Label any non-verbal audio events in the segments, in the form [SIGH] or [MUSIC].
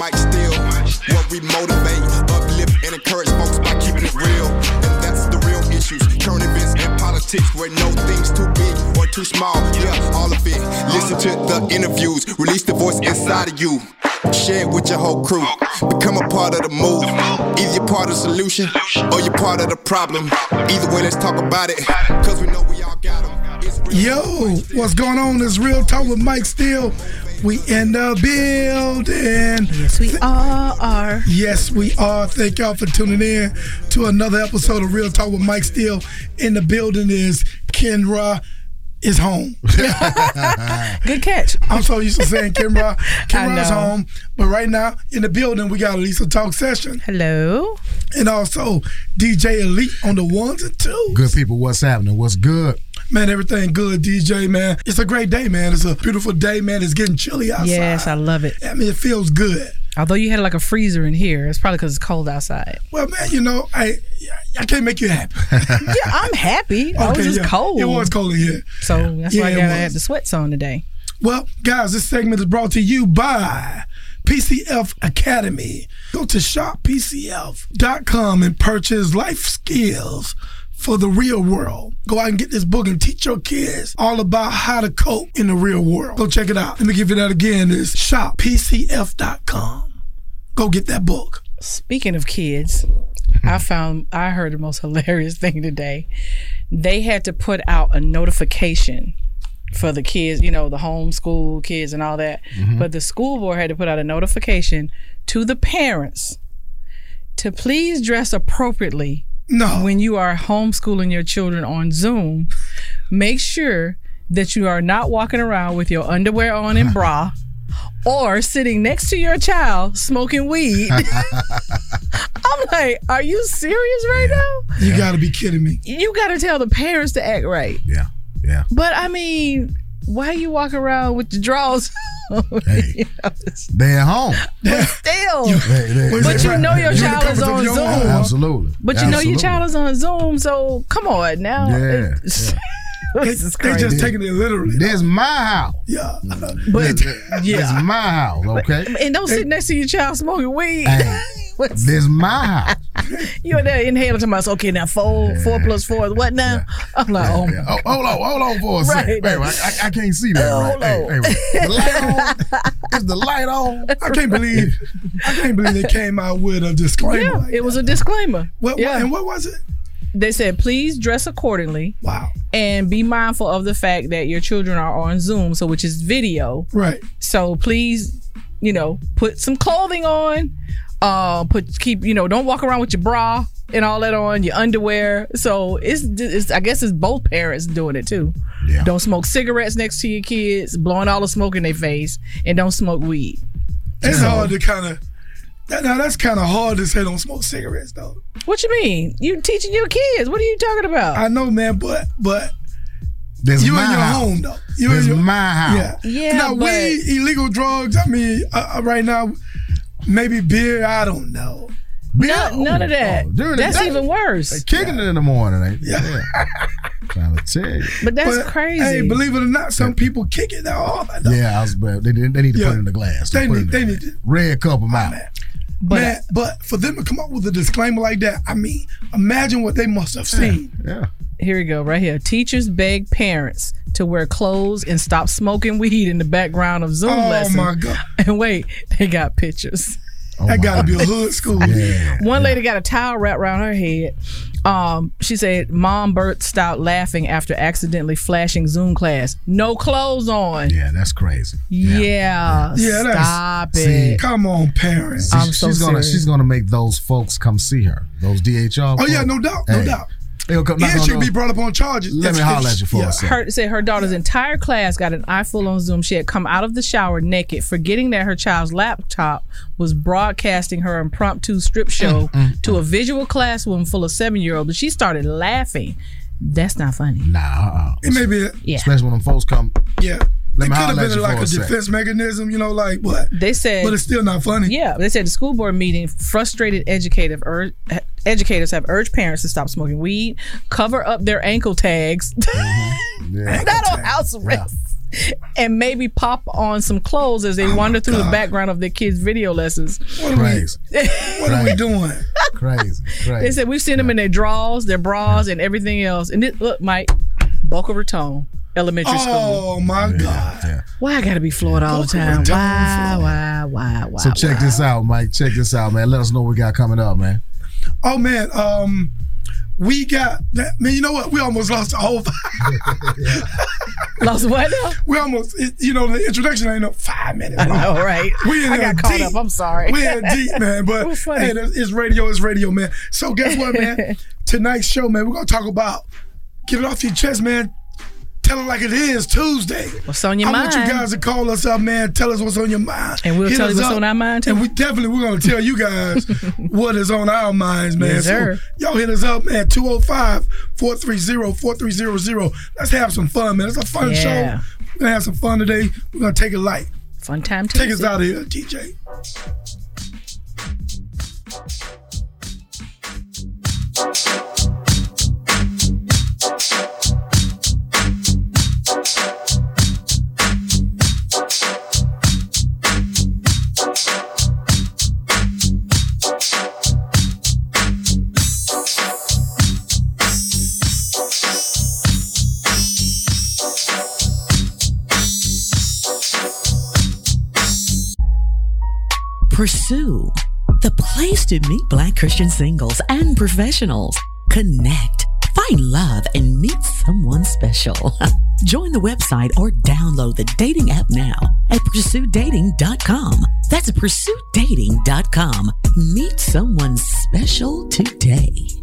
Mike Steele. What we motivate, uplift, and encourage folks by keeping it real. And that's the real issues. Current events and politics where no thing's too big or too small. Yeah, all of it. Listen to the interviews. Release the voice inside of you. Share it with your whole crew. Become a part of the move. Either you're part of the solution or you're part of the problem. Either way, let's talk about it. Cause we know we all got them. Yo, what's going on? It's Real Talk with Mike Steele. We in the building. Yes, we all are. Yes, we are. Thank y'all for tuning in to another episode of Real Talk with Mike Steele. In the building is Kendra is home. [LAUGHS] Good catch. I'm so used to saying Kendra. [LAUGHS] Kendra's know. home. But right now in the building, we got a Lisa Talk session. Hello. And also DJ Elite on the ones and twos. Good people, what's happening? What's good? Man, everything good, DJ, man. It's a great day, man. It's a beautiful day, man. It's getting chilly outside. Yes, I love it. I mean, it feels good. Although you had like a freezer in here, it's probably because it's cold outside. Well, man, you know, I I can't make you happy. [LAUGHS] yeah, I'm happy. I was just yeah. cold. It was cold in here. So that's Yeah, why I got I was. had the sweats on today. Well, guys, this segment is brought to you by PCF Academy. Go to shoppcf.com and purchase life skills for the real world. Go out and get this book and teach your kids all about how to cope in the real world. Go check it out. Let me give you that again. It's shoppcf.com. Go get that book. Speaking of kids, I hmm. found I heard the most [LAUGHS] hilarious thing today. They had to put out a notification for the kids, you know, the homeschool kids and all that. Mm-hmm. But the school board had to put out a notification to the parents to please dress appropriately No. when you are homeschooling your children on Zoom. Make sure that you are not walking around with your underwear on and bra [LAUGHS] or sitting next to your child smoking weed. [LAUGHS] I'm like, are you serious right now? you got to be kidding me. You got to tell the parents to act right. Yeah, yeah. But I mean, why you walk around with your drawers? [LAUGHS] Hey. You know, it's- They at home. But Still. They- they- But that, you know your You in the child is on Zoom. home. Absolutely. But you know your child is on Zoom, so come on now. Yeah, It's- [LAUGHS] this They crazy. just taking it literally. This is my house. yeah. but This yeah. is my house, okay? And don't sit next to your child smoking weed. Hey, [LAUGHS] What's- this is my house. [LAUGHS] you in there inhaling to myself. Okay, now four, four plus four is what now? I'm like, oh, Yeah. Oh, hold on, hold on for a second. Right. Wait, I, I, can't see that Oh, right. hold Hey, on. hey, the light on? [LAUGHS] Is the light on? I can't believe I can't believe they came out with a disclaimer. yeah, like it was a disclaimer. What, what- yeah, and what was it? they said please dress accordingly Wow. and be mindful of the fact that your children are on Zoom, so which is video. Right. So please, you know, put some clothing on. Uh, put keep you know, don't walk around with your bra and all that on, your underwear. So it's, it's I guess it's both parents doing it too. Yeah. Don't smoke cigarettes next to your kids, blowing all the smoke in their face, and don't smoke weed. It's hard to kind of. That, now that's kind of hard to say don't smoke cigarettes though. What you mean? You teaching your kids? What are you talking about? I know, man, but but This you my in your house. home though. You This in your my house. yeah Yeah, Now but- weed, illegal drugs. I mean, uh, uh, right now, maybe beer. I don't know. Bill- No, none oh, of that. oh, during the That's day, even worse. They kicking it in the morning, ain't they? Yeah. [LAUGHS] Trying to tell you. But that's But, crazy. Hey, believe it or not, some people kick it now. Oh, I. Yeah, I was, but they, they need to Yeah. put it in the glass. They put it need- they need to- red cup them out. but man, but for them to come up with a disclaimer like that, I mean, imagine what they must have seen. Yeah. here we go, right here. Teachers beg parents to wear clothes and stop smoking weed in the background of Zoom Oh lessons. Oh my God, [LAUGHS] And wait, they got pictures. Oh that got to be a hood school. Yeah. One lady got a towel wrapped around her head. Um, she said, "Mom burst out laughing after accidentally flashing Zoom class. No clothes on. Yeah, that's crazy. Yeah, Yeah, that's- stop See, it. Come on, parents. I'm so she's gonna she's gonna make those folks come see her. Those DHR. Oh yeah, no doubt, no Hey, doubt. They'll come knock And on she the- be brought up on charges. Let if- me if- holler at you for yeah. a second. Her said her daughter's entire class got an eyeful on Zoom. She had come out of the shower naked, forgetting that her child's laptop was broadcasting her impromptu strip show Mm, to a visual classroom full of seven year olds. But she started laughing. That's not funny. Nah, uh-uh. It may be, Yeah. especially when them folks come. yeah. Let it could have been like a a defense mechanism, you know, like what? They said But it's still not funny. Yeah, they said the school board meeting frustrated educative ur- educators have urged parents to stop smoking weed, cover up their ankle tags, [LAUGHS] Yeah. not on house arrest, and maybe pop on some clothes as they wander through the background of their kids' video lessons. What are we, [LAUGHS] what are we doing? crazy, They said we've seen them in their drawers, their bras, and everything else. And it, look, Mike, Boca Raton Elementary School. Oh my God. Yeah. Why I gotta be Florida all the time? Raton, Why, why, why, why? So check this out, Mike. Check this out, man. Let us know what we got coming up, man. Oh man, um, we got that. Man, you know what? We almost lost the whole. [LAUGHS] [LAUGHS] Lost what? now? we almost, you know, the introduction ain't no five minutes I know, right? We in I there got caught deep. up. I'm sorry. We in deep, man. But [LAUGHS] It hey, it's it's radio. It's radio, man. So guess what, man? Tonight's show, man, we're gonna talk about get it off your chest, man. Tell it like it is Tuesday. What's on your I mind? I want you guys to call us up, man. Tell us what's on your mind. And we'll Hit tell you us what's up. on our mind, too. And we definitely we're gonna tell you guys [LAUGHS] what is on our minds, man. Yes, sir. So y'all hit us up, man. 205-430-4300. Let's have some fun, man. It's a fun Yeah. show. We're gonna have some fun today. We're gonna take it light. Fun time Take us out of here, DJ. Pursue, the place to meet Black Christian singles and professionals. Connect, find love, and meet someone special. [LAUGHS] Join the website or download the dating app now at pursuedating.com. That's pursuedating.com. Meet someone special today.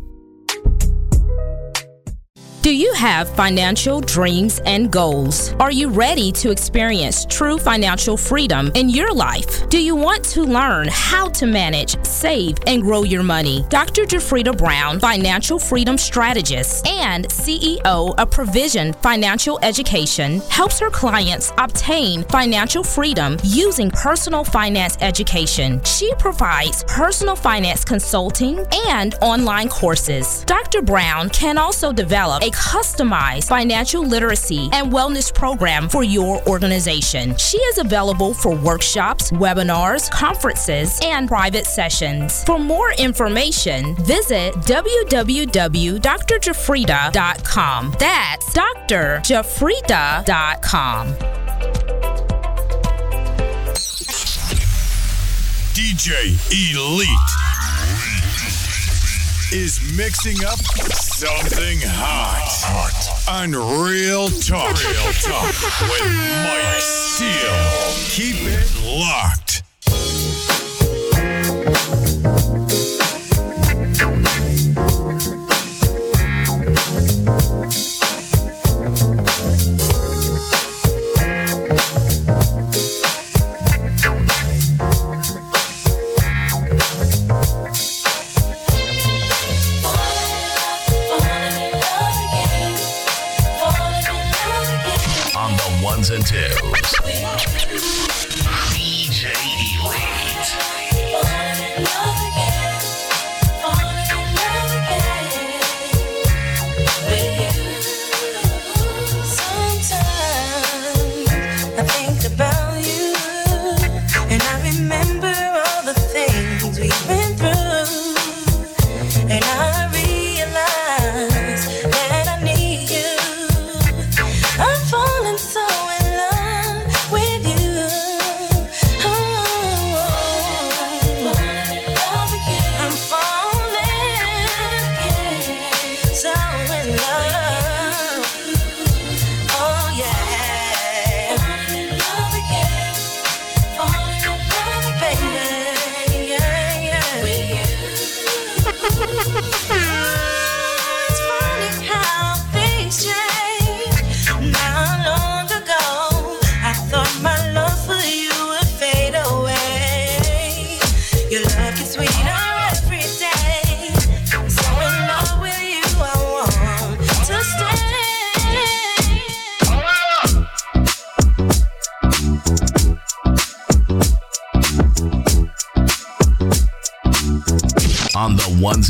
Do you have financial dreams and goals? Are you ready to experience true financial freedom in your life? Do you want to learn how to manage, save, and grow your money? Dr. Jafrida Brown, financial freedom strategist and CEO of Provision Financial Education, helps her clients obtain financial freedom using personal finance education. She provides personal finance consulting and online courses. Dr. Brown can also develop a customized financial literacy and wellness program for your organization. She is available for workshops, webinars, conferences, and private sessions. For more information, visit www.drjafrida.com. That's drjafrida.com. DJ Elite is mixing up something hot. Hot. On Real Talk. Real Talk with Mike Steele. Keep it locked.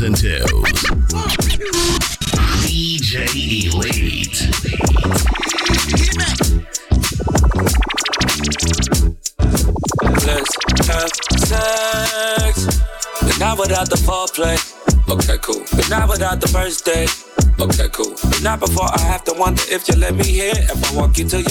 ones and twos. DJ Elite. Let's have sex, but not without the foreplay. Okay, cool. But not without the first day. Okay, cool. But not before I have to wonder if you let me hear. If I walk you to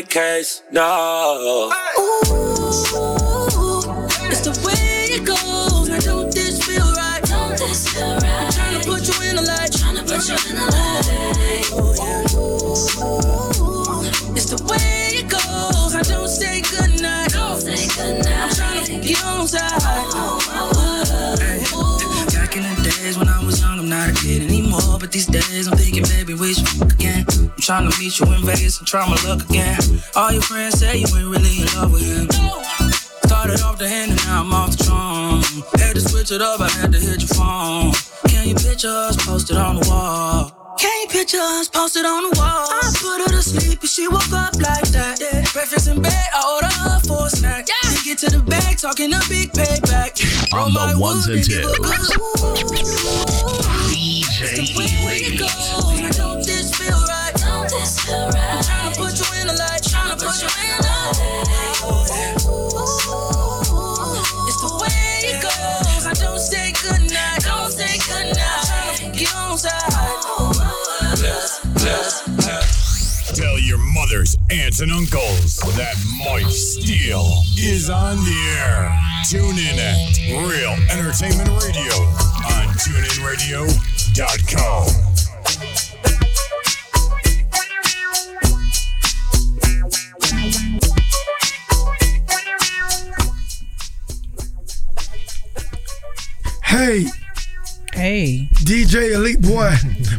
without the vacays, no. It's the way it goes. Now don't this feel right? Don't this feel right? I'm trying to put you in the light. Trying to put you in the light. Oh, yeah. It's the way it goes. I don't say goodnight. Don't say goodnight. I'm trying to get on side. Hey, Back in the days when I was young, I'm not a kid anymore. But these days, I'm thinking, baby, we should fuck again. I'm trying to meet you in Vegas and try my luck again. All your friends say you ain't really in love with him. Started off the hand and now I'm off the drum. Had to switch it up, I had to hit your phone. Can you picture us posted on the wall? Can you picture us posted on the wall? I put her to sleep and she woke up like that. Yeah. Breakfast in bed, I order her for a snack. Yeah. Then get to the bag, talking a big payback. On the ones and twos. DJ Hey, Hey. DJ Elite Boy,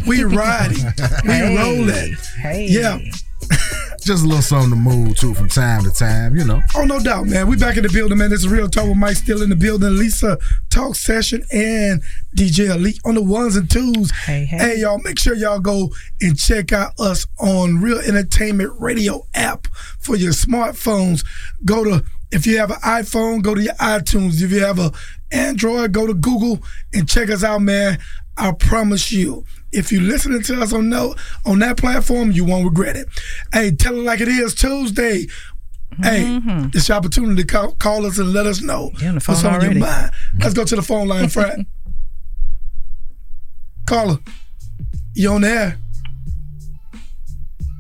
we [LAUGHS] riding, we Hey. rolling. Hey. Yeah. [LAUGHS] Just a little something to move to from time to time, you know. Oh, no doubt, man. We back in the building, man. This is Real Talk with Mike Steele in the building. Lisa Talk Session and DJ Elite on the ones and twos. Hey, hey. Hey, y'all, make sure y'all go and check out us on Real Entertainment Radio app for your smartphones. Go to, if you have an iPhone, go to your iTunes. If you have an Android, go to Google and check us out, man. I promise you, if you're listening to us on no, on that platform, you won't regret it. Hey, tell it like it is Tuesday. Hey, mm-hmm. it's your opportunity to call, call us and let us know on the what's on already. your mind. Let's go to the phone line, Fred. [LAUGHS] Caller, you on the air?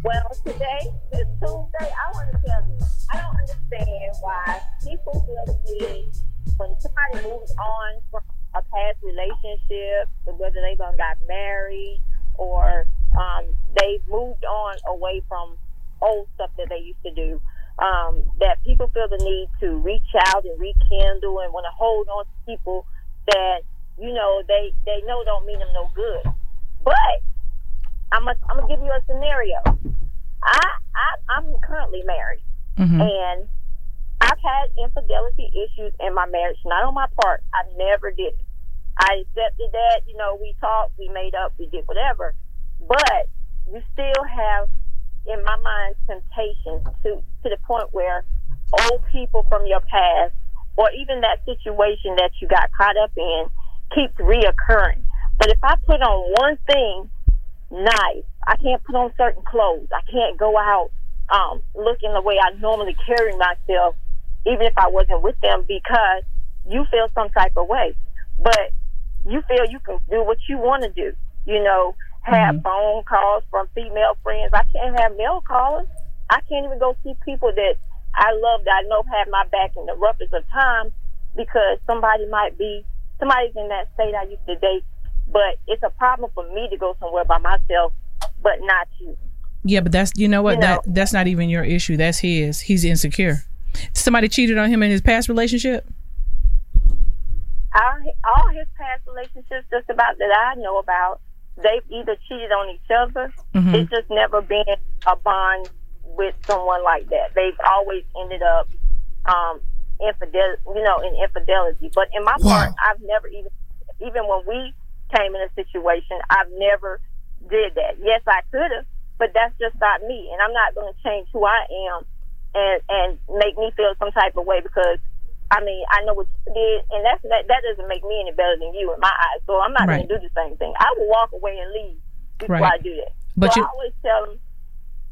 Well, today is Tuesday. I want to tell you, I don't understand why people feel the need when somebody moves on from a past relationship, whether they done got married or um, they've moved on away from old stuff that they used to do. Um, that people feel the need to reach out and rekindle and want to hold on to people that you know they they know don't mean them no good. But I'm gonna I'm gonna give you a scenario. I, I I'm currently married, mm-hmm. and I've had infidelity issues in my marriage. Not on my part. I never did. it. I accepted that. You know, we talked, we made up, we did whatever. But you still have, in my mind, temptation to to the point where old people from your past, or even that situation that you got caught up in, keeps reoccurring. But if I put on one thing nice. I can't put on certain clothes. I can't go out um, looking the way I normally carry myself, even if I wasn't with them, because you feel some type of way. But you feel you can do what you want to do. You know, have phone calls from female friends. I can't have male callers. I can't even go see people that I love that I know have my back in the roughest of times because somebody might be somebody's in that state I used to date but it's a problem for me to go somewhere by myself, but not you. Yeah, but that's you know what You that that's not even your issue. That's his. He's insecure. Somebody cheated on him in his past relationship. All, all his past relationships, just about that I know about, they've either cheated on each other. Mhm. It's just never been a bond with someone like that. They've always ended up um, infidel, you know, in infidelity. But in my part, I've never even, even when we came in a situation, I've never did that. Yes, I could have, but that's just not me, and I'm not going to change who I am and and make me feel some type of way because I mean I know what you did, and that's that that doesn't make me any better than you in my eyes. So I'm not Right. going to do the same thing. I will walk away and leave before Right. I do that. But so you- I always tell them.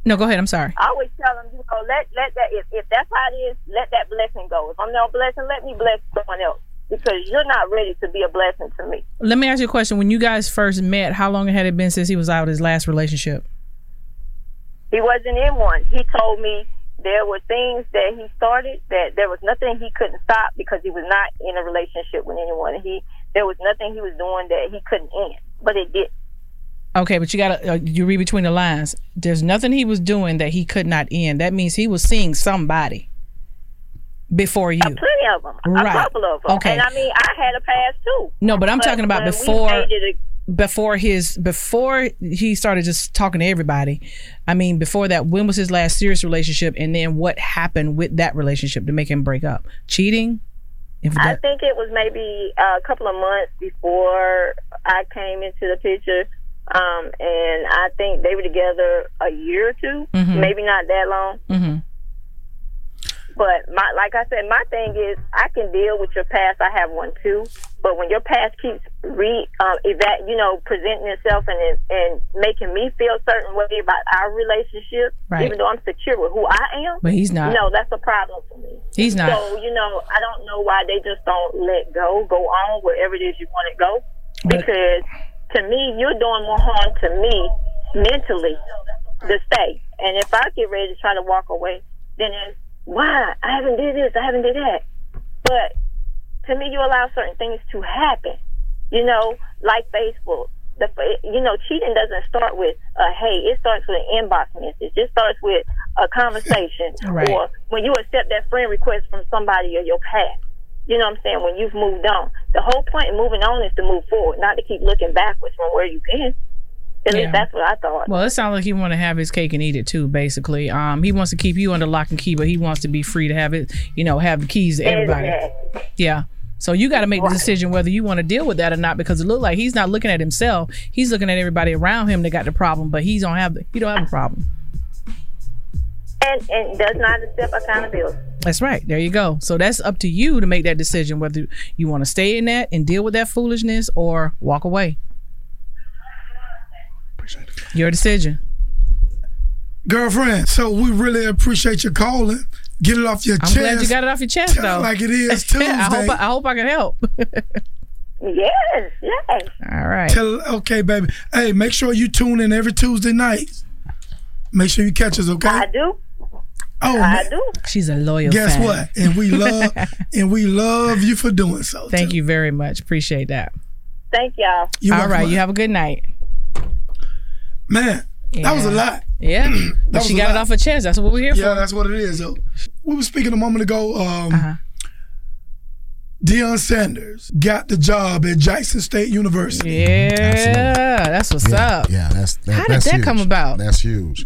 No, go ahead. I'm sorry. I always tell them, you know, let let that if, if that's how it is, let that blessing go. If I'm not blessing, let me bless someone else because you're not ready to be a blessing to me. Let me ask you a question. When you guys first met, how long had it been since he was out of his last relationship? He wasn't in one. He told me there were things that he started that there was nothing he couldn't stop because he was not in a relationship with anyone. He there was nothing he was doing that he couldn't end, but it did. Okay, but you gotta uh, you read between the lines. There's nothing he was doing that he could not end. That means he was seeing somebody before you. Plenty of them, Right. a couple of them. Okay. And I mean, I had a past too. No, but I'm talking about before before his before he started just talking to everybody. I mean, before that, when was his last serious relationship, and then what happened with that relationship to make him break up? Cheating. I think it was maybe a couple of months before I came into the picture. Um, and I think they were together a year or 2 Mhm. maybe not that long. hmm But my, like I said, my thing is I can deal with your past. I have one too. But when your past keeps re, um, eva- you know, presenting itself and and making me feel a certain way about our relationship, Right. even though I'm secure with who I am, But he's not. No, that's a problem for me. He's not. So you know, I don't know why they just don't let go, go on wherever it is you want to go, because to me, you're doing more harm to me mentally to stay. And if I get ready to try to walk away, then it's why I haven't did this, I haven't did that. But to me, you allow certain things to happen. You know, like Facebook. The you know, cheating doesn't start with a hey. It starts with an inbox message. It starts with a conversation, [LAUGHS] Right. or when you accept that friend request from somebody or your past. You know what I'm saying? When you've moved on, the whole point of moving on is to move forward, not to keep looking backwards from where you've been. At Yeah. least that's what I thought. Well, it sounds like he want to have his cake and eat it too. Basically, um, he wants to keep you under lock and key, but he wants to be free to have it. You know, have the keys to everybody. Exactly. Yeah. So you got to make the decision whether you want to deal with that or not, because it looked like he's not looking at himself. He's looking at everybody around him that got the problem, but he don't have the, he don't have a problem. and and does not accept accountability. That's right. There you go. So that's up to you to make that decision whether you want to stay in that and deal with that foolishness or walk away. Your decision. Girlfriend, so we really appreciate you calling. Get it off your I'm chest. glad you got it off your chest, Tell though. like it [LAUGHS] is Tuesday. I hope I, I hope I can help. [LAUGHS] Yes, yes. All right. Tell okay, baby. Hey, make sure you tune in every Tuesday night. Make sure you catch us, okay? I do. Oh, I man. do. She's a loyal. Guess fan. what? And we love [LAUGHS] and we love you for doing so. Thank you very much. Appreciate that. Thank y'all. You All welcome. right. You have a good night. Man, that was a lot. Yeah. [CLEARS THROAT] but she a got it off her chest. That's what we're here Yeah, for. Yeah, that's what it is. Though. We were speaking a moment ago. Um, Uh-huh. Deion Sanders got the job at Jackson State University. Yeah. That's what's yeah, up. Yeah, that's that, How did that's that huge. come about? That's huge.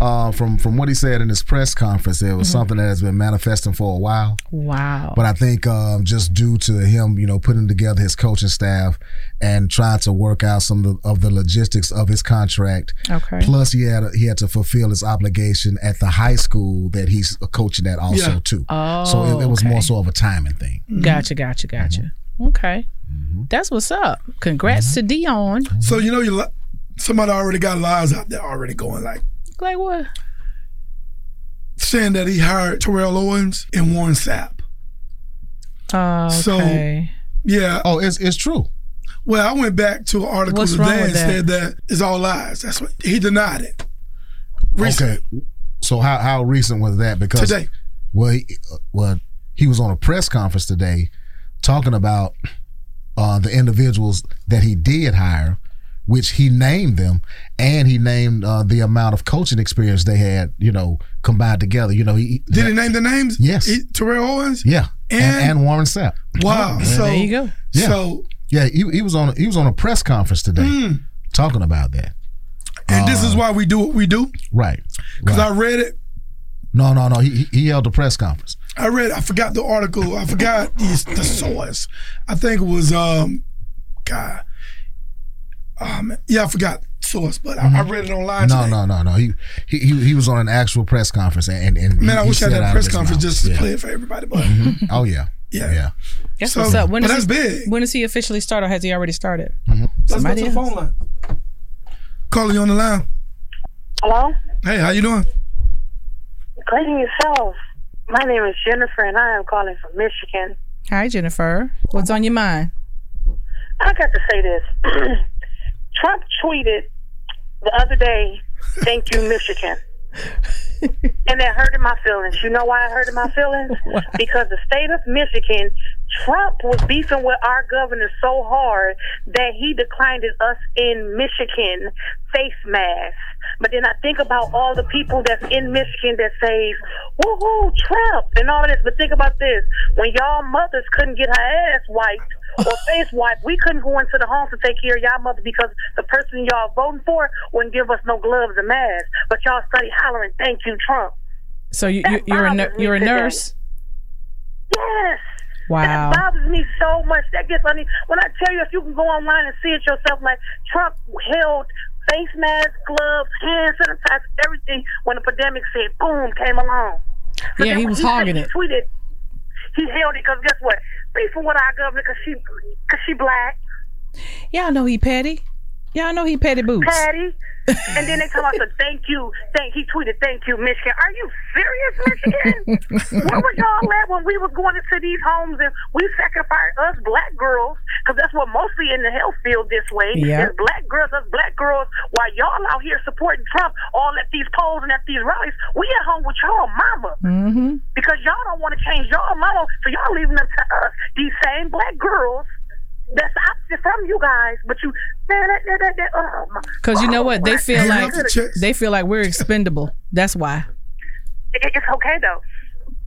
Uh, from from what he said in his press conference, it was Mhm. something that has been manifesting for a while. Wow. But I think um, just due to him, you know, putting together his coaching staff and trying to work out some of the, of the logistics of his contract. Okay. Plus, he had he had to fulfill his obligation at the high school that he's coaching at also Yeah. too. Oh, so it, it was okay. more so of a timing thing. Gotcha. Gotcha. Gotcha. Okay. That's what's up. Congrats to Deion. So you know you li- somebody already got lies out there already going like Like what? saying that he hired Terrell Owens and Warren Sapp. Oh, So yeah. Oh, it's it's true. Well, I went back to an article What's today and that? said that it's all lies. That's what he denied it. Recently. Okay. So how how recent was that? Because Today. Well, he, uh, well, he was on a press conference today talking about uh, the individuals that he did hire, which he named them, and he named uh, the amount of coaching experience they had, you know, combined together. You know, he Did he name the names? Yes. He- Terrell Owens? yeah, and, And- and Warren Sapp. Wow. Yeah. so there you go. Yeah. So Yeah, he, he was on he was on a press conference today Mm. talking about that. and this is Uh, why we do what we do. Right. Because right. I read it. no, no, no. He he- he held a press conference. I read. I forgot the article. I forgot the, the source. I think it was um, God. Um, yeah, I forgot source, but I, I read it online. Mm-hmm. No, today. no, no, no. He, he he he was on an actual press conference, and and Man, he, I wish I had said that press conference mouth. just to play it for everybody. But Mhm. Oh yeah, Yeah. yeah. That's So- what's up. When but does that's he, big. When does he officially start, or has he already started? let's go Somebody to the phone line. Call you on the line. Hello? Hey, how you doing? Cleaning yourself. My name is Jennifer, and I am calling from Michigan. Hi, Jennifer. What's on your mind? I got to say this. [CLEARS THROAT] Trump tweeted the other day, thank you, Michigan. [LAUGHS] and that hurted my feelings. You know why it hurted my feelings? [LAUGHS] because the state of Michigan, Trump was beefing with our governor so hard that he declined us in Michigan face masks. But then I think about all the people that's in Michigan that say, woohoo, Trump, and all this. But think about this. When y'all mothers couldn't get her ass wiped or face wipe, we couldn't go into the homes to take care of y'all mother because the person y'all voting for wouldn't give us no gloves and masks. But y'all study hollering, thank you, Trump. So you, you you're a you're a today. nurse. Yes. Wow. That bothers me so much. That gets on me. When I tell you, if you can go online and see it yourself, like Trump held face masks, gloves, hand sanitizer, everything when the pandemic said boom came along. So Yeah, he was hogging he it. Tweeted, he held it because guess what? Beefing with our governor because she, cause she black, Y'all know he petty. Y'all know he petty boots. Patty. And then they come out to thank you, thank he tweeted thank you, Michigan. Are you serious, Michigan? [LAUGHS] Where was y'all at when we were going into these homes and we sacrificed us black girls? Because that's what mostly in the health field this way Yep. is black girls, us black girls. While y'all out here supporting Trump, all at these polls and at these rallies, we at home with y'all mama Mm-hmm. because y'all don't want to change y'all mama, so y'all leaving them to us. These same black girls. That's opposite from you guys, but you, man, that, that, that, that, oh, my- Cause you know what? They feel like look at it. they feel like we're expendable. That's why. It's okay though.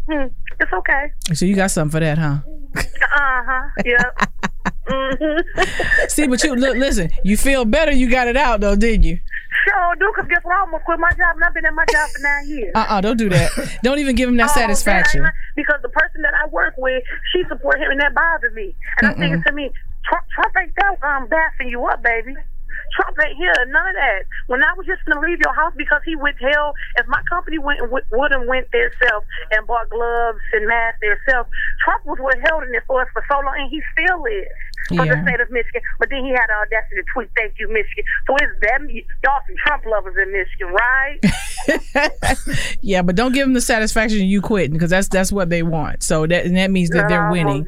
Hmm, it's okay. So you got something for that, huh? Uh huh. Yeah. [LAUGHS] mm-hmm. See, but you look, listen. You feel better. You got it out though, didn't you? Sure do, cause guess what? I almost quit my job, and I've been at my job for nine years. Uh uh-uh, don't do that. Don't even give him that Oh, satisfaction. man, because the person that I work with, she support him, and that bothers me. And I'm thinking to me, Trump, Trump ain't that um bashing you up, baby. Trump ain't here, none of that. When I was just gonna leave your house because he withheld, if my company went would have went theirself and bought gloves and masks theirself, Trump was withholding it for us for so long, and he still is for the state of Michigan. But then he had the audacity to tweet, "Thank you, Michigan." So it's them, y'all some Trump lovers in Michigan, right? [LAUGHS] yeah, but don't give them the satisfaction of you quitting because that's that's what they want. So that and that means that they're winning.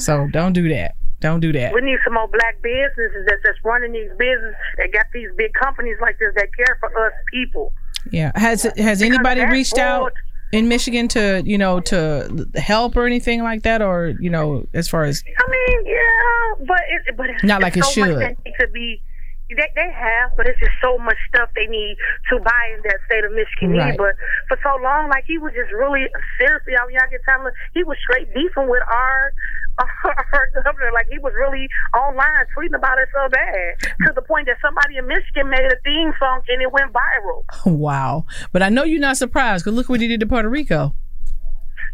So don't do that. Don't do that. We need some more black businesses that's just running these businesses that got these big companies like this that care for us people. Yeah. Has has anybody that reached out in Michigan to you know to help or anything like that, or you know as far as I mean, yeah, but it, but it's Not like it's it so much should. that needs to be. They, they have, but it's just so much stuff they need to buy in that state of Michigan. Right. But for so long, like he was just really seriously. I mean, I get time. He was straight beefing with our our [LAUGHS] governor. Like he was really online tweeting about it so bad to the point that somebody in Michigan made a theme song and it went viral. wow. But I know you're not surprised because look what he did to Puerto Rico,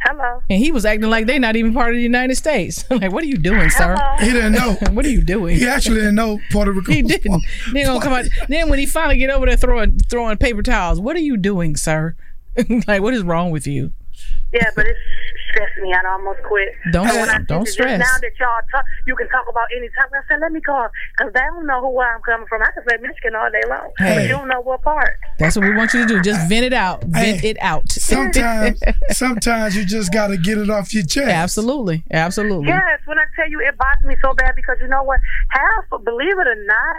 Hello. and he was acting like they're not even part of the United States. [LAUGHS] like, what are you doing, sir? Hello. He didn't know. [LAUGHS] what are you doing? He actually didn't know Puerto Rico. He didn't. part- Then gonna come out. Then when he finally get over there throwing throwing paper towels, what are you doing, sir? like, what is wrong with you? Yeah, but it's stressing me out. I almost quit. Don't- when I don't stress. Now that y'all talk, you can talk about any topic. I said, let me call because they don't know who where I'm coming from. I can say Michigan all day long, Hey. but you don't know what part. That's what we want you to do. Just vent it out. Vent Hey, it out. Sometimes, [LAUGHS] sometimes you just got to get it off your chest. Absolutely. Absolutely. Yes, when I tell you, it bothers me so bad because you know what? Half, believe it or not,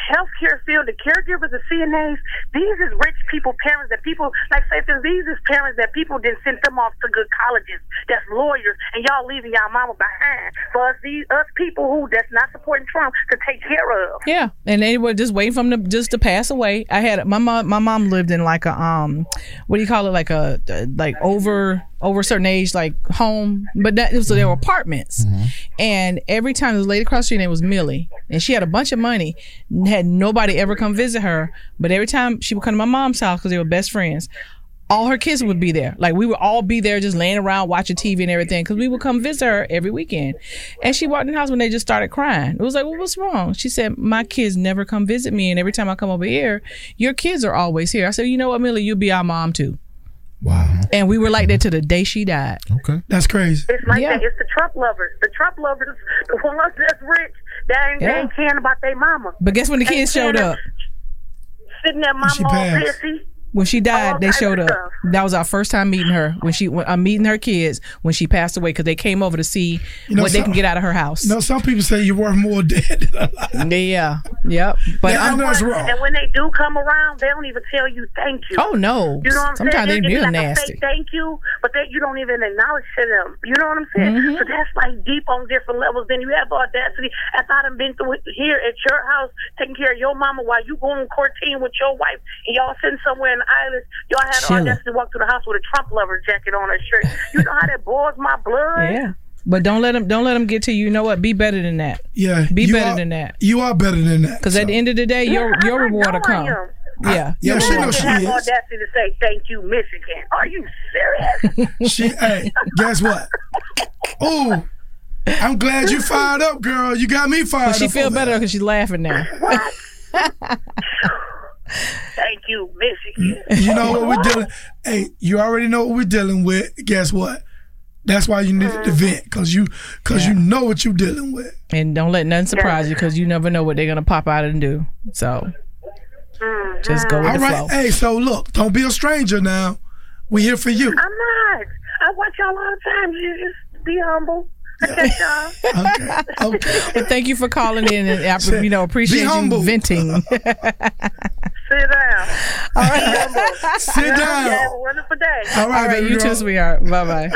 healthcare field, the caregivers, the CNAs, these is rich people, parents that people like say for these is parents that people didn't send them off to good colleges. That's lawyers, and y'all leaving y'all mama behind for us these us people who that's not supporting Trump to take care of. Yeah, and they were just waiting for them to just to pass away. I had my mom. My mom lived in like a um, what do you call it? Like a like over over a certain age, like home. But that so there were apartments, and every time this lady across the street name was Millie, and she had a bunch of money. Had nobody ever come visit her, but every time she would come to my mom's house because they were best friends. All her kids would be there. Like we would all be there just laying around watching TV and everything because we would come visit her every weekend. And she walked in the house when they just started crying. It was like, well, what's wrong? She said, my kids never come visit me. And every time I come over here, your kids are always here. I said, you know what, Millie, you'll be our mom too. Wow. And we were like that to the day she died. Okay. That's crazy. It's like Yeah. that. It's the Trump lovers. The Trump lovers, [LAUGHS] the ones that's rich, that ain't, they ain't caring about their mama. But guess when the kids showed up? sitting there, she mama all passed. pissy. When she died, All they showed up. stuff. That was our first time meeting her. When she, when, I'm meeting her kids when she passed away because they came over to see You know, what they can get out of her house. You know, some people say you're worth more [LAUGHS] dead than alive. Yeah, yep. But Yeah, I I'm, know it's wrong. And when they do come around, they don't even tell you thank you. oh no, You know what I'm sometimes saying? they give real you like a nasty. fake thank you, but they, you don't even acknowledge to them. You know what I'm saying? Mm-hmm. So that's like deep on different levels. Then you have the audacity. After I done been through here at your house, taking care of your mama while you going quarantine with your wife, and y'all sitting somewhere in the islands, y'all had the audacity to walk through the house with a Trump lover jacket on her shirt. You know how that boils my blood? Yeah, but don't let them don't let them get to you. You know what? Be better than that. Yeah, Be better are- than that. You are better than that. Because at the end of the day, your Yeah, your I reward will know I come. Yeah, Yeah, your she reward knows to she have is. audacity to say thank you, Michigan. Are you serious? [LAUGHS] She, hey, guess what? Oh, I'm glad you fired up, girl. You got me fired But she up. feel better because she's laughing now. [LAUGHS] thank you, Michigan. You know what we're dealing. Hey, you already know what we're dealing with. Guess what? That's why you need to mm. vent, cause you, cause you know what you're dealing with. And don't let nothing surprise you because you never know what they're gonna pop out and do. So mm-hmm. just go with All the right. flow. Hey, so look, don't be a stranger now. We here for you. I'm not. I watch y'all all the time. You just be humble. I y'all. Okay. Okay. And thank you for calling in and I, you know appreciate you humble. venting. [LAUGHS] Sit down. All right. Sit You down. have a wonderful day. All right, All right, baby you girl. too, sweetheart. Bye bye.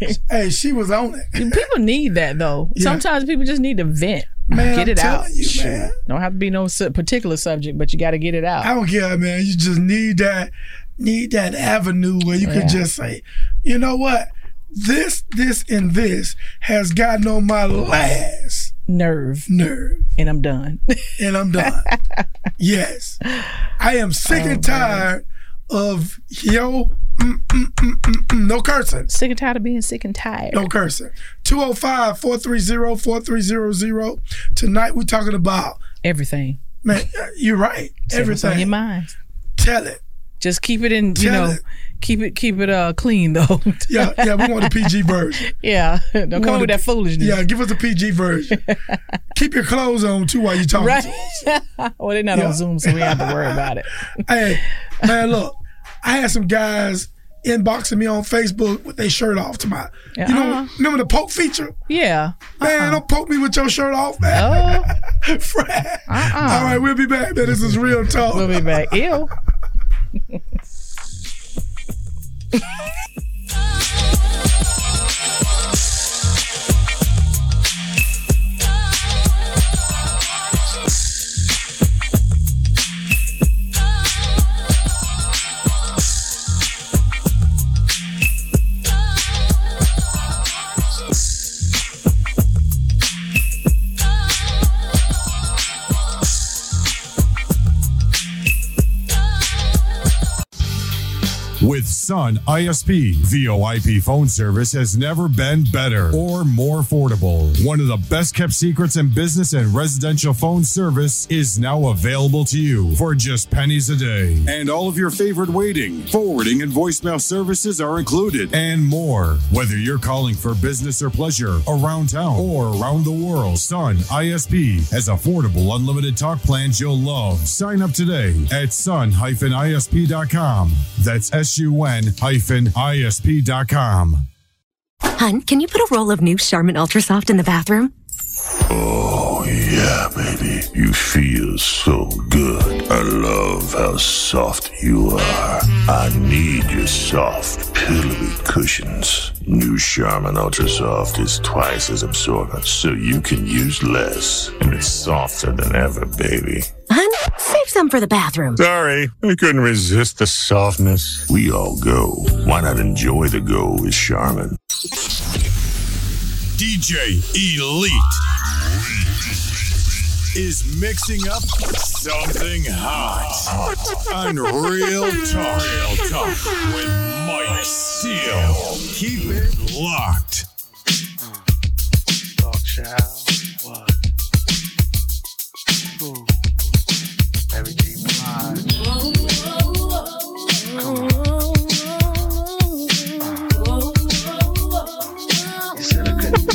[LAUGHS] Hey, she was on it. People need that though. Yeah. Sometimes people just need to vent, Man, get I'm it out. you, man. Don't have to be no particular subject, but you got to get it out. I don't care, man. You just need that, need that avenue where you Yeah. can just say, you know what, this, this, and this has gotten on my last Nerve, nerve, and I'm done. [LAUGHS] and I'm done. yes, I am sick Oh, and tired of yo, mm, mm, mm, mm, mm, no cursing. sick and tired of being sick and tired. No cursing. 205 430 4300. Tonight we're talking about, Everything. man, you're right. Everything. on your mind. Tell it. Just keep it in. You Tell know, keep it keep it uh clean though. Yeah, yeah, we want the PG [LAUGHS] version. yeah. Don't come want with that foolishness. Yeah, give us the PG version. [LAUGHS] Keep your clothes on too while you're talking. Right. [LAUGHS] well, they're not Yeah. on Zoom, so we have to worry about it. Hey, man, look, I had some guys inboxing me on Facebook with their shirt off to my. You know, Uh-uh. remember the poke feature? Yeah. Man, don't poke me with your shirt off, man. Oh, Fred. uh-uh. All right, we'll be back, man. This is real talk. We'll be back. Ew. With [LAUGHS] [LAUGHS] Sun ISP, VoIP phone service has never been better or more affordable. One of the best kept secrets in business and residential phone service is now available to you for just pennies a day. And all of your favorite waiting, forwarding, and voicemail services are included, and more. Whether you're calling for business or pleasure around town or around the world, Sun ISP has affordable unlimited talk plans you'll love. Sign up today at sun-isp.com. That's S-U-N-ISP.com. Hun, can you put a roll of new Charmin Ultra Soft in the bathroom? Oh, yeah, baby. You feel so good. I love how soft you are. I need your soft, pillowy cushions. New Charmin Ultra Soft is twice as absorbent, so you can use less. And it's softer than ever, baby. Hun, save some for the bathroom. Sorry, I couldn't resist the softness. We all go. Why not enjoy the go with Charmin? DJ Elite is mixing up something hot on Real Talk. Real Talk with Mike Steele. Keep it locked. J. Come on.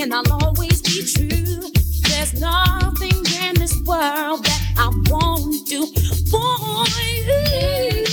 and I'll always be true. There's nothing in this world that I won't do for you.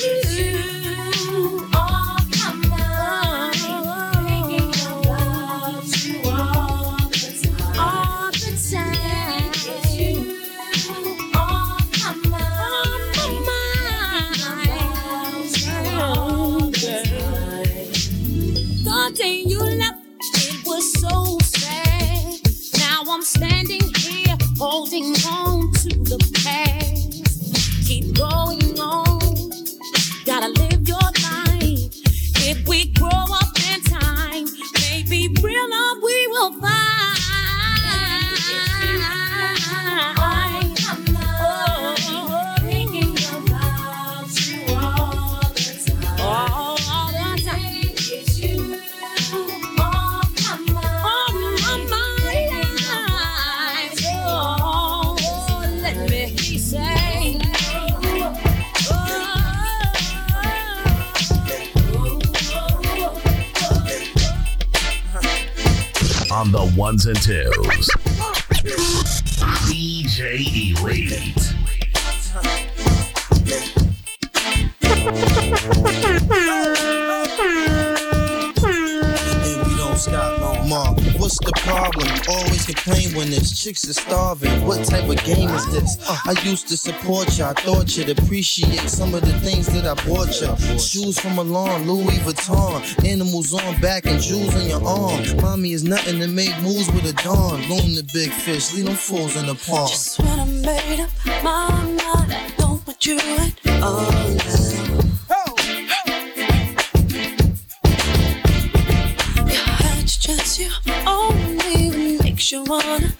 Ones and twos. DJ Elite. and we don't stop no more. What's the problem? Always complain when there's chicks are starving. What type of game is this? I used to support you. I thought you'd appreciate some of the things that I bought you. Shoes from Milan, Louis Vuitton, animals on back and jewels on your arm. Mommy is nothing to make moves with a dawn. Loom the big fish, leave them fools in the pond. Just when I made up my mind, I don't want you at all. Wanna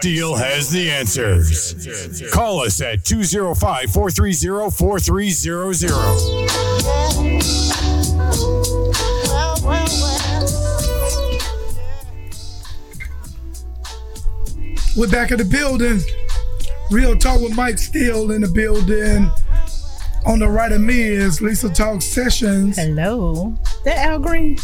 Steele has the answers. Call us at 205 430 4300. We're back at the building. Real Talk with Mike Steele in the building. On the right of me is Lisa Talk Sessions. Hello. That Al Green.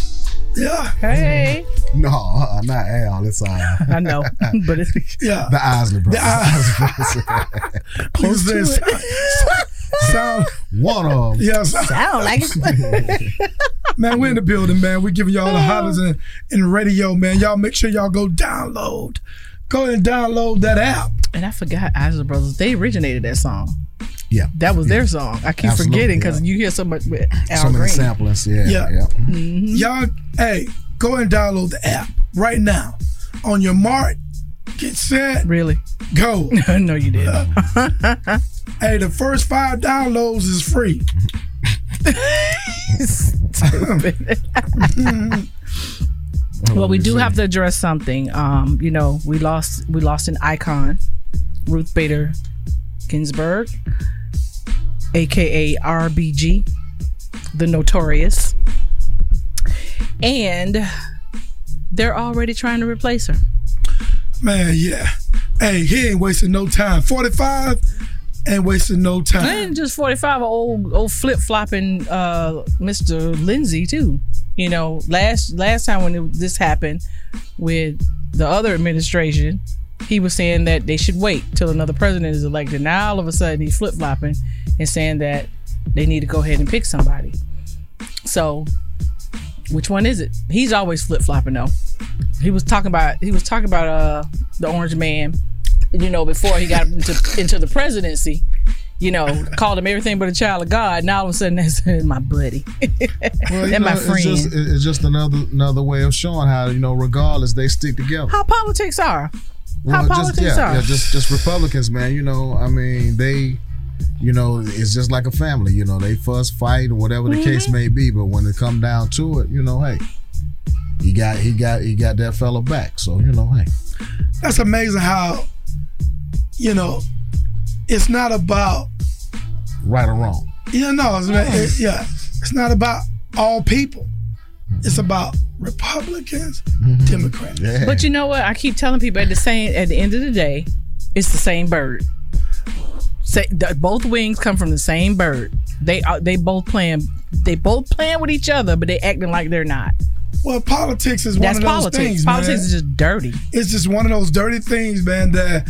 Yeah. Hey. No, uh, not Al. It's uh, I know, but it's [LAUGHS] yeah. the Isley brothers. The [LAUGHS] [LAUGHS] Close to it. Sound one of them. Yes. Sound like it. man, we're in the building, man. We're giving y'all the hollers in, in radio, man. Y'all make sure y'all go download. Go ahead and download that app. And I forgot Isley Brothers. They originated that song. Yeah. That was their song. I keep Absolutely, forgetting because you hear so much with Al So many Green. samplers. Yeah. Yeah. yeah. Mm-hmm. Y'all, hey, go and download the app right now. On your mark, get set. Really? Go. [LAUGHS] no, you didn't. hey, the first five downloads is free. [LAUGHS] [LAUGHS] well, we do have to address something. Um, you know, we lost we lost an icon, Ruth Bader Ginsburg, aka RBG, the Notorious, and they're already trying to replace her. Man, yeah. Hey, he ain't wasting no time. 45 ain't wasting no time. And just 45, old old flip flopping uh, Mr. Lindsey too. You know, last last time when it, this happened with the other administration, he was saying that they should wait till another president is elected. Now all of a sudden he's flip flopping and saying that they need to go ahead and pick somebody. So, which one is it? He's always flip flopping though. He was talking about he was talking about uh the Orange Man, you know, before he got into into the presidency. You know, called him everything but a child of God. Now all of a sudden that's [LAUGHS] my buddy. Well, [LAUGHS] and know, my it's friend. just, it's just another another way of showing how you know, regardless, they stick together. How politics are. Well, How just, yeah, are. yeah, just just Republicans, man. You know, I mean, they, you know, it's just like a family. You know, they fuss, fight, or whatever the case Mm-hmm. may be. But when it come down to it, you know, hey, he got he got he got that fella back. So you know, hey, That's amazing how, you know, it's not about, right or wrong. you know, it's, it- yeah, it's not about all people. It's about Republicans, mm-hmm. Democrats. But you know what? I keep telling people at the same at the end of the day, it's the same bird. Say the, both wings come from the same bird. They are they both playing they both playing with each other, but they acting like they're not. Well, politics is one That's of those politics. things. Politics man. is just dirty. It's just one of those dirty things, man. That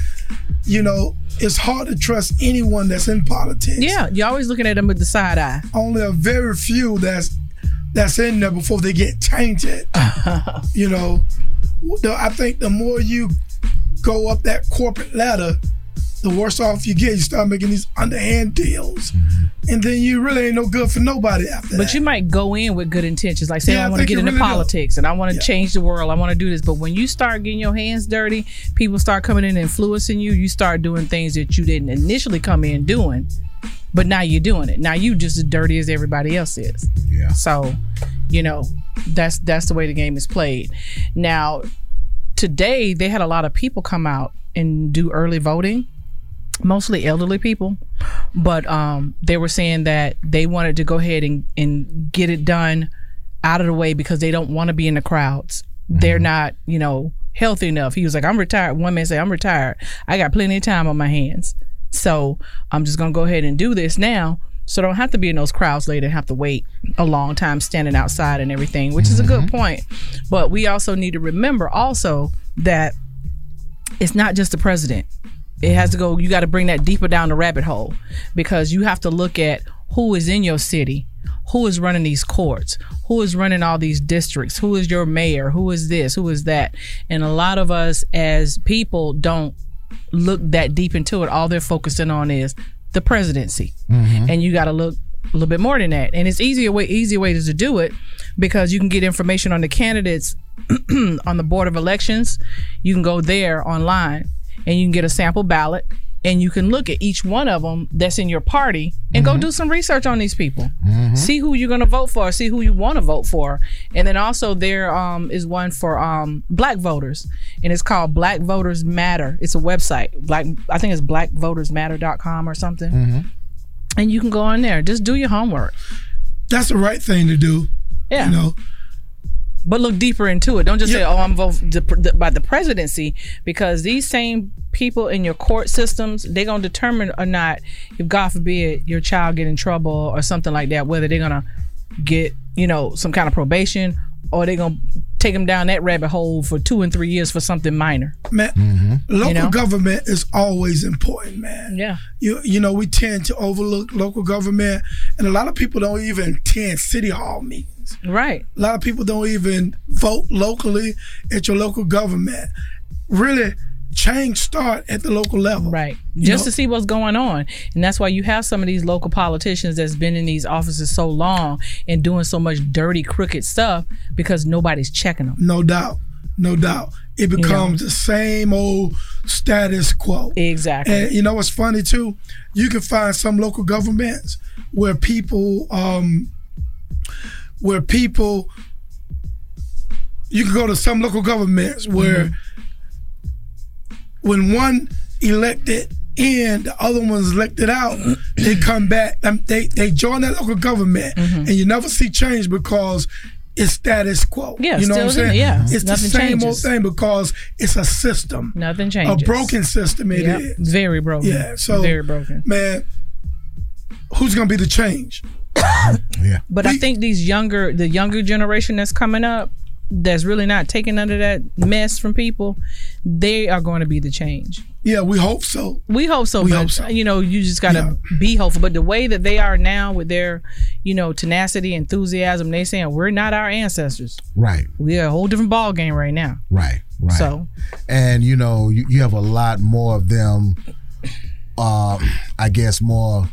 you know, it's hard to trust anyone that's in politics. Yeah, you're always looking at them with the side eye. Only a very few that's that's in there before they get tainted. [LAUGHS] you know, the, I think the more you go up that corporate ladder, the worse off you get. You start making these underhand deals, mm-hmm. and then you really ain't no good for nobody after But you might go in with good intentions, like say Yeah, I want to get into really politics and I want to change the world. I want to do this. But when you start getting your hands dirty, people start coming in and influencing you. You start doing things that you didn't initially come in doing, but now you're doing it. Now you just as dirty as everybody else is. Yeah. So, you know, that's that's the way the game is played. Now, today they had a lot of people come out and do early voting mostly elderly people but um they were saying that they wanted to go ahead and, and get it done out of the way because they don't want to be in the crowds they're not you know healthy enough he was like i'm retired one man said i'm retired i got plenty of time on my hands so i'm just gonna go ahead and do this now so I don't have to be in those crowds later and have to wait a long time standing outside and everything which is a good mm-hmm. point but we also need to remember also that it's not just the president. It has to go, you got to bring that deeper down the rabbit hole because you have to look at who is in your city, who is running these courts, who is running all these districts, who is your mayor, who is this, who is that. And a lot of us as people don't look that deep into it. All they're focusing on is the presidency. Mm-hmm. And you got to look a little bit more than that. And it's easier way easier ways to do it because you can get information on the candidates [CLEARS THROAT] on the board of elections. You can go there online and you can get a sample ballot and you can look at each one of them that's in your party and go do some research on these people. See who you're going to vote for, see who you want to vote for. And then also there um, is one for um, black voters and it's called Black Voters Matter. It's a website. Black I think it's blackvotersmatter.com or something. And you can go on there. Just do your homework. That's the right thing to do. Yeah. You know, but look deeper into it. Don't just say, "Oh, I'm the, by the presidency," because these same people in your court systems, they're gonna determine or not if, God forbid, your child get in trouble or something like that, whether they're gonna get, you know, some kind of probation or they're gonna take them down that rabbit hole for two and three years for something minor. man, mm-hmm. local You know? government is always important, man. Yeah. You you know, we tend to overlook local government, and a lot of people don't even attend city hall meetings. Right. A lot of people don't even vote locally at your local government. Really, change start at the local level. Right. You Just know? to see what's going on. And that's why you have some of these local politicians that's been in these offices so long and doing so much dirty, crooked stuff because nobody's checking them. No doubt. No doubt. It know? becomes the same old status quo. Exactly. And you know what's funny too? You can find some local governments where people um where people you can go to some local governments where when one elected in, the other ones elected out, they come back. Um, they they join that local government, Mm-hmm. and you never see change because it's status quo. Yeah, you know what I'm saying? yeah. it's the Nothing same old thing because it's a system, Nothing changes. a broken system. It is Yep, Very broken. Yeah, so very broken. man. Who's gonna be the change? [COUGHS] yeah. But I think these younger, the younger generation that's coming up, that's really not taking under that mess from people, they are going to be the change. Yeah, we hope so. We hope so. We but, hope so. You know, you just gotta be hopeful. But the way that they are now, with their, you know, tenacity, enthusiasm, they saying we're not our ancestors. Right. We're a whole different ball game right now. Right. Right. So and you know you, you have a lot more of them uh i guess more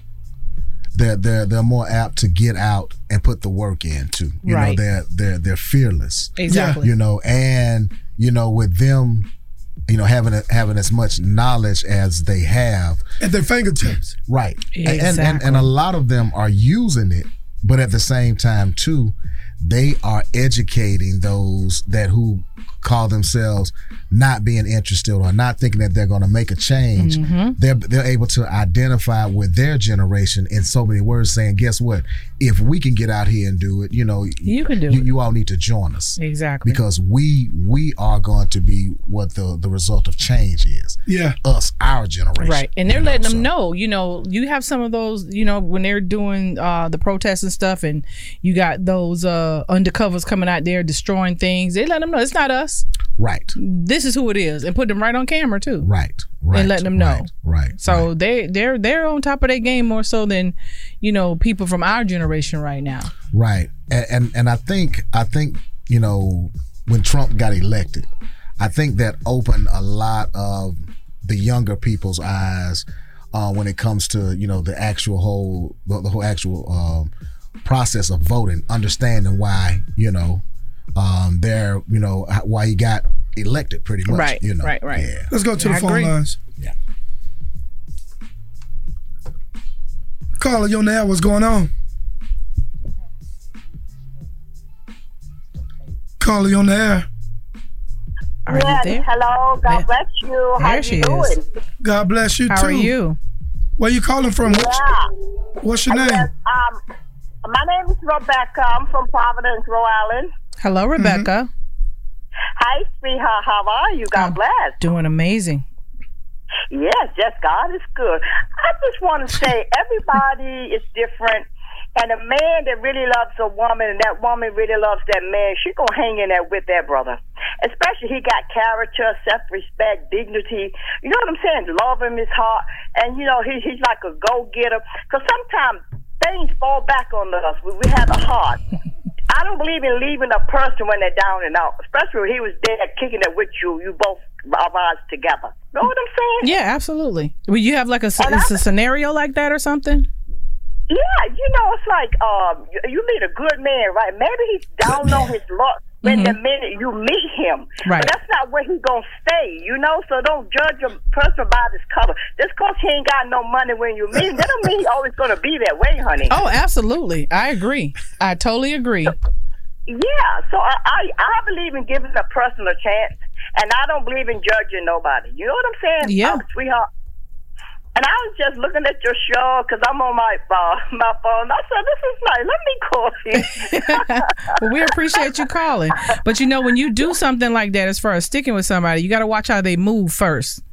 they're they're they're more apt to get out and put the work in too. You Right. know they're they're they're fearless. Exactly. you know and you know with them you know having a, having as much knowledge as they have. At their fingertips. Right. And- and, and and a lot of them are using it but at the same time too they are educating those that who call themselves not being interested or not thinking that they're going to make a change Mhm. they're they're able to identify with their generation in so many words saying guess what if we can get out here and do it you know You can do you, it. you all need to join us exactly. because we we are going to be what the the result of change is Yeah. us our generation Right. And they're letting them know, you know, you have some of those, you know, when they're doing uh, the protests and stuff, and you got those uh, undercovers coming out there destroying things. They let them know it's not us. right This is who it is, and put them right on camera too. right right and letting them know. right So they they're they're on top of their game more so than you know people from our generation right now. Right. And, and and I think I think, you know, when Trump got elected, I think that opened a lot of the younger people's eyes uh, when it comes to, you know, the actual whole the, the whole actual um, process of voting, understanding why, you know, um, they're, you know, why he got elected pretty much. Right, You know. right, right. Yeah. Let's go to the I phone agree. lines. Yeah. Caller, you on the air. What's going on? Caller, you on the air. Are yes, you there? hello. God There- bless you. How there you she doing? is. God bless you How too. How are you? Where you calling from? What's, Yeah. what's your name? Yes, um, my name is Rebecca. I'm from Providence, Rhode Island. Hello, mm-hmm. Rebecca. Hi, sweetheart. How are you? God bless. Doing amazing. Yes, yes, God is good. I just want to say [LAUGHS] everybody is different. And a man that really loves a woman and that woman really loves that man, she gonna hang in there with that brother. Especially he got character, self respect, dignity. You know what I'm saying? Love in his heart. And you know, he, he's like a go getter. Cause sometimes things fall back on us. We, we have a heart. [LAUGHS] I don't believe in leaving a person when they're down and out, especially when he was there kicking it with you. You both rise together. Know what I'm saying? Yeah, absolutely. Will you have like a, a scenario like that or something? Yeah, you know, it's like um, you, you meet a good man, right? Maybe he's down on [CLEARS THROAT] his luck when the mm-hmm. minute you meet him. Right. That's not where he gonna stay, you know. So don't judge a person by this cover. Just cause he ain't got no money when you meet him, that don't mean he always gonna be that way, honey. Oh, absolutely. I agree. I totally agree. Yeah, so I, I I believe in giving a person a chance, and I don't believe in judging nobody. You know what I'm saying? Yeah. Oh, sweetheart. And I was just looking at your show because I'm on my uh, my phone. I said, "This is nice. Let me call you." [LAUGHS] well, we appreciate you calling. But you know, when you do something like that, as far as sticking with somebody, you got to watch how they move first.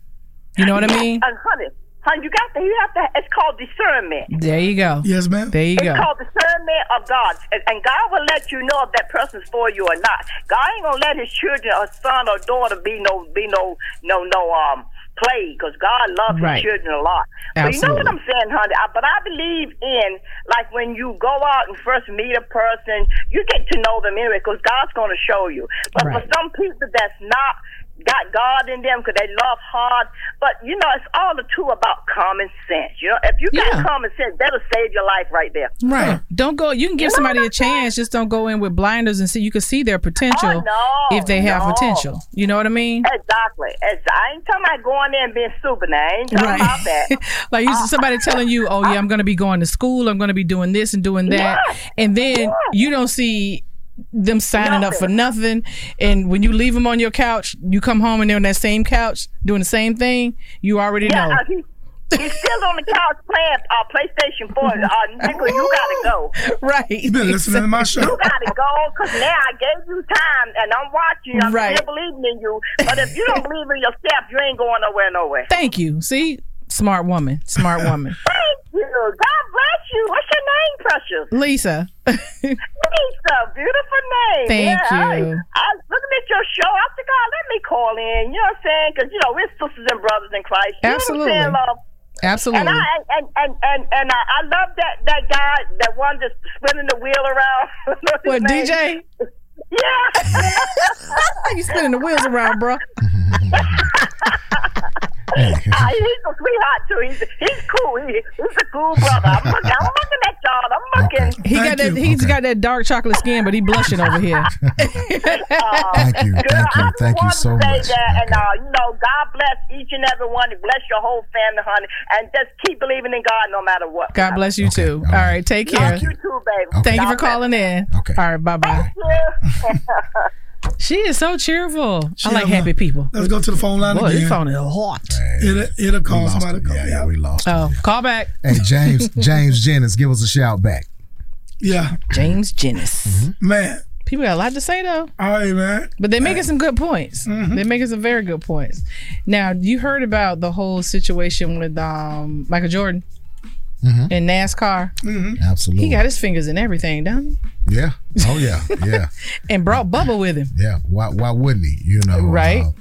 You know what I mean? And honey, honey, you got to. You have to. It's called discernment. There you go. Yes, ma'am. There you It's go. It's called discernment of God, and, and God will let you know if that person's for you or not. God ain't gonna let His children, or son or daughter, be no, be no, no, no, um, play, because God loves Right. His children a lot. But you know what I'm saying, honey? I, but I believe in like when you go out and first meet a person, you get to know them anyway, because God's gonna show you. But for some people that's not got God in them because they love hard. But you know, it's all the two about common sense. You know, if you got Yeah. common sense, that'll save your life right there. Right. Don't go. You can give somebody a chance. Just don't go in with blinders and see. You can see their potential Oh, no, if they have no. potential. You know what I mean? Exactly. Exactly. I ain't talking about going there and being stupid. I ain't talking Right. about that. [LAUGHS] like you, somebody telling you, "Oh yeah, I'm going to be going to school. I'm going to be doing this and doing that," and then you don't see them signing up for nothing. And when you leave them on your couch, you come home and they're on that same couch doing the same thing. You already Yeah, know. uh, he, He's still on the couch playing uh, PlayStation 4. Uh, nigga, you gotta go. [LAUGHS] Right. You been listening to my show. You gotta go, cause now I gave you time, and I'm watching. you. I'm Right. still believing in you. But if you don't believe in yourself, you ain't going nowhere, nowhere. Thank you. See, smart woman. Smart woman. Thank [LAUGHS] you. God bless you. What's your name, Precious? Lisa. Lisa, beautiful name. Thank yeah, you. I was looking at your show. I said, God, let me call in. You know what I'm saying? Because, you know, we're sisters and brothers in Christ. You Absolutely. Know what I'm saying, love? Absolutely. And I and and and, and I, I love that that guy, that one that's spinning the wheel around. [LAUGHS] What's What. DJ? Yeah. [LAUGHS] you spinning the wheels around, bro. [LAUGHS] He's a sweetheart too. He's he's cool. He, he's a cool brother. I'm looking, I'm looking at y'all. I'm looking. He got that. He's got that dark chocolate skin, but he blushing over here. [LAUGHS] Thank you. Thank you. Thank you so say much. that, and uh, you know, God bless each and every one. Bless your whole family, honey, and just keep believing in God no matter what. God bless you too. All right, take care. Love you too, baby. Thank you for calling in. Okay. All right, bye bye. [LAUGHS] She is so cheerful. I like happy people. Let's go to the phone line Boy, again. this phone is hot. It'll, it'll call somebody. to Call. Yeah, yeah, we lost. it. Oh, call back. Hey, James, [LAUGHS] James Jennings, give us a shout back. Yeah. James Jennings. Man. People got a lot to say though. All right, man. But they're making some good points. They're making some very good points. Now, you heard about the whole situation with um, Michael Jordan Mhm. in NASCAR. Absolutely. He got his fingers in everything, don't he? Yeah. Oh yeah. Yeah. [LAUGHS] And brought Bubba with him. Yeah. Why why wouldn't he? You know. Right. uh,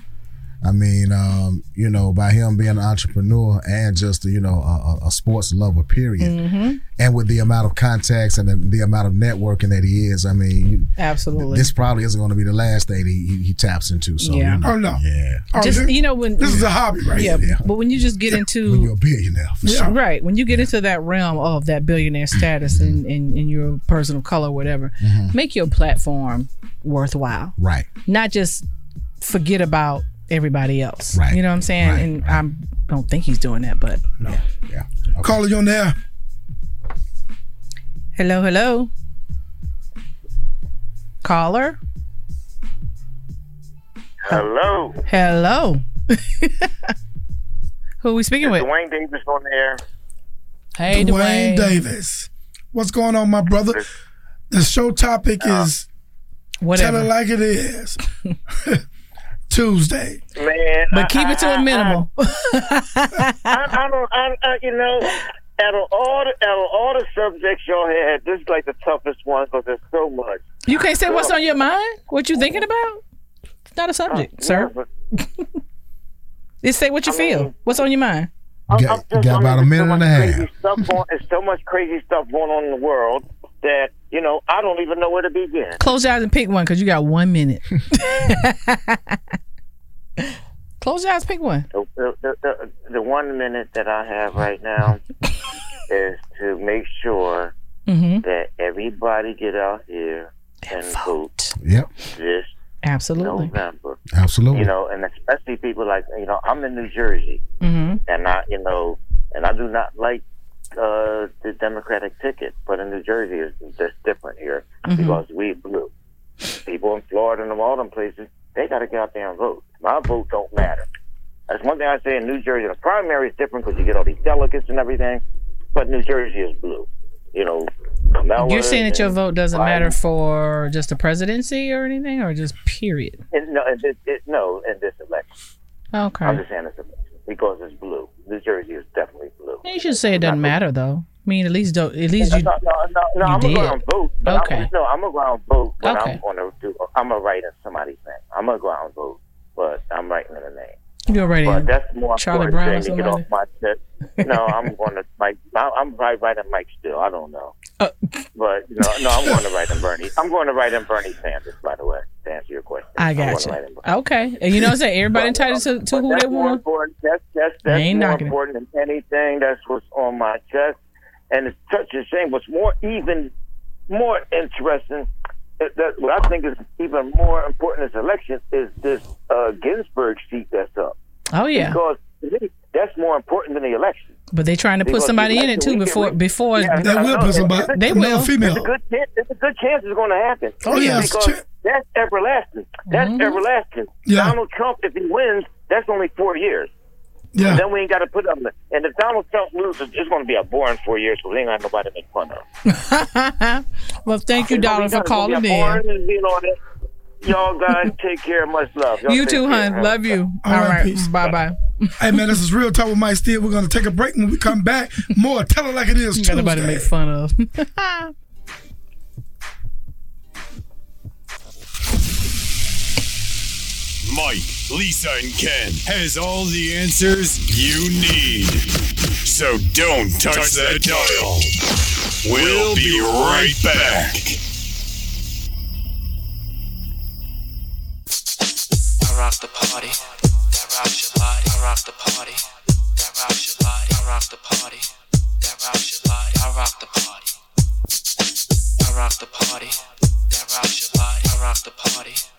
I mean, um, you know, by him being an entrepreneur and just you know a, a- a sports lover, period, Mm-hmm. and with the amount of contacts and the, the amount of networking that he is, I mean, you, Absolutely. this probably isn't going to be the last thing he, he, he taps into. So, Yeah. you know, Oh, no. yeah, Just you know when This is a hobby, right? Yeah, but when you just get into when you're a billionaire, for sure. right when you get into that realm of that billionaire status and in, in, your person of color, whatever, Mhm. make your platform worthwhile. Right. Not just forget about everybody else. Right. You know what I'm saying? Right, and I don't think he's doing that, but no. Yeah. Caller, you on there? hello, hello, caller, Hello. hello. [LAUGHS] Who are we speaking with? Dwayne Davis on there. Hey, Dwayne Dwayne. Davis. What's going on, my brother? The show topic uh, is Whatever. Tell it like it is. [LAUGHS] Tuesday. Man, But I- keep it to I- a I- minimal. [LAUGHS] I, I don't. I, I, you know, out of all the out of all the subjects y'all had, this is like the toughest one because there's so much. You can't say what's on your mind. What you thinking about? It's not a uh, subject, sir. Yeah, but [LAUGHS] Just say what you feel. What's on your mind? I'm- Got- I'm just- got I mean, about a minute so and a half. Stuff going, there's so much crazy stuff going on in the world that you know I don't even know where to begin. Close your eyes and pick one because you got one minute. [LAUGHS] Close your eyes, pick one. The, the, the, the, the one minute that I have right now [LAUGHS] is to make sure Mm-hmm. that everybody get out here and vote Yep. this Absolutely. November. Absolutely. You know, and especially people like you know, I'm in New Jersey, Mm-hmm. and I you know, and I do not like uh the Democratic ticket, but in New Jersey is just different here Mhm. because we blue. People in Florida and all them places, they got to get out there and vote. My vote don't matter. That's one thing I say in New Jersey. The primary is different because you get all these delegates and everything, but New Jersey is blue. You know, Kamala. You're saying that your vote doesn't Biden. matter for just the presidency or anything, or just period? In, no, in this, it, no, in this election. Okay. I'm just saying it's election because it's blue. New Jersey is definitely blue. You should say it doesn't matter though. I mean, at least don't. At least you. no, no, no, no I'm gonna did. go out vote. Okay. I'm, no, I'm gonna go out vote, but Okay. I'm gonna do. I'm gonna write in somebody's name. I'm gonna go out vote, but I'm writing in a name. You're right. But that's more Charlie important Brown or to get off my chest. No, I'm [LAUGHS] gonna Mike. I- I'm probably writing Mike Steele. I don't know. Uh. but no, no, I'm going to write in Bernie. I'm going to write in Bernie Sanders. By the way, to answer your question. I got to you. write in Bernie. Okay, and you know what I'm saying? Everybody entitled to, to who they more want. important. That's that's that's ain't more knocking it. important than anything. That's what's on my chest, and it's such a shame. What's more even more interesting, that, that what I think is even more important this election is this uh, Ginsburg seat that's up. Oh yeah, Because that's more important than the election. but they're trying to put Because somebody in it too we before re- before. Yeah, no, no, it's- it's- They will. It's a good chance. It's a good chance it's going to happen. Oh, yeah, it's because that's everlasting. That's Mm-hmm. everlasting. Yeah. Donald Trump, if he wins, that's only four years. Yeah. And then we ain't got to put up. the- And if Donald Trump loses, it's going to be a boring four years because we ain't got nobody to make fun of. [LAUGHS] well, thank you, It's gonna Dollar, be for done. It's calling a in. boring and being all that. Y'all guys [LAUGHS] take care. Much love. Y'all You take too, care. hon. Love you. All All right, right. Bye bye. [LAUGHS] hey man, this is real talk with Mike Steele. We're gonna take a break. When we come back, more tell it like it is. Got nobody to make fun of. Mike, Lisa, and Ken has all the answers you need. So don't touch, that dial. We'll be right back. I rock the party. That rocks your body. I rock the party. That rocks your body. I rock the party. That rocks your body. I rock the party. I rock the party. That rocks your body. I rock the party.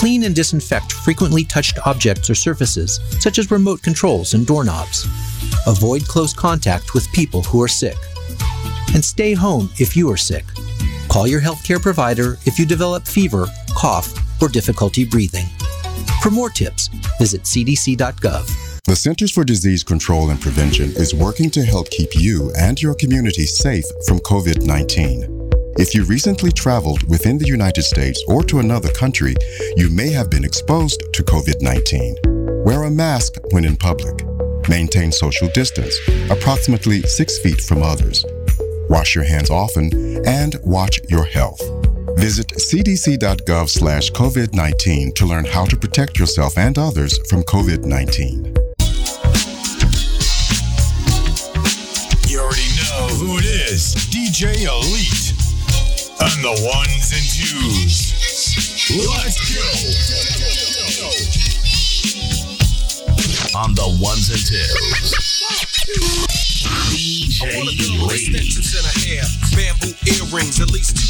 Clean and disinfect frequently touched objects or surfaces, such as remote controls and doorknobs. Avoid close contact with people who are sick. And stay home if you are sick. Call your healthcare provider if you develop fever, cough, or difficulty breathing. For more tips, visit cdc.gov. The Centers for Disease Control and Prevention is working to help keep you and your community safe from COVID 19. If you recently traveled within the United States or to another country, you may have been exposed to COVID 19. Wear a mask when in public. Maintain social distance, approximately six feet from others. Wash your hands often and watch your health. Visit cdc.gov slash COVID-19 to learn how to protect yourself and others from COVID-19. You already know who it is. DJ Elite. On the ones and twos. Let's go. On the ones and twos. DJ Elite. extensions in her hair, bamboo earrings, at least two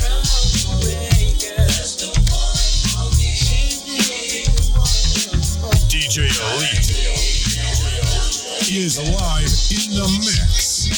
DJ Elite is live in the mix.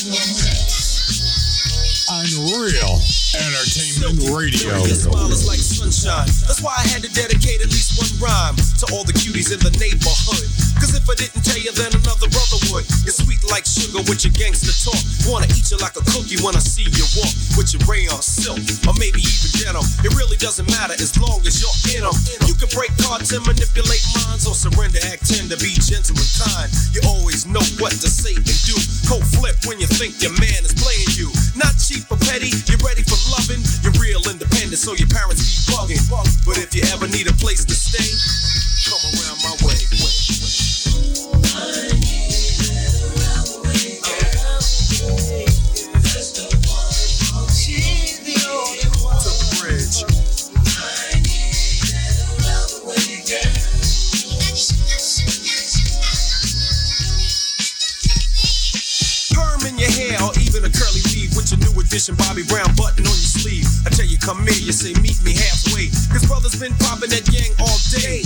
On Real Entertainment Radio. Your smile is like sunshine. That's why I had to dedicate at least one rhyme to all the cuties in the neighborhood. Cause if I didn't tell you, then another brother would. You're sweet like sugar with your gangster talk. Wanna eat you like a cookie when I see you walk with your rayon silk or maybe even denim. It really doesn't matter as long as you're in 'em. You can break cards and manipulate minds or surrender, act tender, be gentle and kind. You always know what to say and do. Cold flip when you think your man is playing you. Not cheap or petty, you're ready for loving. You're real independent, so your parents be bugging. But if you ever need a place to stay, come around my way. Bobby Brown button on your sleeve. I tell you, come here, you say meet me halfway. Cause brothers been popping that yang all day.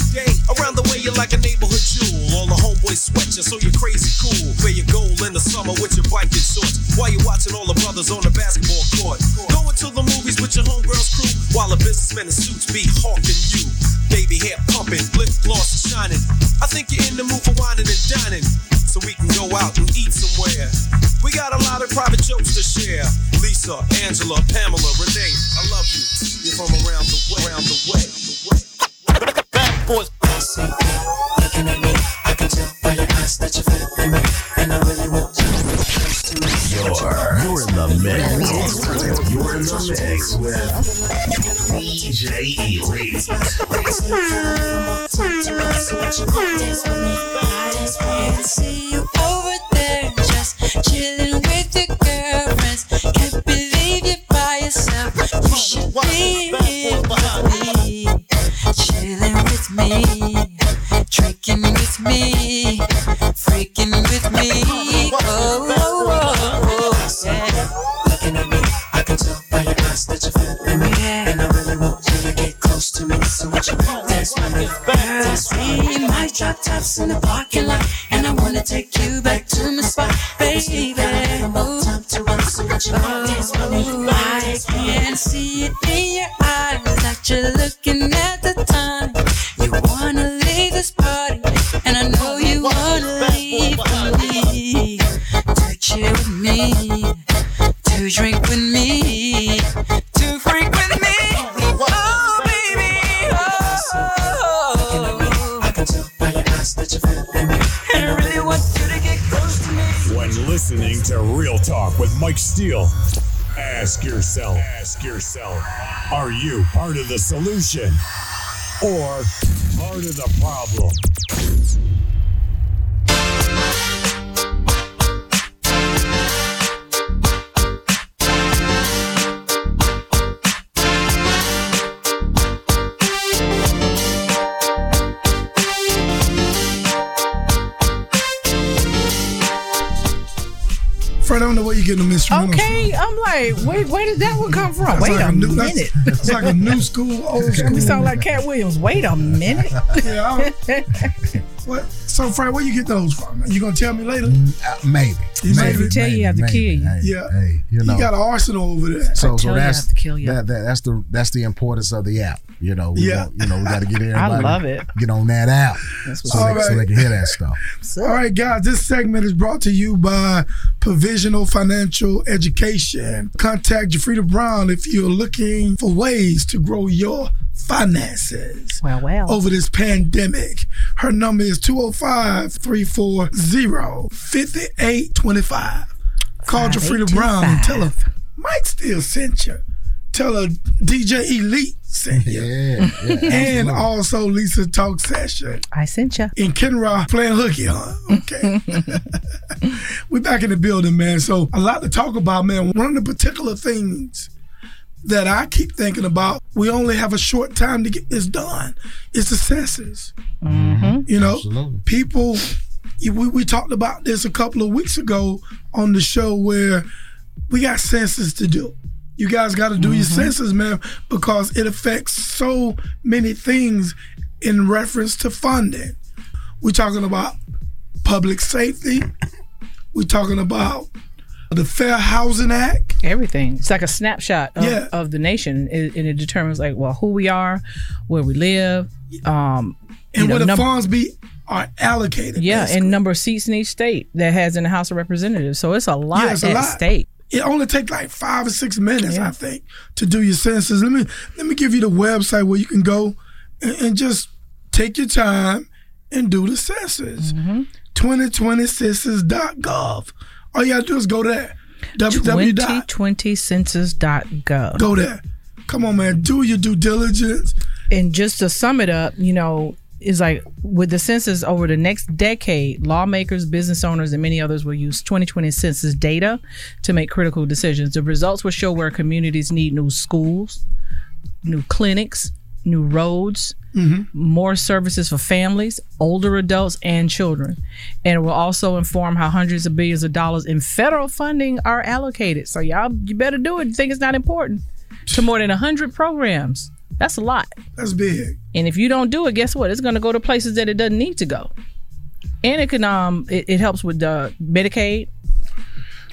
Around the way, you're like a neighborhood jewel. All the homeboys sweat you, so you're crazy cool. Wear your gold in the summer with your biking shorts. While you're watching all the brothers on the basketball court. Going to the movies with your homegirls crew. While the businessmen in suits be hawking you. Baby hair pumping, lip gloss shining. I think you're in the mood for whining and dining so we can go out and eat somewhere. We got a lot of private jokes to share. Lisa, Angela, Pamela, Renee, I love you. You're from around the way. Around the way. Bad boys. So, looking at me, I can tell by your eyes that you're feeling me, and I really want you. You're, you're in the mix. You're in the mix with DJ Elite close to me. I see you over there, just chilling with your girlfriends. Can't believe you're by yourself. You should be here with me, chilling with me, drinking with me, freaking with me. Oh, oh, oh, oh, yeah. Looking at me, I can tell by your eyes that you're feeling me. And I really want you to get close to me. So what you dance with me? Drop tops in the parking lot, and I wanna take you back to my spot, baby. Oh, I can see it in your eyes that you're looking yourself, are you part of the solution or part of the problem? Getting them instrumentals Okay, I'm like, where, where did that one come from? That's Wait like a a new- that's- minute. It's like a new school, [LAUGHS] old school. We sound like Katt Williams. Wait a minute. yeah. [LAUGHS] What? So, Frank, where you get those from? You gonna tell me later? Uh, maybe. You maybe, maybe tell you maybe, have to kill you. Hey, Yeah. Hey, you know. You got an arsenal over there. so, so tell you I that's have to kill you. That, that, that's the that's the importance of the app. You know, we Yeah. want- you know, we got to get [LAUGHS] I everybody. love it. Get on that app so, up. they, so they can hear that stuff. All right, guys, this segment is brought to you by Provisional Financial Education. Contact Jafrida Brown if you're looking for ways to grow your finances Well, well. over this pandemic. Her number is 205 340 5825. Call Jafrida Brown and tell her Mike Steele sent you. Tell her DJ Elite sent you. Yeah, yeah, [LAUGHS] and also Lisa Talk Session. I sent you. In Kenra playing hooky, huh? Okay. [LAUGHS] We're back in the building, man. So a lot to talk about, man. One of the particular things that I keep thinking about, we only have a short time to get this done. It's the census. Mm-hmm. You know, Absolutely. people. We, we talked about this a couple of weeks ago on the show where we got census to do. You guys got to do your census, man, because it affects so many things in reference to funding. We're talking about public safety. We're talking about the Fair Housing Act. Everything. It's like a snapshot of, Yeah. of the nation, and and it determines like, well, who we are, where we live, um, And know, where the num- funds be are allocated. yeah, basically. and number of seats in each state that has in the House of Representatives. So it's a lot Yeah, it's a lot. stake. It only takes like five or six minutes, I think, to do your census. Let me let me give you the website where you can go and, and just take your time and do the census. 2020census.gov. Mm-hmm. All you gotta do is go there. www. 2020census.gov. Go there. Come on, man. Do your due diligence. And just to sum it up, you know, is like with the census over the next decade, lawmakers, business owners, and many others will use 2020 census data to make critical decisions. The results will show where communities need new schools, new clinics, new roads, mm-hmm. more services for families, older adults, and children. And it will also inform how hundreds of billions of dollars in federal funding are allocated. So y'all, you better do it. You think it's not important to more than 100 programs. That's a lot. That's big. And if you don't do it, guess what? It's going to go to places that it doesn't need to go. And it can um it, it helps with uh, Medicaid.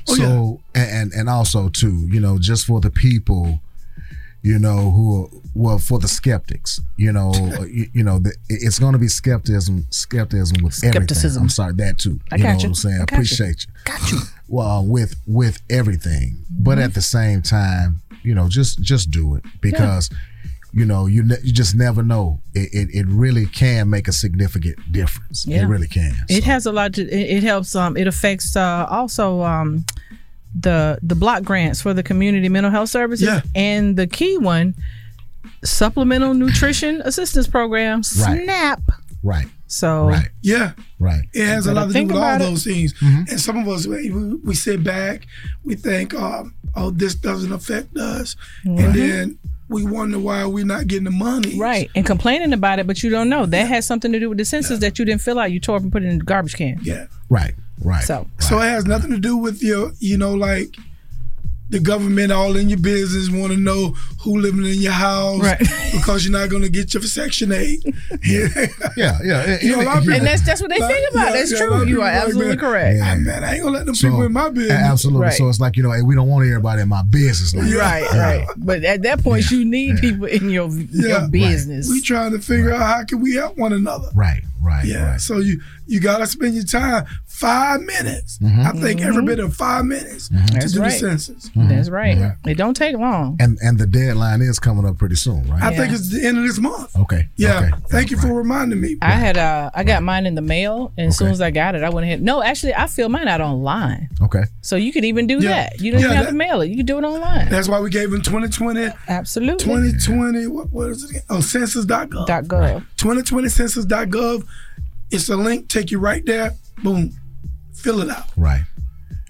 so and and also too, you know, just for the people, you know, who are well for the skeptics, you know, [LAUGHS] you, you know, the, it's going to be skepticism, skepticism with everything. Skepticism. I'm sorry that too. I you got know you. what I'm saying? I got you. Appreciate you. Got you. [LAUGHS] Well, with with everything, but Mm-hmm. at the same time, you know, just just do it because. You know, you ne- you just never know. It, it it really can make a significant difference. It really can. It has a lot to. It, it helps. Um, it affects uh, also um, the the block grants for the community mental health services. Yeah. And the key one, supplemental nutrition assistance program, Right. SNAP. Right. So Right. Yeah. Right. It has a lot to do with all it. those things. Mm-hmm. And some of us, we, we we sit back, we think, um, oh, this doesn't affect us. Mhm. And then we wonder why we're not getting the money. Right. And complaining about it, but you don't know. That has something to do with the census that you didn't fill out. You tore up and put it in the garbage can. Yeah. Right. Right. So So it has nothing to do with your, you know, like the government all in your business, want to know who living in your house Right. [LAUGHS] because you're not going to get your Section 8. yeah. [LAUGHS] Yeah, yeah. You know, a people, And that's that's what they think about. That's a lot true. You people are like, absolutely man, correct. "Ah, man, I ain't going to let them So- people in my business. Absolutely. Right. So it's like, you know, hey, we don't want everybody in my business. Like Right, right. But at that point, you need people in your your business. We trying to figure out how can we help one another. Right, right, Yeah. right. So you you gotta spend your time five minutes. Mhm. I think every bit of five minutes to That's do right. the census. That's right. It don't take long. And and the deadline is coming up pretty soon, right? I think it's the end of this month. Okay. Yeah. Okay. Thank you for reminding me. I had uh I got mine in the mail, and as soon as I got it, I went ahead. No, actually, I filled mine out online, Okay. so you could even do Yeah. that. You don't Yeah, even have that- to mail it. You can do it online. That's why we gave him 2020. Absolutely. 2020. What, what is it again? Oh, census.gov. Dot gov. 2020 census.gov. It's a link. Take you right there. Boom. Fill it out. Right.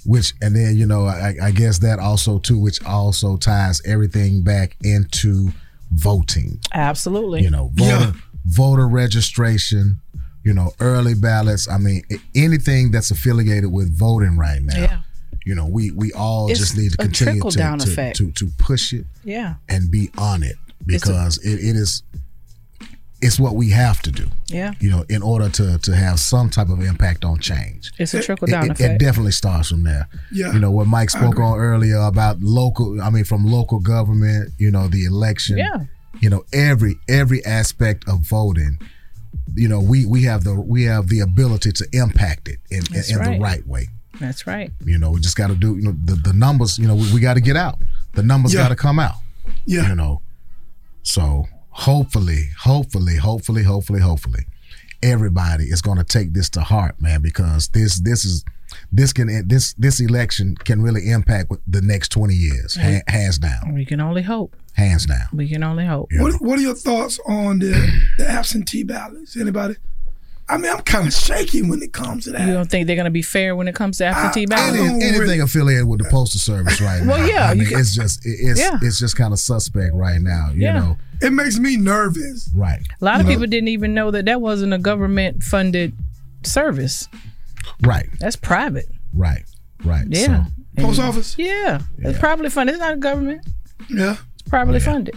Which and then you know I, I guess that also too, which also ties everything back into voting. Absolutely. You know, voter voter registration. You know, early ballots. I mean, anything that's affiliated with voting right now. Yeah. You know, we we all It's just need to continue to trickle-down to, to to push it Yeah. and be on it It's a- because it, it is it's what we have to do. Yeah. You know, in order to to have some type of impact on change. It's a It- trickle down it, effect. It definitely starts from there. Yeah. You know what Mike spoke on earlier about local. I mean, from local government. You know, the election. Yeah. You know, every every aspect of voting. You know, we we have the we have the ability to impact it in, in, in right. the right way. That's right. You know, we just got to do. You know, the, the numbers. You know, we, we got to get out. The numbers Yeah. got to come out. Yeah. You know, so hopefully, hopefully, hopefully, hopefully, hopefully, everybody is going to take this to heart, man, because this this is this can this this election can really impact with the next twenty years, ha- hands down, We can only hope. hands down. We can only hope. What, what are your thoughts on the, the absentee ballots? Anybody? I mean, I'm kind of shaky when it comes to that. You don't think they're going to be fair when it comes to absentee ballots? Any, anything affiliated with the postal service right now. Well, yeah, I mean, can- it's just it- it's Yeah. it's just kind of suspect right now. You Yeah. know, It makes me nervous. right? A lot of know- people didn't even know that that wasn't a government funded service. Right, That's private. right, right. Yeah. So, Post office? Yeah. It's privately funded. It's not a government. Yeah. It's privately oh, funded.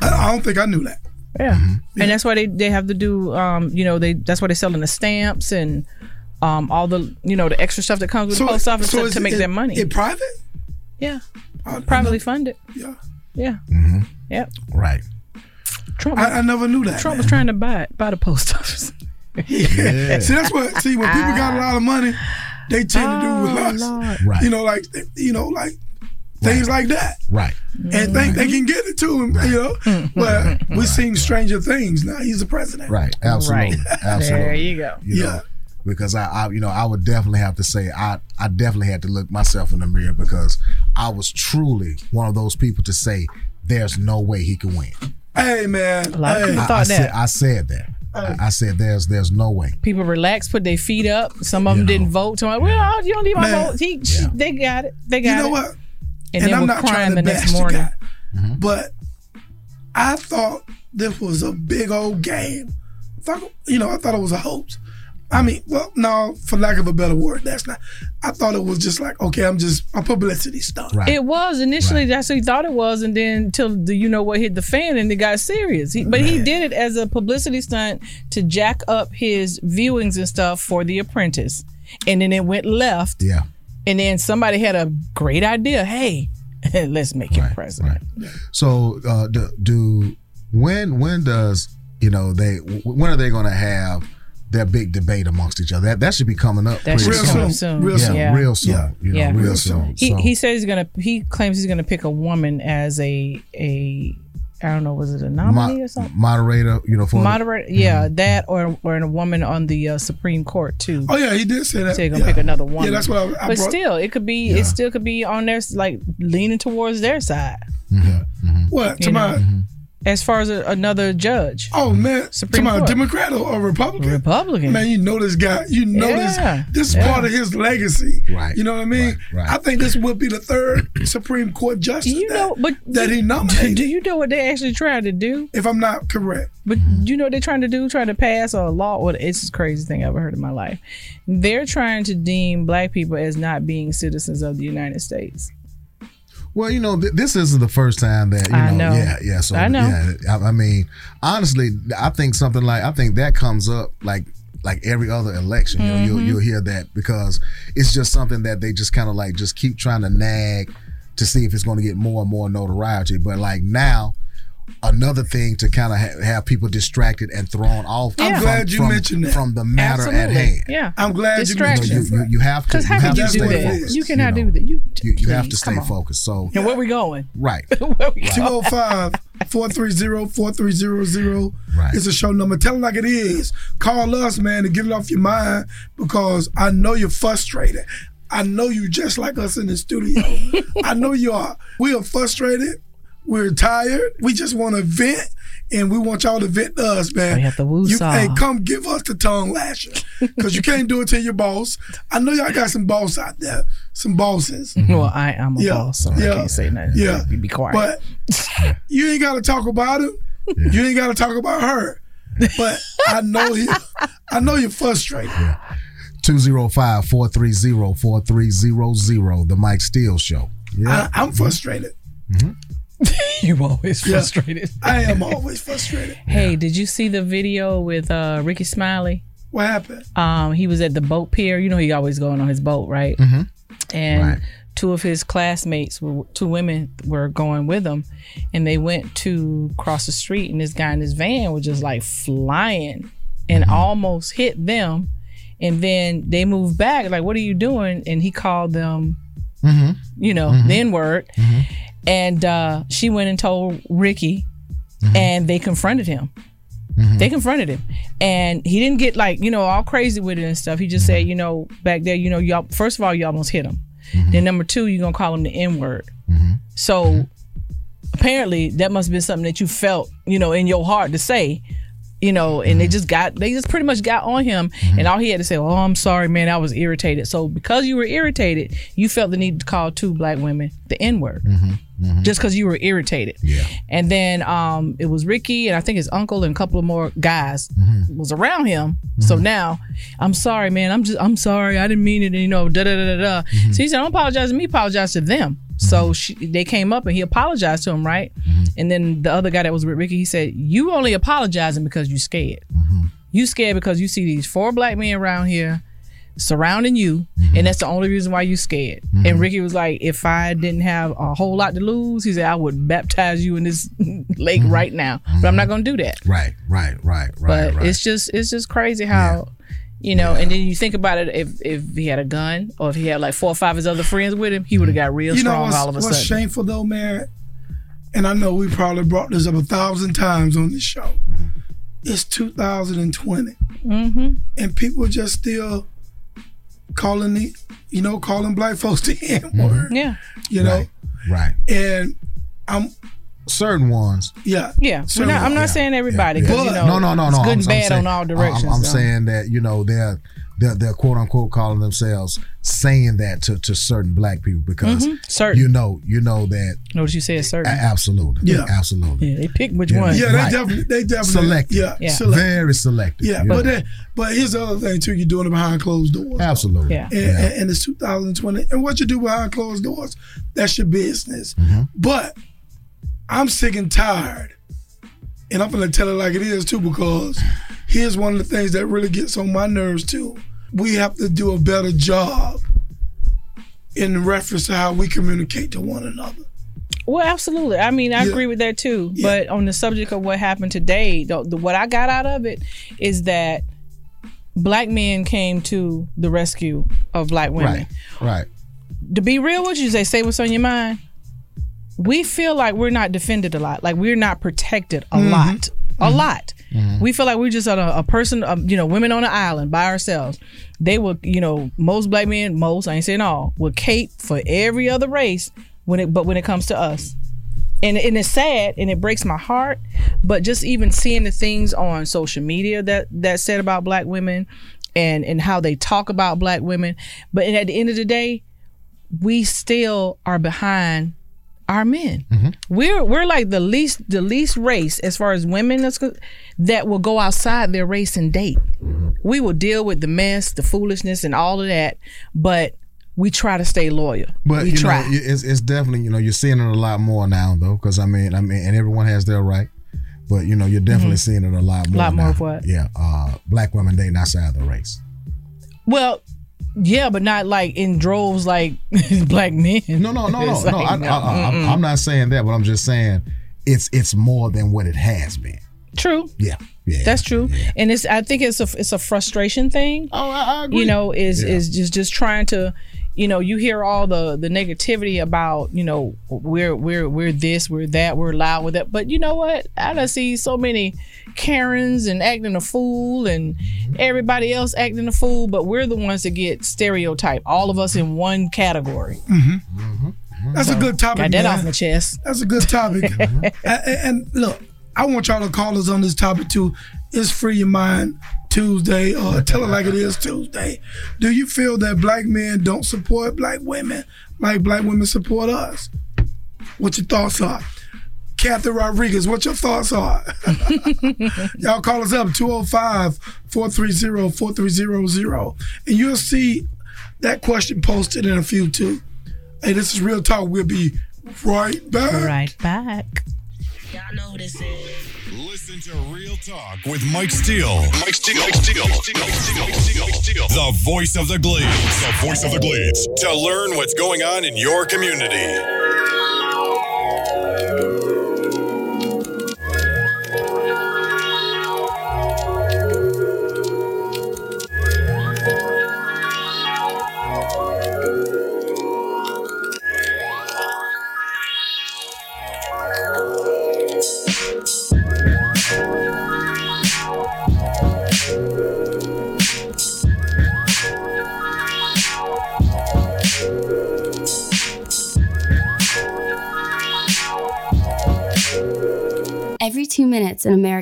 I, I don't think I knew that. Yeah. Mm-hmm. And that's why they, they have to do um, you know, they that's why they're selling the stamps and um all the you know, the extra stuff that comes with the post office to, to make it, their money. It private? yeah. I- I Privately know- funded. Yeah. Yeah. hmm Yep. right. Trump I, I never knew that. Trump was trying to buy it, buy the post office. [LAUGHS] Yeah. See, that's what. See, when people got a lot of money, they tend to do [LAUGHS] with Oh, us. Lord. Right. You know, like you know, like things like that, Right. and think they can get it to him. You know, [LAUGHS] but we've seen stranger things. Now he's the president. Right. Absolutely. Right. Absolutely. There you go. You know, Yeah. because I, I, you know, I would definitely have to say I, I definitely had to look myself in the mirror because I was truly one of those people to say there's no way he can win. Hey man, A lot of hey, people I, thought I that. said, I said that. I, I said there's there's no way. People relaxed, put their feet up. Some of them didn't vote. So I'm like, well, you don't need my Man. vote. He, she- they got it. They got it. you know it. what? And, And then I'm not trying crying to the next bash the morning. guy, mm-hmm. but I thought this was a big old game. I thought, you know, I thought it was a hoax. I mean, well, no, for lack of a better word, that's not. I thought it was just like, okay, I'm just a publicity stunt. Right. It was initially that's what he thought it was, and then till the you know what hit the fan, and it got serious. He, but he did it as a publicity stunt to jack up his viewings and stuff for The Apprentice, and then it went left, Yeah. And then somebody had a great idea. Hey, [LAUGHS] let's make him president. So uh, do, do when when does you know they when are they going to have their big debate amongst each other? That that should be coming up That pretty soon. soon. Real soon. Yeah. real soon. Yeah. You know, Yeah. real, Real soon. He So- he says he's gonna. He claims he's gonna pick a woman as a a. I don't know. Was it a nominee mo- or something? moderator, you know, for Moderate, yeah, mm-hmm. that or or a woman on the uh, Supreme Court too. Oh yeah, he did say that. So you're gonna yeah. pick another one. Yeah, that's what I. I but brought, still, it could be. Yeah. It still could be on their like leaning towards their side. Mm-hmm. Mm-hmm. what to you my know. As far as a, another judge. Oh man, Supreme Come on, Court. Democrat or, or Republican? Republican. Man, you know this guy. You know Yeah, this. This is yeah. part of his legacy. Right. You know what I mean? right. I think this would be the third [CLEARS THROAT] Supreme Court justice You that, know, but that he nominated. do you know what they actually trying to do? If I'm not correct, But you know what they're trying to do? Trying to pass a law. Well, it's the craziest thing I've ever heard in my life. They're trying to deem black people as not being citizens of the United States. Well, you know, th- this isn't the first time that you know, I know. Yeah, yeah. So I know. yeah, I, I mean, honestly, I think something like I think that comes up like like every other election. You know, you'll, Mhm. you'll hear that because it's just something that they just kind of like just keep trying to nag to see if it's going to get more and more notoriety. But like now. Another thing to kind of ha- have people distracted and thrown off. I'm from- glad you from- mentioned that. from the matter at hand. Yeah. I'm glad Distraction. you mentioned You, you, you have to. Because how you can have you do that? focused, You cannot know. do that. You, You, you have to stay focused. So And where we going? right. [LAUGHS] Where 205 430 4300 Right. is a show number. Tell them like it is. Call us, man, to get it off your mind because I know you're frustrated. I know you just like us in the studio. [LAUGHS] I know you are. We are frustrated. We're tired. We just want to vent. And we want y'all to vent to us, man. We have to you, woo-saw. Hey, come give us the tongue lashing. Because you can't do it to your boss. I know y'all got some boss out there. Some bosses. [LAUGHS] Well, I am a Yeah, boss, so yeah, I can't say nothing. yeah. You be quiet. But [LAUGHS] you ain't got to talk about it. You ain't got to talk about her. But I know you. I know you're frustrated. 205-430-4300, the Mike Steele Show. I, I'm frustrated. [LAUGHS] you always Yeah. frustrated. I am always frustrated. [LAUGHS] Hey, did you see the video with uh, Rickey Smiley? What happened? Um, he was at the boat pier. You know, he always going on his boat, right? Mm-hmm. And Right. two of his classmates, were, two women, were going with him, and they went to cross the street, and this guy in his van was just like flying, and Mm-hmm. almost hit them. And then they moved back, like, "What are you doing?" And he called them, Mm-hmm. you know, the N word. And uh, she went and told Rickey, Mm-hmm. and they confronted him. They confronted him, and he didn't get like you know all crazy with it and stuff. He just Mm-hmm. said, you know, back there, you know, y'all. First of all, you almost hit him. Mm-hmm. Then number two, you're gonna call him the N word. So apparently, that must have been something that you felt, you know, in your heart to say. You know, and Mm-hmm. they just got they just pretty much got on him, and all he had to say, "Oh, I'm sorry, man, I was irritated." So because you were irritated, you felt the need to call two black women the N word Mm-hmm. just because you were irritated. Yeah. And then um, it was Rickey and I think his uncle and a couple of more guys Mm-hmm. was around him. So now I'm sorry, man. I'm just I'm sorry. I didn't mean it. You know, da da da da da. Mm-hmm. So he said, "Don't apologize to me. Apologize to them." So she, they came up and he apologized to him, right? Mm-hmm. And then the other guy that was with Rickey, he said, "You only apologizing because you scared. Mm-hmm. You scared because you see these four black men around here." surrounding you Mm-hmm. and that's the only reason why you scared and rickey was like if i didn't have a whole lot to lose he said i would baptize you in this [LAUGHS] lake right now but i'm not gonna do that Right, right, right, right, but right. it's just it's just crazy how you know and then you think about it if if he had a gun or if he had like four or five of his other friends with him he would have got real You strong what's, all of a what's sudden shameful though, man? And I know we probably brought this up a thousand times on this show. It's 2020, mm-hmm. and people just still calling the, you know, calling black folks the N word. yeah You know, Mm-hmm. Right. and I'm Certain ones. yeah, yeah Certain not, i'm not ones. saying everybody because you know no, no, no, it's no. good I'm, and I'm bad saying, on all I'm- directions I'm, so. saying that you know they're they're, they're quote unquote calling themselves saying that to, to certain black people because Mhm. Certain. you know you know that notice you said a- certain absolutely Yeah. absolutely yeah they pick which Yeah. one yeah, they Right. definitely, they definitely, selective yeah, Yeah. select- very selective yeah. But then, but here's the other thing too: you're doing it behind closed doors. absolutely Yeah. and, Yeah. and, and it's 2020. And what you do behind closed doors, that's your business. Mm-hmm. But I'm sick and tired. And I'm gonna tell it like it is too, because here's one of the things that really gets on my nerves too. We have to do a better job in reference to how we communicate to one another. Well, absolutely. I mean, I Yeah. agree with that too. But on the subject of what happened today, the, the, what I got out of it is that black men came to the rescue of black women. right right To be real with you, they say what's on your mind. We feel like we're not defended a lot, like we're not protected a mm-hmm. lot, a mm-hmm. lot. Mm-hmm. We feel like we're just a, a person, um, you know, women on an island by ourselves. They will, you know, most black men, most I ain't saying all, will cape for every other race when it, but when it comes to us, and and it's sad and it breaks my heart. But just even seeing the things on social media that that said about black women, and and how they talk about black women, but and at the end of the day, we still are behind our men. We're we're like the least the least race as far as women that's that will go outside their race and date. We will deal with the mess, the foolishness, and all of that, but we try to stay loyal. But we you try. know, it's, it's definitely you know you're seeing it a lot more now though, because I mean I mean and everyone has their right, but you know you're definitely Mhm. seeing it a lot more. Lot more now. of what? Yeah, uh, black women dating outside the race. well, yeah, but not like in droves like [LAUGHS] black men. No, no, no, [LAUGHS] no, It's no. I, I, I, I'm. I'm not saying that, but I'm just saying it's it's more than what it has been. True. Yeah, yeah. That's true, and it's. I think it's a it's a frustration thing. Oh, I, agree. You know, is Yeah. is just just trying to, you know, you hear all the the negativity about you know we're we're we're this we're that we're loud with that, but you know what? I done see so many Karens and acting a fool and mm-hmm. everybody else acting a fool, but we're the ones that get stereotyped. All of us in one category. Mm-hmm. mm-hmm. mm-hmm. That's a good topic. Got that man. off my chest. That's a good topic. [LAUGHS] and, and look, I want y'all to call us on this topic too. It's Free Your Mind Tuesday, or tell it like it is Tuesday. Do you feel that black men don't support black women like black women support us? What your thoughts are? Kathy Rodriguez, what your thoughts are? [LAUGHS] Y'all call us up 205 430 4300 and you'll see that question posted in a few too. Hey, this is Real Talk. We'll be right back. Right back. Listen to Real Talk with Mike Steele. Mike Steele. Mike Steele. Mike Steele. The voice of the Glades. The voice of the Glades. To learn what's going on in your community.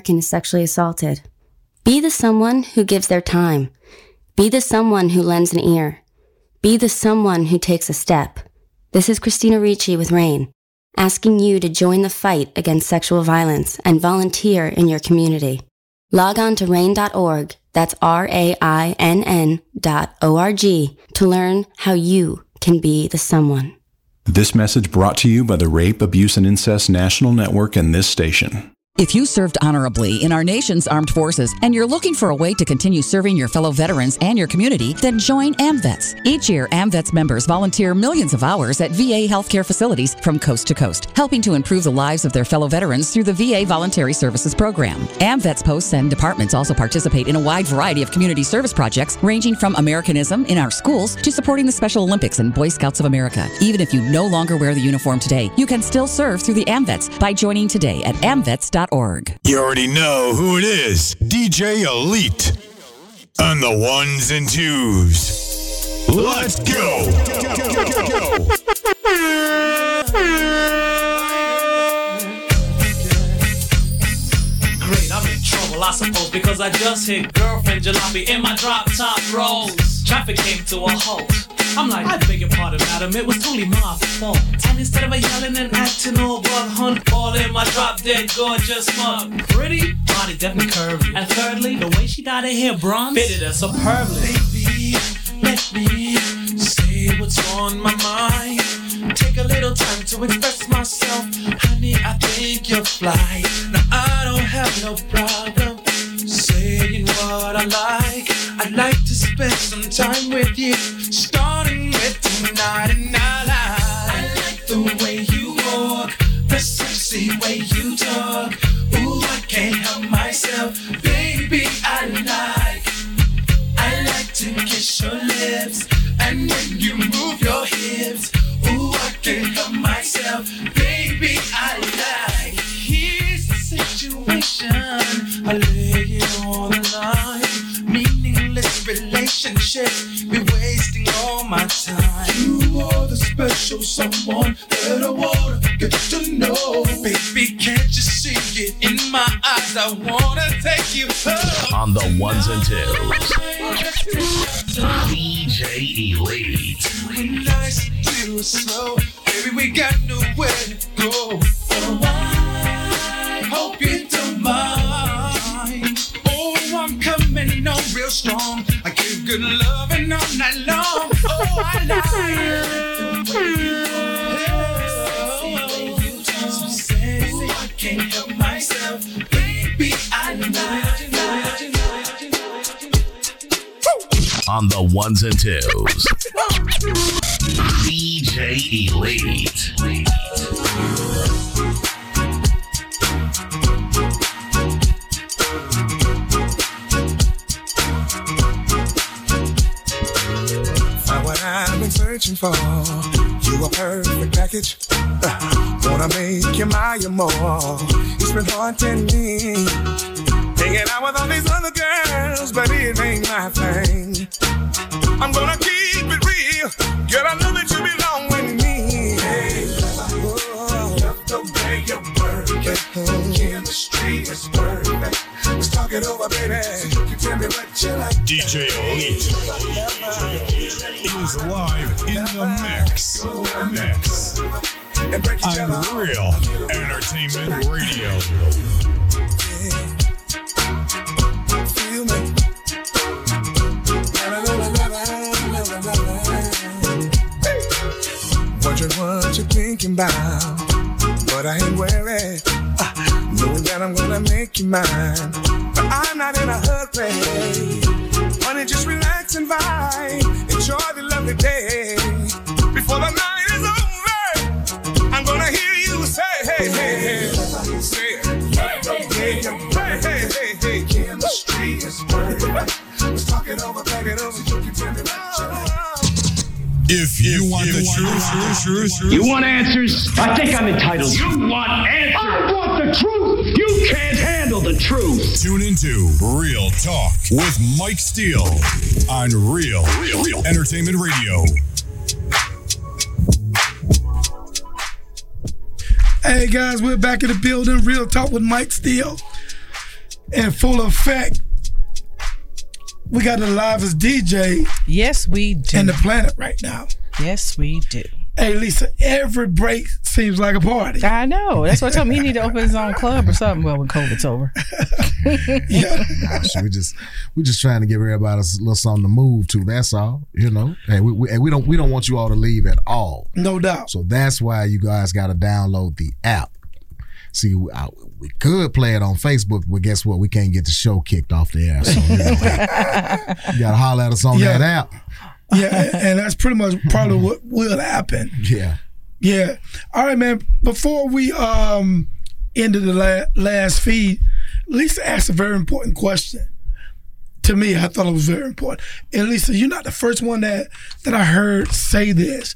American is sexually assaulted. Be the someone who gives their time. Be the someone who lends an ear. Be the someone who takes a step. This is Christina Ricci with RAINN, asking you to join the fight against sexual violence and volunteer in your community. Log on to rainn.org, that's R-A-I-N-N dot O-R-G, to learn how you can be the someone. This message brought to you by the Rape, Abuse, and Incest National Network and this station. If you served honorably in our nation's armed forces and you're looking for a way to continue serving your fellow veterans and your community, then join AMVETS. Each year, AMVETS members volunteer millions of hours at VA healthcare facilities from coast to coast, helping to improve the lives of their fellow veterans through the VA Voluntary Services Program. AMVETS posts and departments also participate in a wide variety of community service projects, ranging from Americanism in our schools to supporting the Special Olympics and Boy Scouts of America. Even if you no longer wear the uniform today, you can still serve through the AMVETS by joining today at You already know who it is. DJ Elite. On the ones and twos. Let's go. Great, I suppose, because I just hit girlfriend jalopy in my drop top rolls. Traffic came to a halt. I'm like, I beg your pardon, madam, it was totally my fault. And instead of a yelling and acting all bug hunt, all in my drop dead gorgeous mug. Pretty, body definitely curvy. And thirdly, the way she dyed her hair bronze fitted her superbly. Baby, let me say what's on my mind. Take a little time to express myself. Honey, I think you're fly. Now I don't have no problem what I like. I'd like to spend some time with you, starting with tonight and I like. I like the way you walk, the sexy way you talk. Ooh, I can't help myself, baby. I like. I like to kiss your lips, and when you move your hips, ooh, I can't help myself, baby. I like. Here's the situation, I lay it on the line. Meaningless relationships, be wasting all my time. You are the special someone that I wanna get to know. Baby, can't you see it in my eyes? I wanna take you home. On the ones and twos. DJ Elite. When nice, little slow, baby, we got nowhere to go. Oh, I hope you don't mind. Oh, I'm coming on real strong. I give good loving all night long. Oh, I like So sexy, I can't help myself. Baby, I know it, you know it, you know it, you know it. On the ones and twos. [LAUGHS] DJ Elite. Been searching for. You a perfect package. Uh, [LAUGHS] wanna make you my more. It's been haunting me. Hanging out with all these other girls, but it ain't my thing. I'm gonna keep it real. Girl, I know that you belong with me. Oh, love the way you work it. Chemistry is perfect. Let's talk it over, baby. You can tell me what you like. DJ Elite is live in the mix. Mix. Unreal Entertainment Radio. Wondering what you're thinking about, but I ain't worried. Uh, knowing that I'm gonna make you mine, but I'm not in a hurry. Honey, just relax and vibe, enjoy the lovely day. Before the night is over, I'm gonna hear you say, hey, hey, hey, say it. Hey, hey, hey, hey, hey. Chemistry is perfect. Let's talk it over, back it over. If you want the truth, truth, truth, You want answers? I think I'm entitled. You want answers? I want the truth. You can't handle the truth. Tune into Real Talk with Mike Steele on Real, Real Entertainment Radio. Hey guys, we're back in the building. Real talk with Mike Steele. In full effect. We got the livest DJ. Yes, we do. In the planet right now. Yes, we do. Hey Lisa, every break seems like a party. I know. That's what I told him. He need to open his own club or something. Well, when COVID's over. [LAUGHS] So we just we just trying to give everybody a little something to move to. That's all. You know, hey, we, we, and we don't we don't want you all to leave at all. No doubt. So that's why you guys got to download the app. See, we, I, we could play it on Facebook, but guess what? We can't get the show kicked off the air. So [LAUGHS] you, know, you got to holler at us on Yeah. that app. Yeah, and that's pretty much probably what will happen. Yeah. Yeah. All right, man. Before we um ended the la- last feed, Lisa asked a very important question. To me, I thought it was very important. And Lisa, you're not the first one that that I heard say this.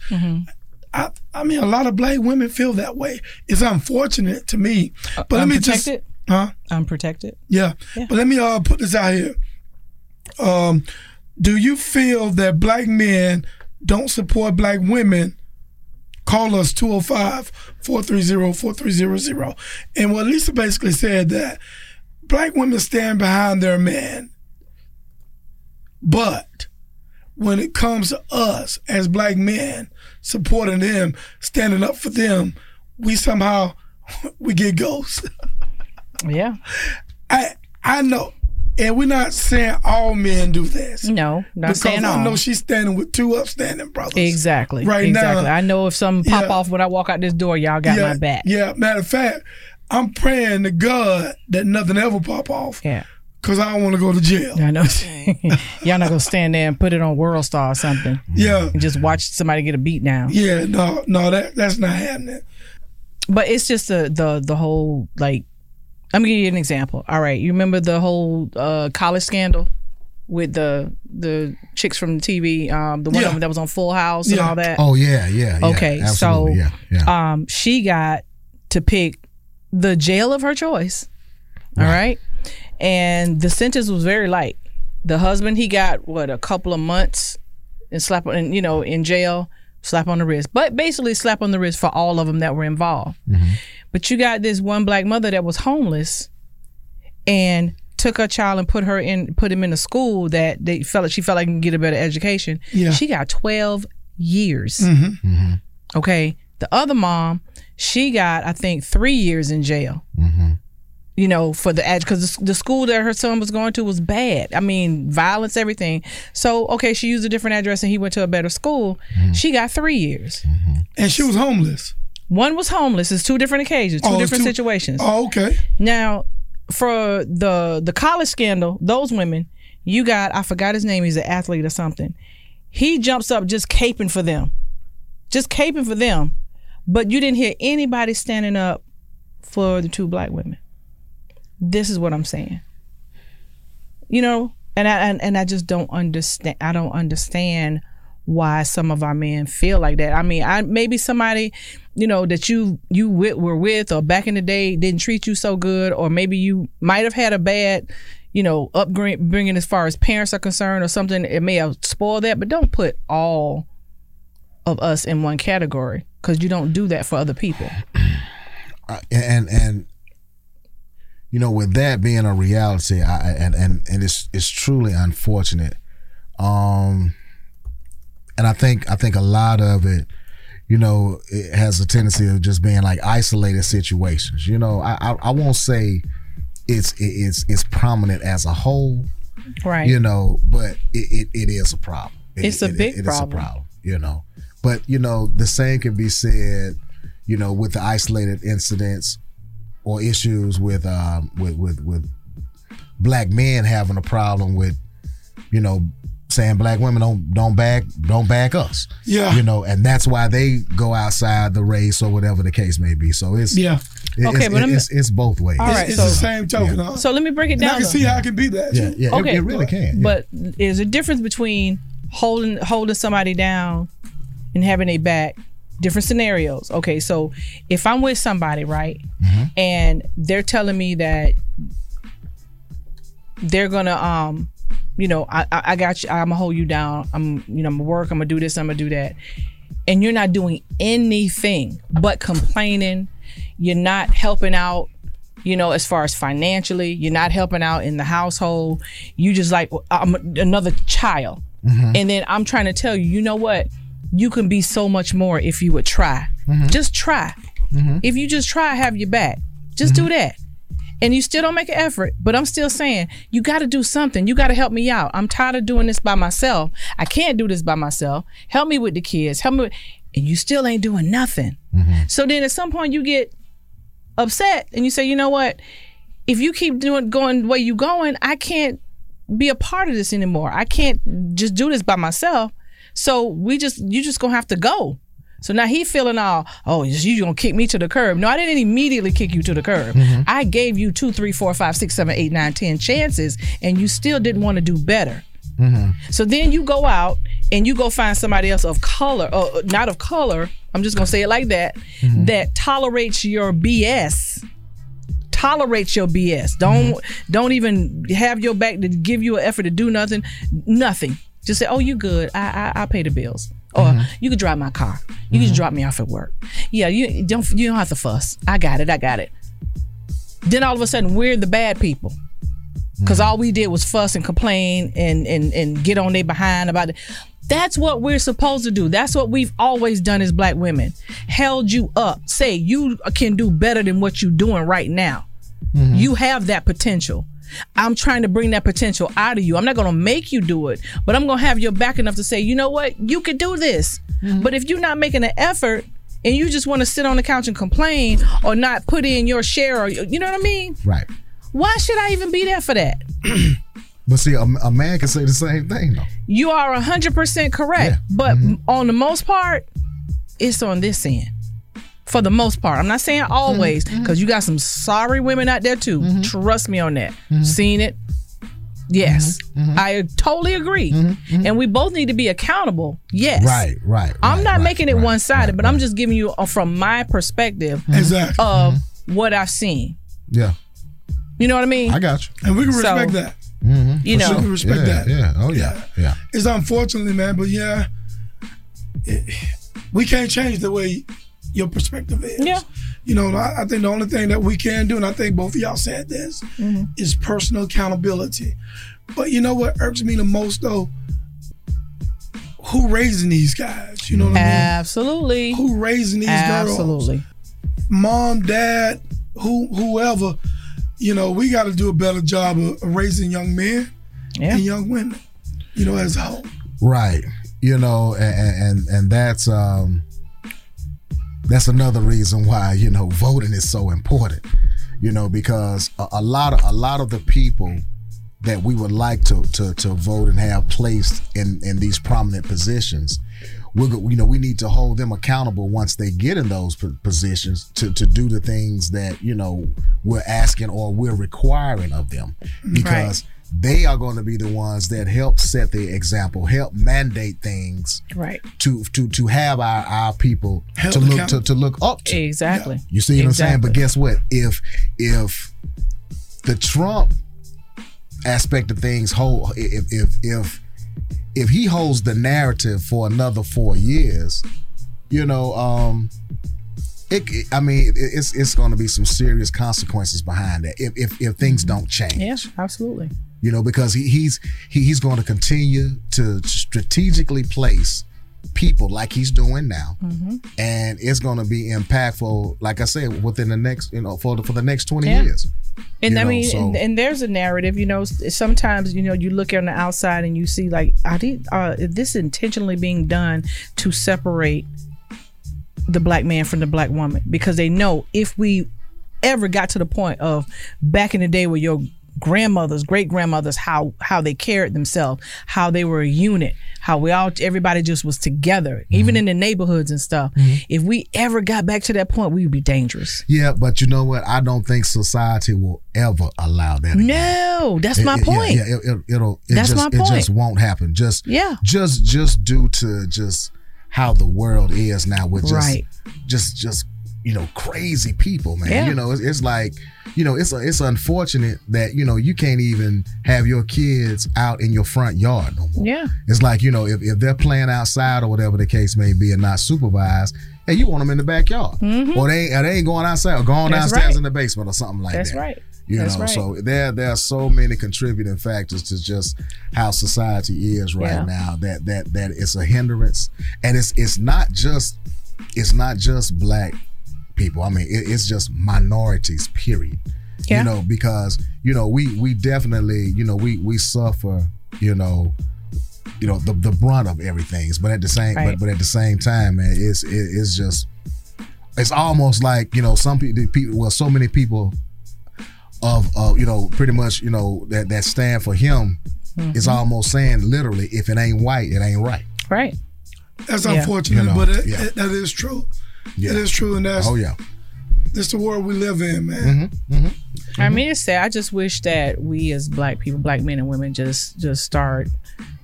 I, I mean, a lot of black women feel that way. It's unfortunate to me. But let me just, huh? Unprotected. Yeah. But let me uh put this out here. Um, do you feel that black men don't support black women? Call us 205-430-4300. And what Lisa basically said that black women stand behind their man. But when it comes to us as black men supporting them, standing up for them, we somehow [LAUGHS] we get ghosts. Yeah. I I know. And we're not saying all men do this. No, not because saying I all. know she's standing with two upstanding brothers. Exactly. Right exactly. now. I know if something pop Yeah. off when I walk out this door, y'all got yeah, my back. Yeah, matter of fact, I'm praying to God that nothing ever pop off. Yeah. Cause I don't want to go to jail. I know. [LAUGHS] y'all not gonna stand there and put it on World Star or something. Yeah. And just watch somebody get a beat down. Yeah, no, no, that that's not happening. But it's just the the the whole like. Let me give you an example. All right, you remember the whole uh, college scandal with the the chicks from the TV, um, the one Yeah. of them that was on Full House and all that. Oh yeah, yeah. yeah, okay, absolutely, so yeah, um, she got to pick the jail of her choice. All right, and the sentence was very light. The husband he got what a couple of months and slap on, you know, in jail, slap on the wrist, but basically slap on the wrist for all of them that were involved. Mm-hmm. But you got this one black mother that was homeless and took her child and put her in put him in a school that they felt like she felt like can get a better education. Yeah. She got 12 years. Mhm. Okay. The other mom, she got I think 3 years in jail. Mm-hmm. You know, for the edge because the, the school that her son was going to was bad. I mean, violence, everything. So, okay, she used a different address and he went to a better school. Mm-hmm. She got three years. Mm-hmm. And she was homeless. One was homeless. It's two different occasions, two Oh, different two- situations. Oh, okay. Now, for the the college scandal, those women, you got I forgot his name. He's an athlete or something. He jumps up just caping for them, just caping for them, but you didn't hear anybody standing up for the two black women. This is what I'm saying. You know, and I and, and I just don't understand. I don't understand why some of our men feel like that. I mean, I maybe somebody, you know, that you you with, were with or back in the day didn't treat you so good, or maybe you might have had a bad, you know, upbringing as far as parents are concerned, or something. It may have spoiled that, but don't put all of us in one category because you don't do that for other people. And and you know with that being a reality I, and and and it's it's truly unfortunate um and i think i think a lot of it you know it has a tendency of just being like isolated situations you know i i, I won't say it's it's it's prominent as a whole Right. you know but it, it, it is a problem It- It's a big it is problem. a problem you know but you know the same can be said you know with the isolated incidents or issues with um with with with black men having a problem with you know saying black women don't don't back don't back us Yeah. you know and that's why they go outside the race or whatever the case may be so it's Yeah. it- Okay, it's, but I'm- it's, it's both ways All right, it's so- the same token. huh? So let me break it And down. I can though. see how it can be that. yeah too. yeah it- it, really can yeah. But there's a difference between holding holding somebody down and having a back. Different scenarios. Okay, so if I'm with somebody, right, Mm-hmm. and they're telling me that they're gonna um you know I, I I got you i'm gonna hold you down i'm you know i'm gonna work i'm gonna do this i'm gonna do that and you're not doing anything but complaining you're not helping out you know as far as financially you're not helping out in the household you just like i'm another child and then i'm trying to tell you you know what you can be so much more if you would try mm-hmm. just try mm-hmm. if you just try have your back just do mm-hmm. that and you still don't make an effort, but I'm still saying you got to do something. You got to help me out. I'm tired of doing this by myself. I can't do this by myself. Help me with the kids. Help me, with, and you still ain't doing nothing. So then at some point you get upset and you say, you know what? If you keep doing going the way you going, I can't be a part of this anymore. I can't just do this by myself. So we just you just gonna have to go. So now he feeling all, oh, you gonna kick me to the curb. No, I didn't immediately kick you to the curb. Mm-hmm. I gave you two, three, four, five, six, seven, eight, nine, ten chances, and you still didn't want to do better. Mm-hmm. So then you go out and you go find somebody else of color, or not of color. I'm just gonna say it like that. Mm-hmm. That tolerates your BS. Tolerates your BS. Don't don't even have your back to give you an effort to do nothing. Nothing. Just say, oh, you good. I I, I pay the bills. Or mm-hmm. you could drive my car. You can just mm-hmm. drop me off at work. Yeah, you don't you don't have to fuss. I got it. I got it. Then all of a sudden we're the bad people. Cause mm-hmm. all we did was fuss and complain and and and get on their behind about it. That's what we're supposed to do. That's what we've always done as black women. Held you up. Say you can do better than what you're doing right now. You have that potential. I'm trying to bring that potential out of you. I'm not going to make you do it, but I'm going to have your back enough to say, you know what? You could do this. Mm-hmm. But if you're not making an effort and you just want to sit on the couch and complain or not put in your share or you know what I mean? right Why should I even be there for that? [CLEARS THROAT] but see a, a man can say the same thing though You are 100% correct. But mm-hmm. on the most part, it's on this end. For the most part. I'm not saying mm-hmm. always, mm-hmm. because you got some sorry women out there too. Mm-hmm. Trust me on that. Seen it. Yes. I totally agree. And we both need to be accountable. Yes. right right I'm not making it one sided, but I'm just giving you uh, from my perspective Exactly. of what I've seen. yeah You know what I mean? I got you And we can So- respect that. You know, we can respect yeah, that. yeah oh yeah yeah It's unfortunately, man, but yeah, it- we can't change the way your perspective is. Yeah. You know, I, I think the only thing that we can do, and I think both of y'all said this, is personal accountability. But you know what irks me the most though? Who raising these guys? You know what I mean? Absolutely. Who raising these Absolutely. girls? Absolutely. Mom, dad, who whoever. You know, we got to do a better job of of raising young men and young women. You know, as a whole. Right. You know, and and and that's um that's another reason why you know voting is so important. You know, because a, a lot of a lot of the people that we would like to to to vote and have placed in in these prominent positions. We're, you know, we need to hold them accountable once they get in those positions to, to do the things that you know we're asking or we're requiring of them, because they are going to be the ones that help set the example, help mandate things Right. to to to have our our people Held to look to, to look up to. Exactly. You see what I'm saying? But guess what? If if the Trump aspect of things hold if if if if he holds the narrative for another four years, you know, um it, it- I mean, it's it's going to be some serious consequences behind that if if, if things don't change. Yeah, absolutely. You know, because he, he's he, he's going to continue to strategically place people like he's doing now, Mm-hmm. and it's going to be impactful. Like I said, within the next you know for the, for the next twenty Yeah. years. And You I know, mean, so- and, and there's a narrative. You know, sometimes you know you look on the outside and you see like, I did. Uh, this intentionally being done to separate the black man from the black woman because they know if we ever got to the point of back in the day where your grandmothers great grandmothers how how they cared themselves how they were a unit how we all everybody just was together even Mm-hmm. in the neighborhoods and stuff if we ever got back to that point we would be dangerous Yeah, but you know what? I don't think society will ever allow that. no that's It- my it- yeah, point Yeah, it, it, it'll. It That's just, my It just won't happen. Just Yeah. Just just due to just how the world is now with just Right. just just you know crazy people, man. Yeah. You know, it's, it's like you know it's it's unfortunate that you know you can't even have your kids out in your front yard no more. yeah It's like you know if, if they're playing outside or whatever the case may be and not supervised, hey, you want them in the backyard, or they or they ain't going outside or going Mm-hmm. That's downstairs right. in the basement or something like That's that. That's right. You That's know, right. so there there are so many contributing factors to just how society is right Yeah. now that that that it's a hindrance, and it's it's not just it's not just black people. I mean, it, it's just minorities. Period. Yeah. You know, because you know we we definitely you know we we suffer you know you know the, the brunt of everything. But at the same Right. but but at the same time, man, it's it, it's just it's almost like you know some people people well so many people of uh, you know pretty much you know that that stand for him is Mhm. almost saying literally if it ain't white it ain't right. right That's Yeah. unfortunate, You know, but it, yeah. it- that is true. Yeah. It is true, and that's Oh yeah. that's the world we live in, man. Mm-hmm. I mean, it's sad. I just wish that we as black people, black men and women, just just start,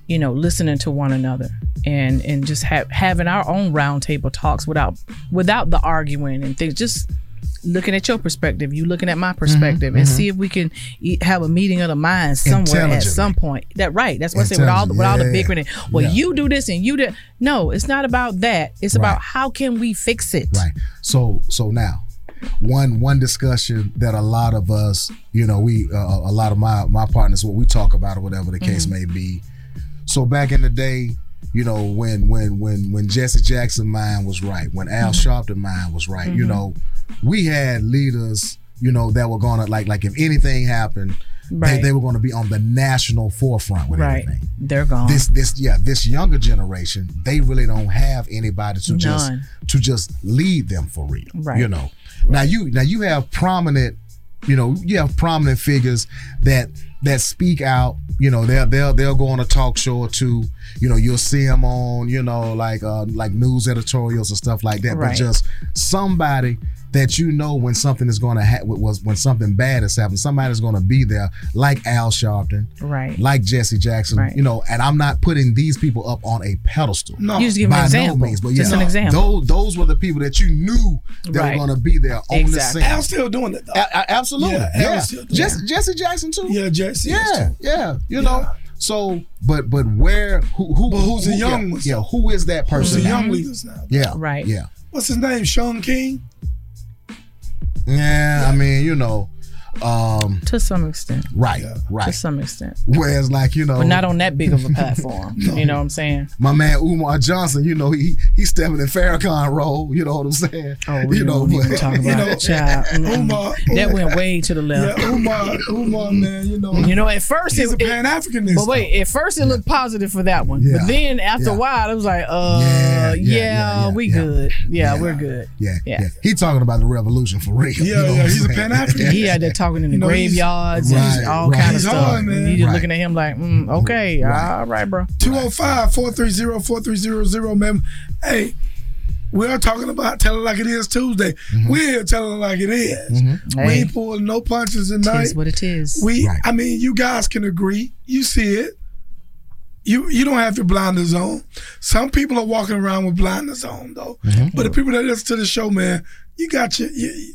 you know, listening to one another and and just have having our own roundtable talks without without the arguing and things. Just looking at your perspective, you looking at my perspective, and mhm. see if we can e- have a meeting of the minds somewhere at some point. That right? That's what I say. With all the, with all the bickering, and, well, yeah. you do this and you do. No, it's not about that. It's about how can we fix it. Right. So so now, one one discussion that a lot of us, you know, we uh, a lot of my my partners, what we talk about or whatever the case Mhm. may be. So back in the day, you know, when when when when Jesse Jackson mind was right, when Al Mhm. Sharpton mind was right, you Mhm. know, we had leaders, you know, that were gonna like like if anything happened. They, Right. they were going to be on the national forefront with Right. everything. They're gone. This this yeah, this younger generation, they really don't have anybody to just to just lead them for real. Right. You know. Now you now you have prominent, you know, you have prominent figures that that speak out. You know, they'll they'll they'll go on a talk show or two. You know, you'll see them on, you know, like uh like news editorials and stuff like that. Right. But just somebody that you know when something is going to happen was when something bad has happened, somebody's going to be there, like Al Sharpton, Right. like Jesse Jackson, Right. you know. And I'm not putting these people up on a pedestal. No. You just give 'em an by example. no means, but Just an example. Those those were the people that you knew that Right. were going to be there on Exactly. the scene. Al's still doing it though. A- a- absolutely, Yeah, yeah. Still doing Jesse, Jesse Jackson too. Yeah, Jesse. is Yeah, too. yeah. You know. So, but but where who who But who's the who- young yeah, ones? Yeah, who is that person? Who's person? the young leaders now? Yeah, Right. Yeah, What's his name? Shaun King. Yeah, I mean, you know, um, to some extent. right, right. To some extent. Whereas, like you know, But not on that big of a platform. [LAUGHS] You know what I'm saying? my man Umar Johnson, you know, he he's stepping in Farrakhan role. You know what I'm saying? Oh, we you know, don't even but- talk [LAUGHS] about you know, child. [LAUGHS] Mm-mm. Umar- that went way to the left. Yeah, Umar, Umar, man, you know. You know, at first he's it, a Pan Africanist. But wait, at first it looked positive for that one. Yeah. But then after a while, it was like, uh, yeah, yeah, yeah, we yeah. good. Yeah, we're good. Yeah, Yeah. yeah, He talking about the revolution for real. you Yeah, know yeah, he's a? Pan-African. He had that talking in the You know, he's- graveyards Right, and all right. kind of stuff. hard, man. And you just Right. looking at him like, mm, okay, all right, bro. 205 430 4300, man. Hey, we are talking about telling like it is Tuesday. Mm-hmm. We're here telling like it is. We Hey. ain't pulling no punches tonight. Tis what it is. We, Right. I mean, you guys can agree. You see it. You you don't have your blinders on. Some people are walking around with blinders on though. Mm-hmm. But the people that listen to the show, man, you got your, you,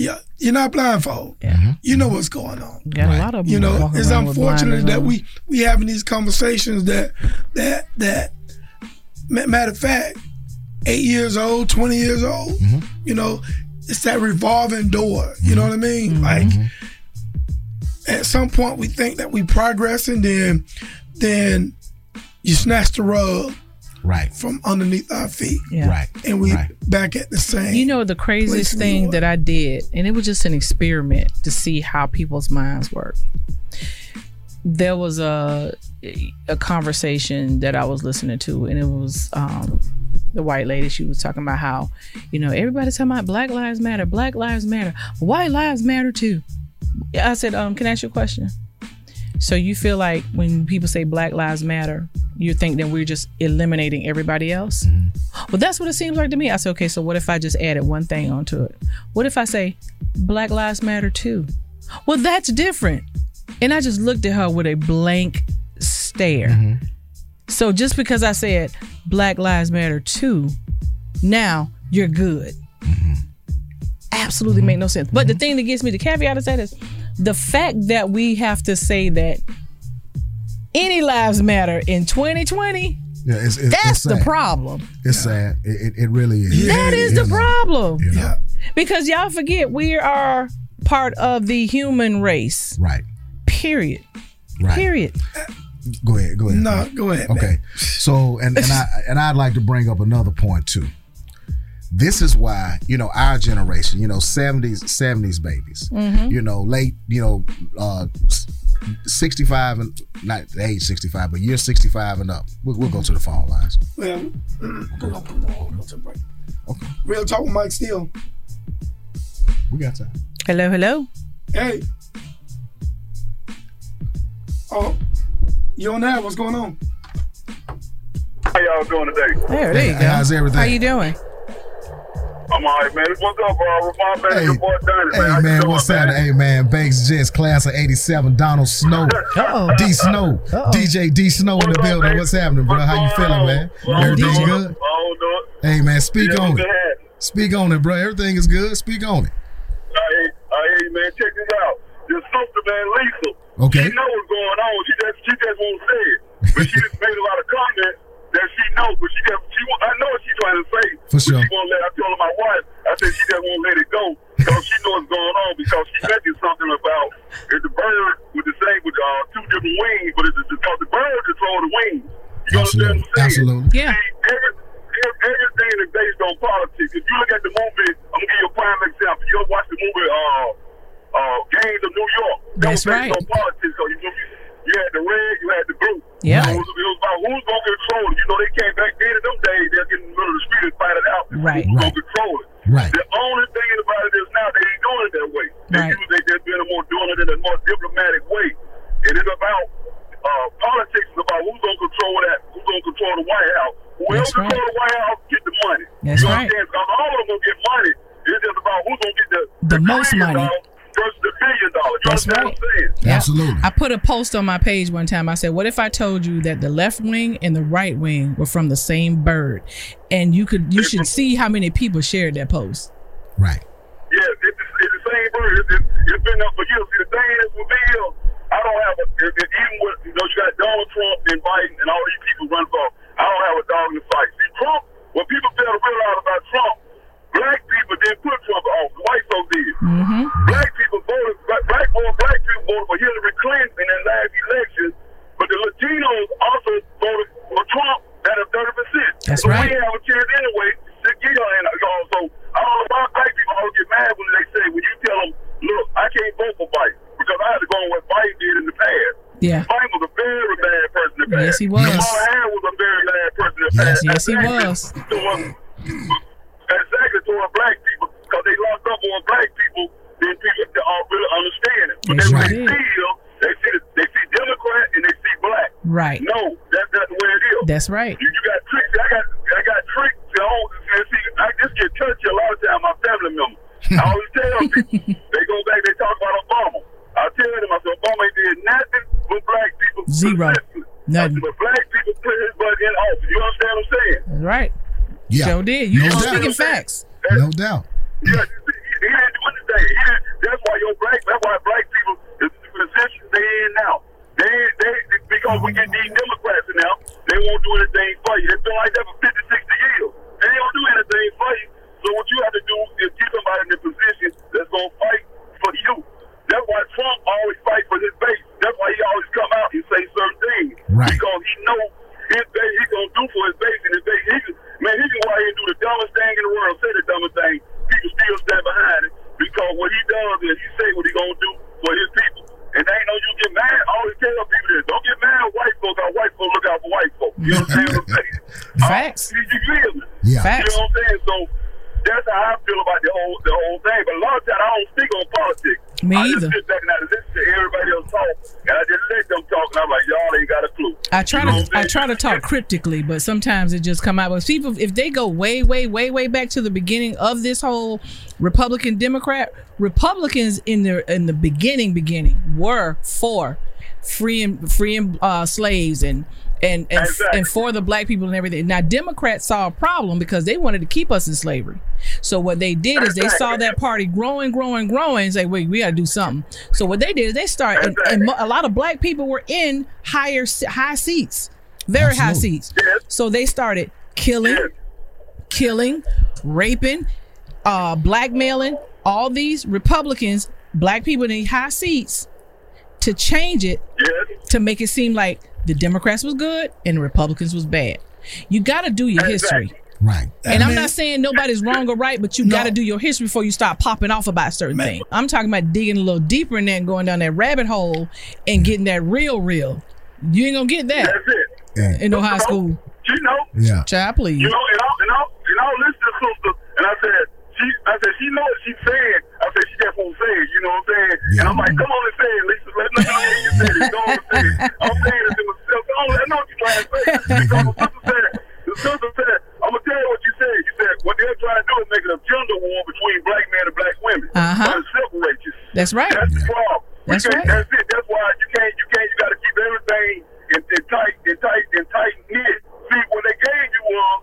you, you're not blindfold. Mm-hmm. You know what's going on. Got a lot of them. You know, it's unfortunate that we we having these conversations that that that matter of fact, eight years old, twenty years old, Mm-hmm. you know, it's that revolving door. You know what I mean? Like at some point we think that we progressing, then then you snatch the rug Right, from underneath our feet. Yeah. right, And we right. back at the same. You know the craziest thing that I did, and it was just an experiment to see how people's minds work. There was a a conversation that I was listening to, and it was um, the white lady. She was talking about how, you know, everybody's talking about Black Lives Matter, Black Lives Matter, White Lives Matter too. I said, um, can I ask you a question? So you feel like when people say Black Lives Matter, you think that we're just eliminating everybody else? Mm-hmm. Well, that's what it seems like to me. I said, okay, so what if I just added one thing onto it? What if I say Black Lives Matter too? Well, that's different. And I just looked at her with a blank stare. Mm-hmm. So just because I said Black Lives Matter too, now you're good. Mm-hmm. Absolutely make no sense. But the thing that gets me, the caveat is that is the fact that we have to say that any lives matter in 2020. Yeah, it's, it's, That's it's the problem. It's sad. It, it, it really is. That is You the problem. You know, Because y'all forget we are part of the human race. right, Period. right. Period. Go ahead. Go ahead. No, go ahead. man. Okay. So and and I and I'd like to bring up another point too. This is why, you know, our generation, you know, 70s 70s babies. Mhm. You know, late, you know, uh 65 and not age 65, but year 65 and up. We'll, we'll go to the phone lines. Well, go on, go to break. Real talk with Mike Steele. We got time. Hello, hello. Hey. Oh, you on there? What's going on? How y'all doing today? There, there you go. how's everything? How you doing? I'm all right, man. What's up, bro? My man, your boy Donnie, man. Hey man, doing, what's man? happening? Hey man, Banks Jets class of 87, Donald Snow. [LAUGHS] Uh-oh. D Snow. DJ D Snow in the building. What's happening, bro? How you feeling, man? Everything's good? Oh. Hey man, speak Yeah, on it. Speak on it, bro. Everything is good. Speak on it. Hey, hey, man, check this out. This sister, man, Lisa. Okay. She know what's going on. She just, she just won't say it. But she [LAUGHS] just made a lot of comments that she knows, but she just, she, won't- I know what she's trying to say. For but sure. She won't let, I told her my wife, I said she just won't let it go because she knows what's going on because she mentioned something about it's a bird with the same, with uh, two different wings, but it's because the bird control the wings. You understand what Absolutely. Yeah. See, every, every, everything is based on politics. If you look at the movie, I'm gonna give you a prime example. You ever watch the movie uh, uh, Gangs of New York? That That's was based right. on politics. So you, know, you, you had the red, you had the blue. Yeah. So it, was, it was about who's gonna control it. You know, they came back then in them days. They'll get in the middle of the street and fight it out. Right. Who's gonna control it? Right. The only thing about it is now they ain't doing it that way. They Right. use they just been a more doing it in a more diplomatic way. It is about uh, politics is about who's gonna control that, who's gonna control the White House. Whoever That's right. control the White House get the money. That's you know right. what I'm saying? Because all of them gonna get money. It's just about who's gonna get the, The most money. dollars versus the billion dollars. You That's understand right. what I'm saying? Yeah. Absolutely. I put a post on my page one time. I said, "What if I told you that the left wing and the right wing were from the same bird?" And you could, you should see how many people shared that post. Right. Yeah, it's, it's, it's the same bird. It's, it's, it's been up for years. See, the thing is with me, I don't have a, it, it, even with, you know, you got Donald Trump and Biden and all these people running for, I don't have a dog in the fight. See, Trump, what people fail to realize about Trump, black people didn't put Trump in office. White folks did. Mm-hmm. Black people voted. Black, black, black people voted for Hillary Clinton in that last election, but the Latinos also voted for Trump at a thirty percent. That's so right. we have a chance anyway to get her in. So I don't know why black people always get mad when they say when you tell them, look, I can't vote for Biden because I had to go on what Biden did in the past. Yeah. Biden was a very bad person in the past. Yes, he was. Kamala Harris was a very bad person in the Yes, past. yes, he was. Exactly toward black people because they locked up on black people. Then people don't really understand it. But They then they see them, they see the, they see Democrat and they see black. Right. No, that, that's the way it is. That's right. You, you got tricks. I got I got tricks. You know, see, I just get touchy a lot of time. My family members. [LAUGHS] I always tell people they go back. They talk about Obama. I tell them I said Obama did nothing for black people. Zero. Nothing. But black people put his butt in office. You understand what I'm saying? That's right. Yeah. Sure did. You No just doubt. speaking facts. No doubt. Yeah, he didn't do anything. He didn't, that's why your black, that's why black people, the position they in now. They, they, because we get these Democrats now, they won't do anything for you. It's been like that for 50, 60 years. They don't do anything for you. So what you have to do is get somebody in the position that's going to fight for you. That's why Trump always fight for his base. That's why he always come out and say certain things. Right. Because he know his base, he's going to do for his base. And his base, he, can- man, he can go out here and do the dumbest thing in the world, say the dumbest thing. People still stand behind it because what he does is he say what he going to do for his people. And they ain't no you get mad. I always tell people this. Don't get mad at white folks. Our white folks look out for white folks. You understand what I'm saying? Facts. You, you feel me? Yeah. Facts. You know what I'm saying? So that's how I feel about the whole the whole thing. But a lot of times I don't speak on politics. Me I either. just sit back and I listen to everybody else talk, and I just let them talk, and I'm like, y'all ain't got a clue. I try You know to I try to talk cryptically, but sometimes it just come out. But people, if they go way, way, way, way back to the beginning of this whole Republican Democrat, Republicans in the in the beginning, beginning were for freeing freeing uh, slaves and and and, Exactly. and for the black people and everything. Now Democrats saw a problem because they wanted to keep us in slavery. So what they did is they saw that party growing, growing, growing, and say, "Wait, we got to do something." So what they did is they started, and, and a lot of black people were in higher high seats, very high Absolutely. seats. So they started killing, killing, raping, uh, blackmailing all these Republicans, black people in high seats, to change it to make it seem like the Democrats was good and the Republicans was bad. You got to do your history. Right. And I I'm mean- not saying nobody's wrong or right, but you got to do your history before you start popping off about certain Man. things. I'm talking about digging a little deeper in there and going down that rabbit hole and getting that real, real. You ain't gonna get that That's it. Yeah. in no high school. You know, Yeah. Child, please. You know, and I, and I, and I listen to sister, and I said, she, I said, she know what she's saying. I said, she just won't say it. You know what I'm saying? And I'm like, come on and say it, Lisa. Let me know how you said it. Go on and say it. [LAUGHS] I'm saying it to myself. Come on, let me know what you're trying to say. Because [LAUGHS] the sister said, the sister said, I'm gonna tell you what you said. You said what they're trying to do is make it a gender war between black men and black women. Uh-huh. Trying to separate you. That's right. That's the problem. That's right. That's it. That's why you can't. You can't. You got to keep everything in, in tight, in tight, in tight knit. See, when they gave you um,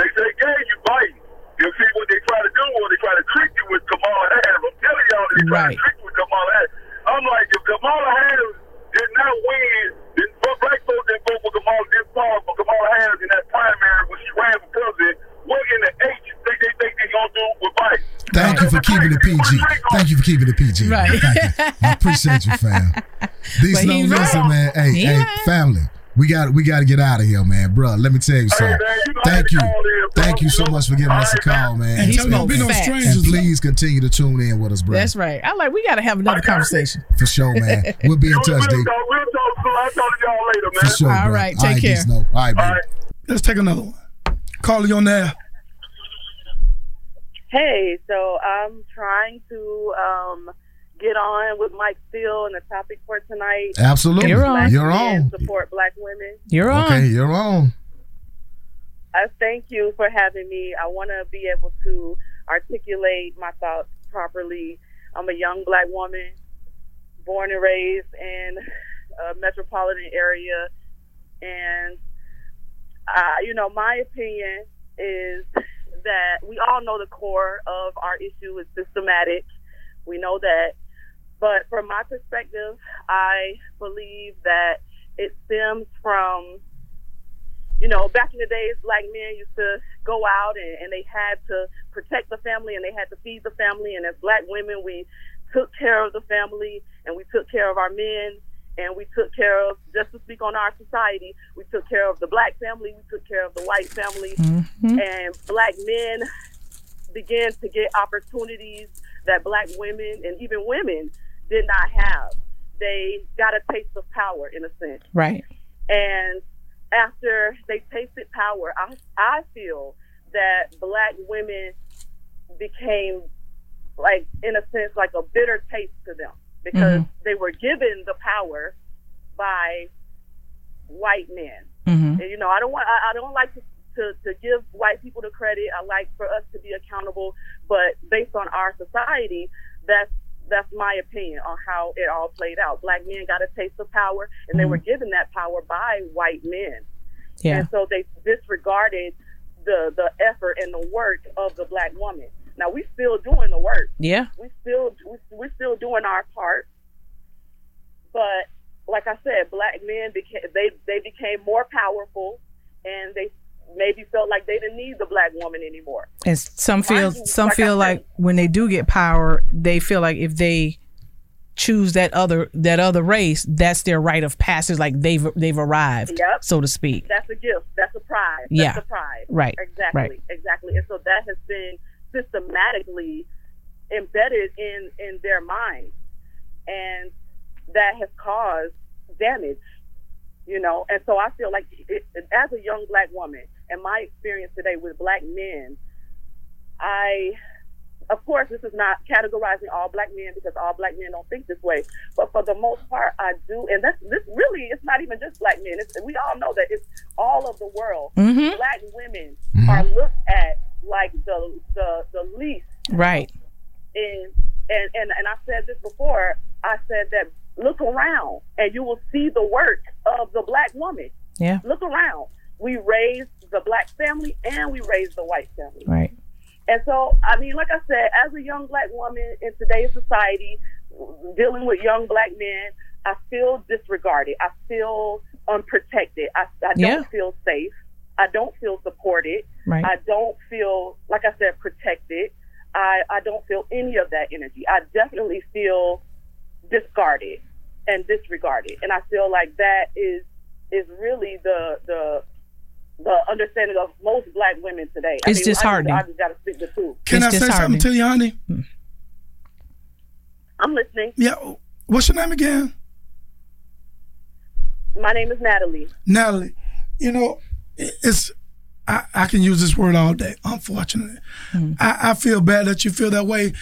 they say they gave you Biden. You see what they try to do? Was they try to trick you with Kamala Harris? I'm telling y'all, they try Right. to trick you with Kamala Harris. I'm like, if Kamala Harris did not win, black folks didn't vote for Kamala, didn't fall for Kamala Harris in that primary when she ran for president. What in the H they they think they gonna do with Biden? Thank you for keeping it PG. Thank you for keeping it PG. Right. Thank you. I appreciate you, fam. [LAUGHS] These But no he's listen, right. man. Hey, He hey, right. family. We got we got to get out of here, man, bro. Let me tell you something. man, you Thank you, had in, thank you so much for giving us a call, man. And He tell me, spoke be no facts. strangers. And please continue to tune in with us, bro. That's right. I like. We got to have another conversation. For sure, man. [LAUGHS] We'll be in We'll, touch, we'll, talk, we'll talk soon. I'll talk to y'all later, man. For sure, All bro. right, take D care. Snow. All right, All man. Let's take another one. Call you on there. Hey, so I'm trying to um, get on with Mike Steele and the topic for tonight. Absolutely. You're on. You're men on. Support black women. You're on. Okay, you're on. I thank you for having me. I want to be able to articulate my thoughts properly. I'm a young black woman, born and raised in a metropolitan area, and uh, you know, my opinion is that we all know the core of our issue is systematic. We know that, but from my perspective, I believe that it stems from you know, back in the days, black men used to go out and, and they had to protect the family and they had to feed the family. And as black women, we took care of the family and we took care of our men and we took care of, just to speak on our society, we took care of the black family, we took care of the white family. Mhm. And black men began to get opportunities that black women and even women did not have. They got a taste of power in a sense. Right. And after they tasted power, I, I feel that black women became, like, in a sense, like a bitter taste to them because Mhm. they were given the power by white men. Mhm. And, you know, I don't want, I, I don't like to, to, to give white people the credit. I like for us to be accountable, but based on our society, that's that's my opinion on how it all played out. Black men got a taste of power, and they were mm-hmm. given that power by white men. Yeah. And so they disregarded the the effort and the work of the black woman. Now we're still doing the work. Yeah. We still we, we're still doing our part. But like I said, black men became they they became more powerful, and they maybe felt like they didn't need the black woman anymore. And some feel you, some like feel said- like when they do get power, they feel like if they choose that other that other race, that's their rite of passage. Like they've they've arrived, Yep. so to speak. That's a gift. That's a prize. Yeah. A prize. Right. Exactly. Right. Exactly. And so that has been systematically embedded in in their minds, and that has caused damage. You know, and so I feel like it, as a young black woman, and my experience today with black men, I of course, this is not categorizing all black men because all black men don't think this way. But for the most part, I do, and that's this really it's not even just black men. It's, we all know that it's all of the world. Mhm. Black women are looked at like the the the least. Right. And and and and I said this before. I said that look around and you will see the work of the black woman. Yeah. Look around. We raised the black family and we raised the white family. Right. And so, I mean, like I said, as a young black woman in today's society, dealing with young black men, I feel disregarded. I feel unprotected. I, I don't Yeah. feel safe. I don't feel supported. Right. I don't feel, like I said, protected. I, I don't feel any of that energy. I definitely feel discarded and disregarded. And I feel like that is is really the the the understanding of most black women today. I It's mean, disheartening. I just, I just got to speak the truth. Can I say something to you, honey? Hmm. I'm listening. Yeah. What's your name again? My name is Natalie. Natalie. You know, it's I, I can use this word all day. Unfortunately, hmm. I, I feel bad that you feel that way,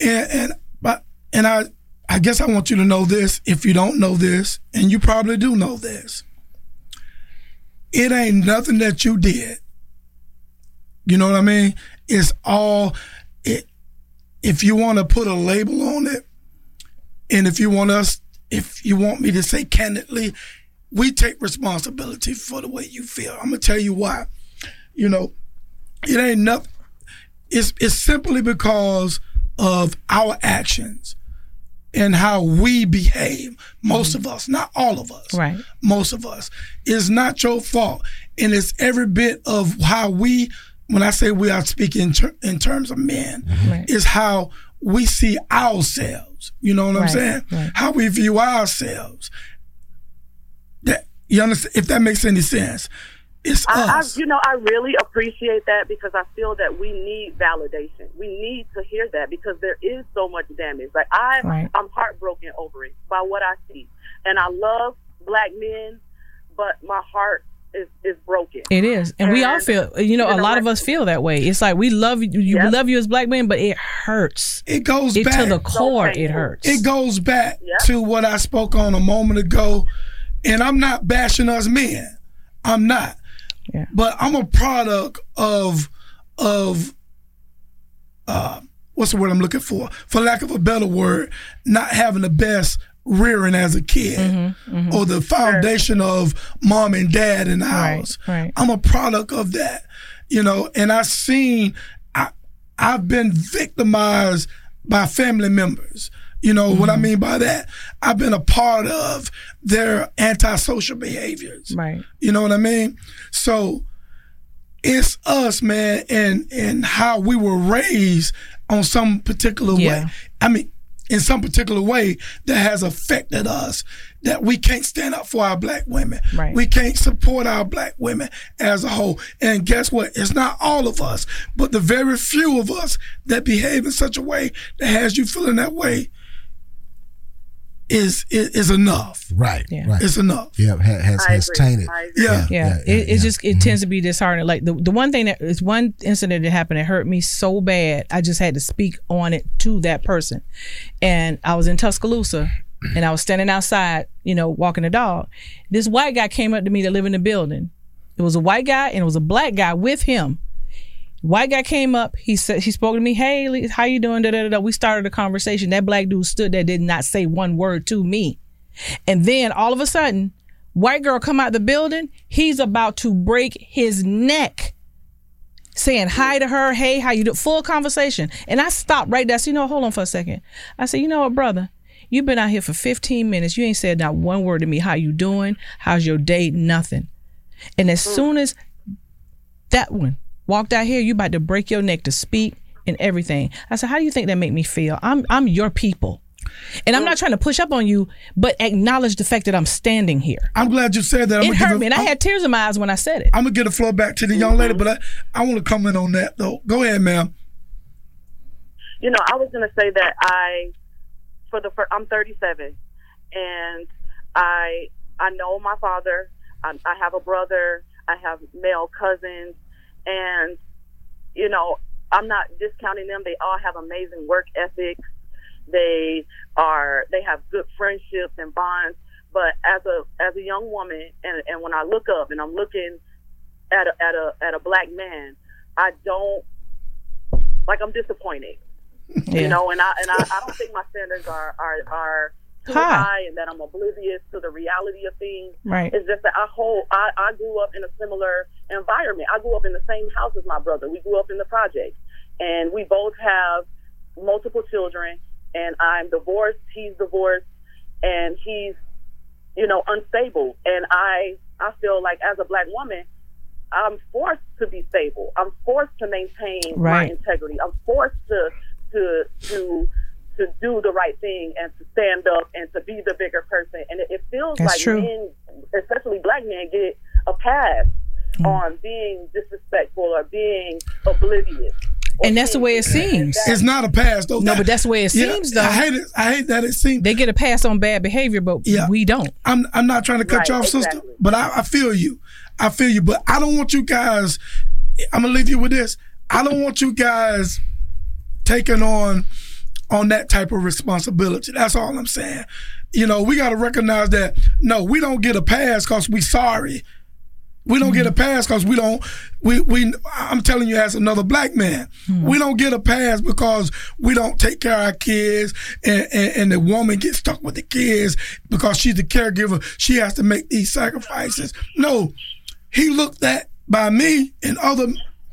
and and but and I I guess I want you to know this. If you don't know this, and you probably do know this, it ain't nothing that you did. You know what I mean? It's all it. If you want to put a label on it, and if you want us, if you want me to say candidly, we take responsibility for the way you feel. I'm gonna tell you why. You know, it ain't nothing. It's it's simply because of our actions and how we behave. Most of us, not all of us. Right. Most of us. It's not your fault, and it's every bit of how we. When I say we are speaking in, ter- in terms of men, mm-hmm. is how we see ourselves. You know what I'm saying? right. How we view ourselves. That you understand? If that makes any sense, it's I, I, us. you know, I really appreciate that because I feel that we need validation. We need to hear that because there is so much damage. Like I, Right. I'm heartbroken over it by what I see, and I love black men, but my heart is is broken. It is, and we all feel. You know, a lot of us feel that way. It's like we love you. You Yep. love you as black men, but it hurts. It goes it back to the core. It hurts. It goes back to what I spoke on a moment ago, and I'm not bashing us men. I'm not. Yeah. But I'm a product of of uh what's the word I'm looking for? For lack of a better word, not having the best rearing as a kid Mm-hmm, or the foundation of mom and dad in the Right, house. right. I'm a product of that. You know, and I've seen I I've been victimized by family members You know what I mm-hmm. mean by that? I've been a part of their antisocial behaviors. Right. You know what I mean? So it's us, man, and and how we were raised on some particular way. I mean, in some particular way that has affected us. That we can't stand up for our black women. Right. We can't support our black women as a whole. And guess what? It's not all of us, but the very few of us that behave in such a way that has you feeling that way is is, is enough. Right. Yeah. Right. It's enough. Yeah. ha- Has has tainted. I agree. Yeah. yeah, it, it just it mm-hmm. tends to be disheartening. Like the the one thing that is one incident that happened that hurt me so bad, I just had to speak on it to that person. And I was in Tuscaloosa, and I was standing outside, you know, walking the dog. This white guy came up to me to live in the building. It was a white guy and it was a black guy with him. White guy came up. He said he spoke to me. Hey, how you doing? Da, da, da, da. We started a conversation. That black dude stood there, did not say one word to me. And then all of a sudden, white girl come out the building. He's about to break his neck, saying hi to her. Hey, how you do? Full conversation. And I stopped right there. Said, you know, hold on for a second. I said, you know what, brother? You've been out here for 15 minutes. You ain't said not one word to me. How you doing? How's your day? Nothing. And as mm. soon as that one walked out here, you about to break your neck to speak and everything. I said, how do you think that make me feel? I'm I'm your people. And I'm not trying to push up on you, but acknowledge the fact that I'm standing here. I'm glad you said that. I'm It gonna give hurt a- me, and I I'm- had tears in my eyes when I said it. I'm gonna get the floor back to the young lady, but I, I want to comment on that though. Go ahead, ma'am. You know, I was going to say that I, for the first, I'm 37, and I I know my father. I, I have a brother. I have male cousins, and you know, I'm not discounting them. They all have amazing work ethics. They are they have good friendships and bonds. But as a as a young woman, and and when I look up and I'm looking at a at a at a black man, I don't like I'm disappointed. Yeah. You know, and I and I, I don't think my standards are are are High. high and that I'm oblivious to the reality of things. Right. It's just that I hold I, I grew up in a similar environment. I grew up in the same house as my brother. We grew up in the project. And we both have multiple children and I'm divorced, he's divorced, and he's, you know, unstable. And I I feel like as a black woman, I'm forced to be stable. I'm forced to maintain my integrity. I'm forced to to to to do the right thing and to stand up and to be the bigger person. And it, it feels That's like true. men, especially black men, get a pass Mm. on being disrespectful or being oblivious. And that's the way it seems. It's not a pass though. No, but that's the way it Yeah, seems, though. I hate it. I hate that it seems they get a pass on bad behavior, but yeah. we don't. I'm I'm not trying to cut you Right, off, sister, but I, I feel you. I feel you, but I don't want you guys. I'm gonna leave you with this. I don't want you guys taking on on that type of responsibility. That's all I'm saying. You know, we got to recognize that no, we don't get a pass because we sorry. We don't get a mm-hmm. pass because we don't. We we. I'm telling you, as another black man, mm-hmm. we don't get a pass because we don't take care of our kids, and, and and the woman gets stuck with the kids because she's the caregiver. She has to make these sacrifices. No, he looked at by me and other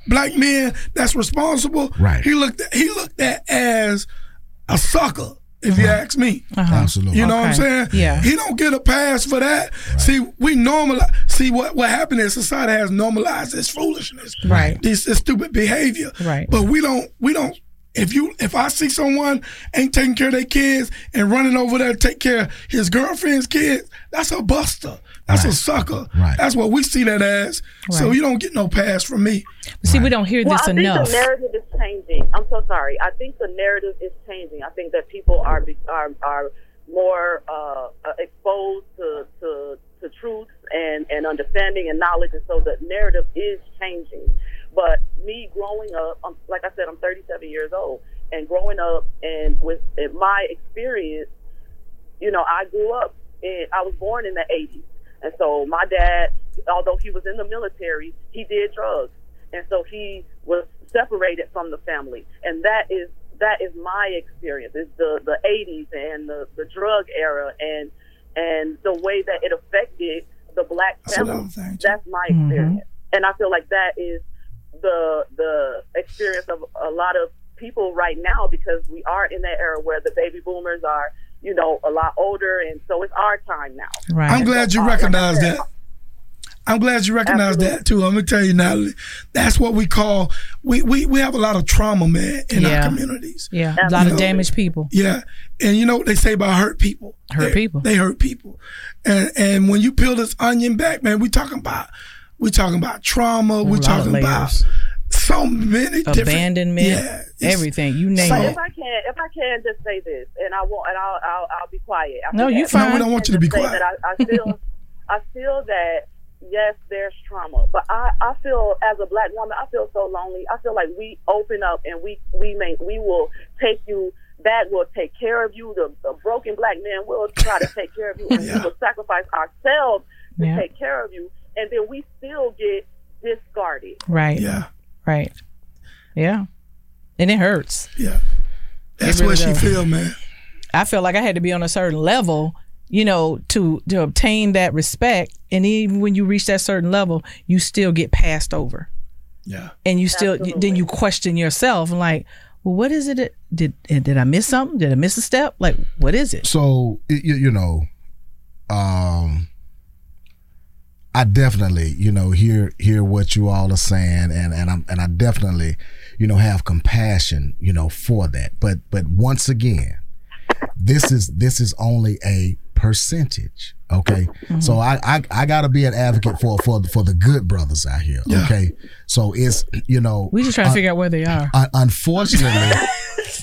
black men that's responsible. Right. He looked at, he looked at as a sucker. If you uh-huh. ask me, uh-huh. Absolutely. you know what I'm saying? Yeah. He don't get a pass for that. See, we normalize. See what what happened is society has normalized this foolishness, Right. This, this stupid behavior, Right. But we don't. We don't. If you if I see someone ain't taking care of their kids and running over there to take care of his girlfriend's kids, that's a buster. That's a sucker. Right. That's what we see that as. So you don't get no pass from me. See, we don't hear well, this I enough. think the narrative is changing. I'm so sorry. I think the narrative is changing. I think that people are are are more uh, uh, exposed to, to to truths and and understanding and knowledge, and so the narrative is changing. But me growing up, um, like I said, I'm 37 years old, and growing up and with in my experience, you know, I grew up. and I was born in the 80s, and so my dad, although he was in the military, he did drugs, and so he was separated from the family, and that is that is my experience. Is the the 80s and the the drug era and and the way that it affected the black That's family. I'm saying, That's my Mhm. experience, and I feel like that is the the experience of a lot of people right now because we are in that era where the baby boomers are, you know, a lot older, and so it's our time now. Right. I'm glad you like I recognize that. I'm glad you recognize that too. I'm gonna tell you, now, that's what we call we we, we have a lot of trauma, man, in Yeah. our communities. Yeah, a lot You of damaged people. Yeah, and you know what they say about hurt people. Hurt They- people. They hurt people, and and when you peel this onion back, man, we talking about we talking about trauma. We lot of talking about so many different Abandonment, Yeah, everything. You name so- it. If I can, if I can, just say this, and I won't, and I'll, I'll, I'll be quiet. after No, you that. fine. No, we don't want you to be quiet. That I, I feel, [LAUGHS] I feel that yes, there's trauma, but I, I feel as a black woman, I feel so lonely. I feel like we open up and we, we make, we will take you back. We'll take care of you. The, the broken black man will try to take care of you, and we will sacrifice ourselves to Yeah. take care of you, and then we still get discarded. Right. Yeah. Right. Yeah. And it hurts. Yeah. That's really what she does. feel, man. I felt like I had to be on a certain level, you know, to to obtain that respect. And even when you reach that certain level, you still get passed over. Yeah. And you still then you question yourself and like, well, what is it? that- Did did I miss something? Did I miss a step? Like, what is it? So you, you know, um, I definitely you know hear hear what you all are saying, and and I'm and I definitely you know have compassion you know for that. But but once again, this is this is only a percentage. Okay, so mm-hmm. I, I I gotta be an advocate for for for the good brothers out here. Yeah. Okay, so it's you know We just trying to figure out where they are. un- unfortunately,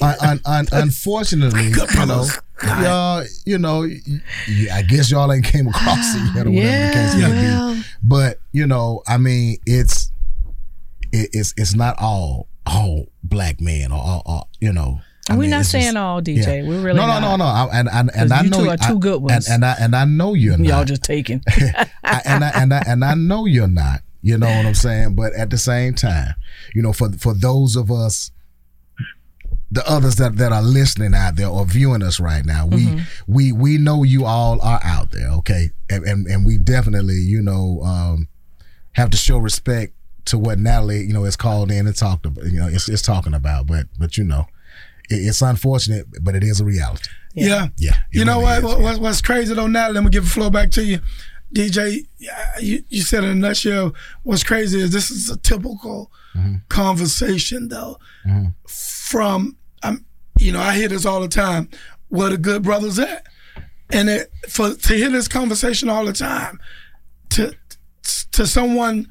un- un- un- unfortunately, [LAUGHS] you know, y'all, you know, y- y- I guess y'all ain't came across it yet or whatever the case Yeah, may well. be. But you know, I mean, it's it, it's it's not all all black men or, or, or you know. I We're mean, not saying just- all, DJ. We're really no, no, no, no. I, and and, and I you know two are two good ones. And, and I and I know you're [LAUGHS] not. Y'all just taking. [LAUGHS] I, and I and I and I know you're not. You know what I'm saying? But at the same time, you know, for for those of us, the others that, that are listening out there or viewing us right now, we Mhm. we we know you all are out there, okay, and and, and we definitely, you know, um, have to show respect to what Natalie, you know, is called in and talked about. You know, it's, it's talking about, but but you know, it, it's unfortunate, but it is a reality. Yeah. Yeah. it You know really what, is, what? What's, what's crazy though, Natalie? Let me give the floor back to you. DJ, you, you said in a nutshell, what's crazy is this is a typical conversation though. From, um, you know, I hear this all the time. Where the good brothers at? And it, for to hear this conversation all the time, to to someone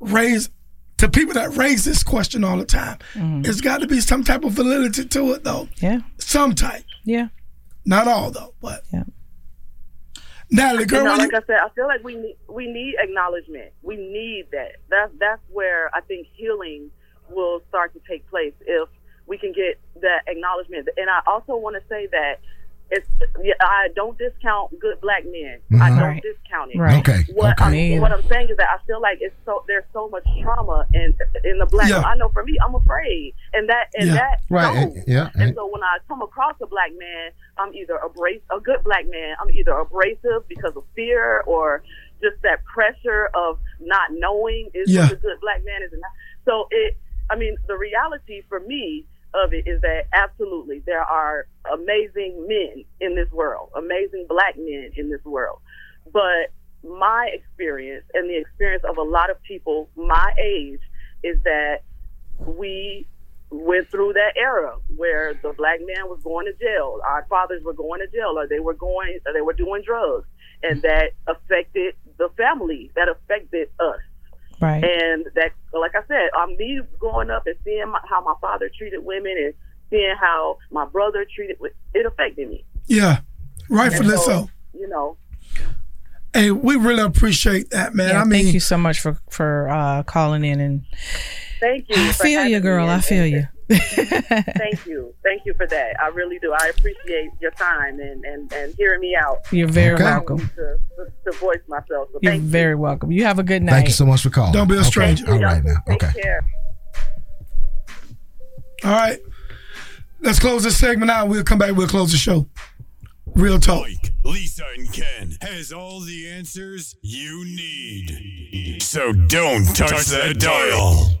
raise to people that raise this question all the time, it's got to be some type of validity to it though. Yeah. Some type. Yeah. Not all though, but yeah. Natalie, You girl, know, like you, I said, I feel like we need we need acknowledgement. We need that. That's that's where I think healing will start to take place if we can get that acknowledgement. And I also want to say that it's I don't discount good black men. I mm-hmm. don't Right. discount it. Right. Okay, What okay. I'm what I'm saying is that I feel like it's so there's so much trauma in in the black. Yeah. I know for me, I'm afraid, and that and Yeah. that Right, and- yeah, And and- so when I come across a black man, I'm either abrasive, a good black man. I'm either abrasive because of fear or just that pressure of not knowing is Yeah. a good black man is. And not. so it. I mean, the reality for me of it is that absolutely there are amazing men in this world, amazing black men in this world. But my experience and the experience of a lot of people my age is that we went through that era where the black man was going to jail, our fathers were going to jail, or they were going, or they were doing drugs, and that affected the family, that affected us. Right. And that, like I said, um, me growing up and seeing my, how my father treated women and seeing how my brother treated, it affected me. yeah, rightfully And so. You know, Hey, we really appreciate that, man. Yeah, I mean, thank you so much for for uh, calling in and thank you. I feel you, girl. I feel you. Thank you, thank you for that. I really do. I appreciate your time and and, and hearing me out. You're very Allowing welcome. To, to, to voice myself. So You're thank you. very welcome. You have a good night. Thank you so much for calling. Don't be a Okay, stranger. All right now. Take Okay. care. all right. Let's close this segment out. We'll come back. We'll close the show. Real talk. Lisa and Ken has all the answers you need. So don't touch that dial.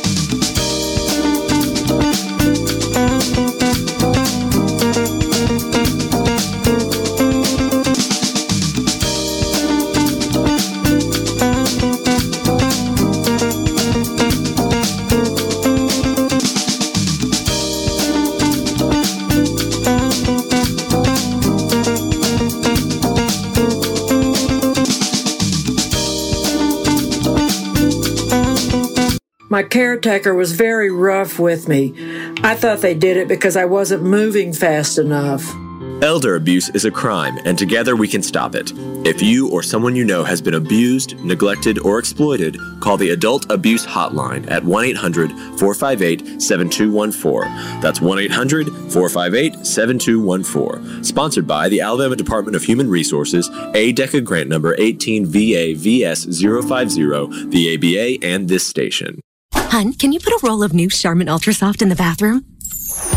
My caretaker was very rough with me. I thought they did it because I wasn't moving fast enough. Elder abuse is a crime, and together we can stop it. If you or someone you know has been abused, neglected, or exploited, call the Adult Abuse Hotline at 1 800 458 7214. That's 1 800 458 7214. Sponsored by the Alabama Department of Human Resources, ADECA grant number 18 VA VS 050, the ABA, and this station. Hun, can you put a roll of new Charmin Ultra Soft in the bathroom?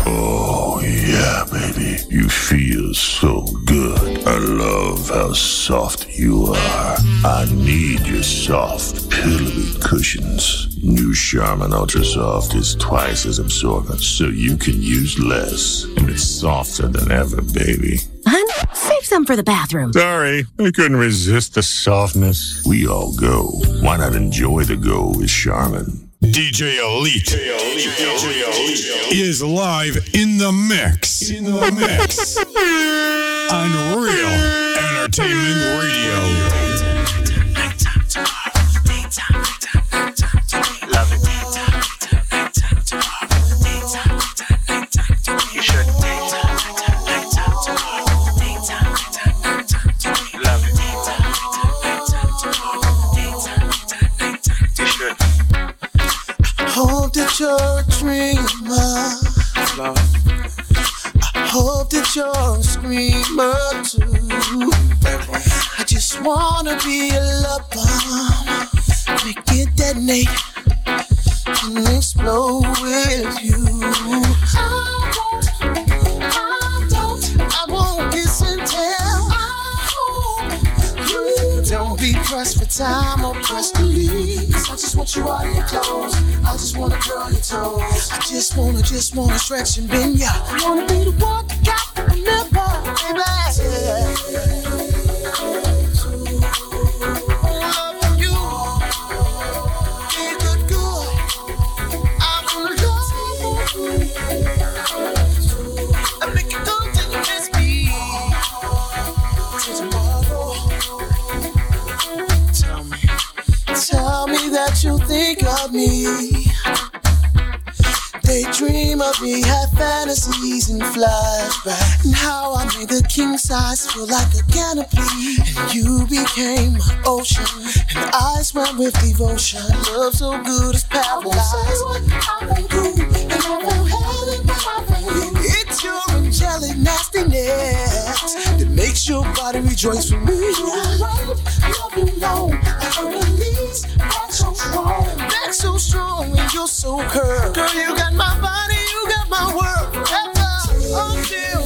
Oh, yeah, baby. You feel so good. I love how soft you are. I need your soft, pillowy cushions. New Charmin Ultra Soft is twice as absorbent, so you can use less. And it's softer than ever, baby. Hun, save some for the bathroom. Sorry, I couldn't resist the softness. We all go. Why not enjoy the go with Charmin? DJ Elite, is live in the mix. In the mix. on Real Entertainment Radio. That you're a dreamer. I hope that you're a screamer too. I just wanna be a lover. Make it detonate and explode with you. I won't, I don't, I won't kiss and tell. You don't be pressed for time or pressed to leave. I just want you out of your clothes. I just wanna curl your toes. I just wanna, just wanna stretch and bend ya. I wanna be the one that got the number, baby. Daydream had fantasies and flashbacks. And how I made the king size feel like a canopy. And you became my ocean. And I swam with devotion. Love so good it's paralyzed. It's your angelic nastiness that makes your body rejoice for me. You Love you long, I release back so strong, back so strong, and you're so curved. Girl, you got my body, my world. After, until,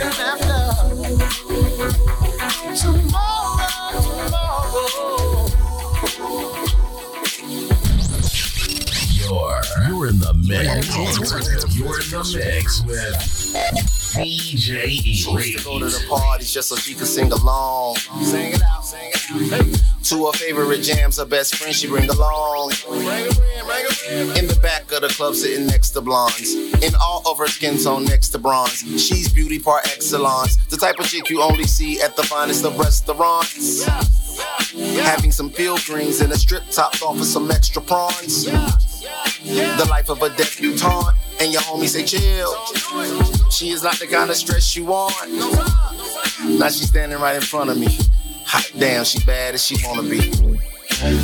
and after tomorrow, tomorrow. You're, you're in the mix. You're in the mix with DJ She used to go to the parties just so she could sing along. Sing it out, To her favorite jams, her best friend she bring along. In the back of the club, sitting next to blondes. In all of her skin tone next to bronze. She's beauty par excellence. The type of chick you only see at the finest of restaurants. Having some field greens and a strip topped off with some extra prawns. The life of a debutante. And your homies say chill. She is not the kind of stress you want. Now she's standing right in front of me. Hot damn, she bad as she wanna be.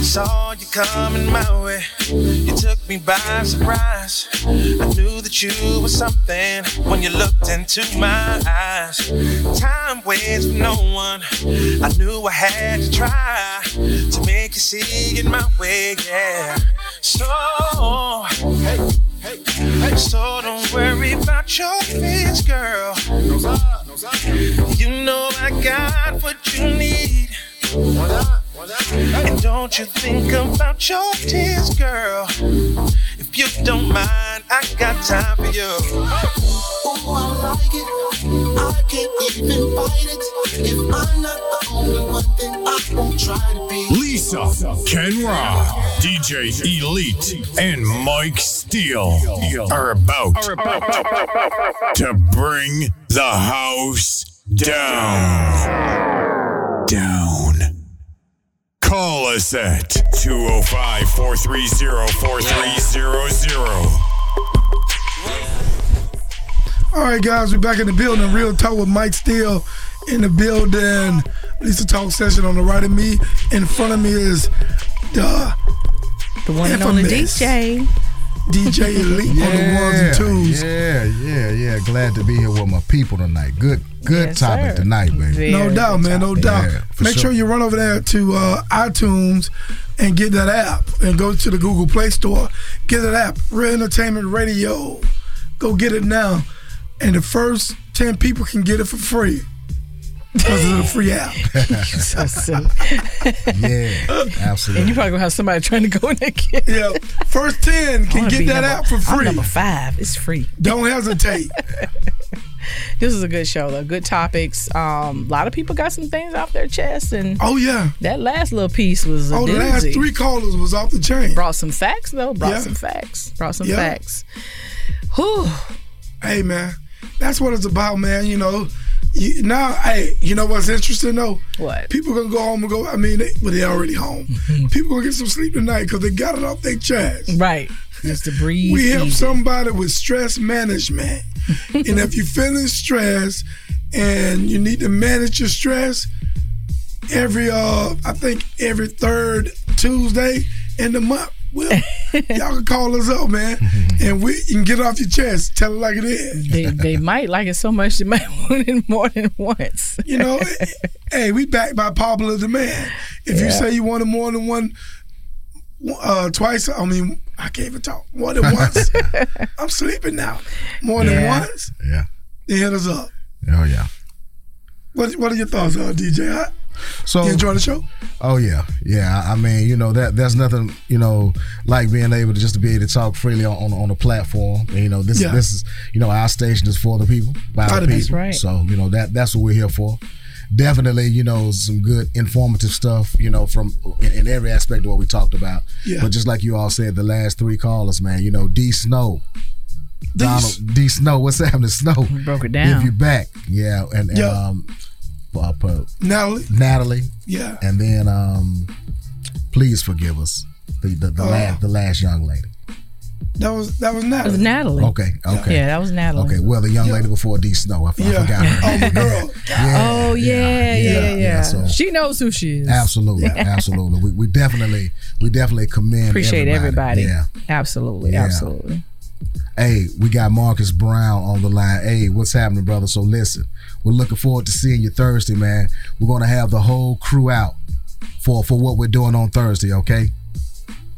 Saw you coming my way. You took me by surprise. I knew that you were something when you looked into my eyes. Time waits for no one. I knew I had to try to make you see it my way, yeah. So, hey, hey, hey. So don't worry about your fears, girl. You know I got what you need. And don't you think about your tears, girl. If you don't mind, I got time for you. Oh, I like it. I can't even fight it. If I'm not the only one, then I won't try to be. Lisa, Ken Ra, DJ Elite, and Mike Steele are about to bring the house down. Us set 205 430 4300. All right, guys, we're back in the building. Real talk with Mike Steele in the building. Lisa Talk session on the right of me. In front of me is the the one and only DJ. DJ Elite on the ones and twos. Yeah, yeah, yeah. Glad to be here with my people tonight. Good, good Yes, topic sir. tonight, baby. no doubt, man. No doubt. Yeah, for Make sure. you run over there to uh, iTunes and get that app, and go to the Google Play Store. Get that app, Real Entertainment Radio. Go get it now, and the first ten people can get it for free because of the free app. [LAUGHS] so silly. yeah, absolutely. And you probably gonna have somebody trying to go in there. and Get yeah, first ten can get that number- app for I'm free. number five. It's free. Don't hesitate. [LAUGHS] This is a good show though. Good topics. Um, a lot of people got some things off their chest, and oh yeah, that last little piece was a Oh, the last three callers was off the chain. Brought some facts though. Brought Yeah. some facts. Brought some Yeah. facts. Whew. Hey man, that's what it's about, man. You know, you, now, hey, you know what's interesting though? What? People gonna go home and go. I mean, they, well, they already home. People gonna get some sleep tonight because they got it off their chest. Right. Just to breathe. We help easy. somebody with stress management, [LAUGHS] and if you're feeling stressed and you need to manage your stress, every uh, I think every third Tuesday in the month. Well, [LAUGHS] y'all can call us up, man, [LAUGHS] and we you can get it off your chest. Tell it like it is. They they [LAUGHS] might like it so much they might want it more than once. You know, hey, we backed by popular demand. If you say you wanted more than one, uh, twice, I mean, I can't even talk. More than once, I'm sleeping now. More than once, Yeah. They hit us up. Oh yeah. What What are your thoughts, on DJ? Huh? So you enjoy the show? Oh yeah, yeah. I I mean, you know that there's nothing, you know, like being able to just to be able to talk freely on on, on a platform. And, you know, this Yeah. this is, you know, our station is for the people, by By the the people. people. Right. So you know that that's what we're here for. Definitely, you know, some good informative stuff, you know, from in, in every aspect of what we talked about. Yeah. But just like you all said, the last three callers, man, you know, D Snow. D- Donald D Snow, what's happening, Snow? We broke it down. If you back, yeah, and, and Yeah. um, uh, Natalie. Natalie, Yeah. and then um, please forgive us, the the, the Uh, last the last young lady. That was that was That Natalie. was Natalie. Okay, okay, Yeah, that was Natalie. okay. Well, the young lady before D Snow, I, I forgot. Her. [LAUGHS] Oh, my girl. [LAUGHS] Yeah, oh yeah, yeah, yeah. yeah, yeah, so- she knows who she is. Absolutely, [LAUGHS] absolutely. We, we definitely, we definitely commend. Appreciate everybody. Yeah. Absolutely, Yeah. absolutely. Hey, we got Marcus Brown on the line. Hey, what's happening, brother? So listen, we're looking forward to seeing you Thursday, man. We're gonna have the whole crew out for for what we're doing on Thursday. Okay,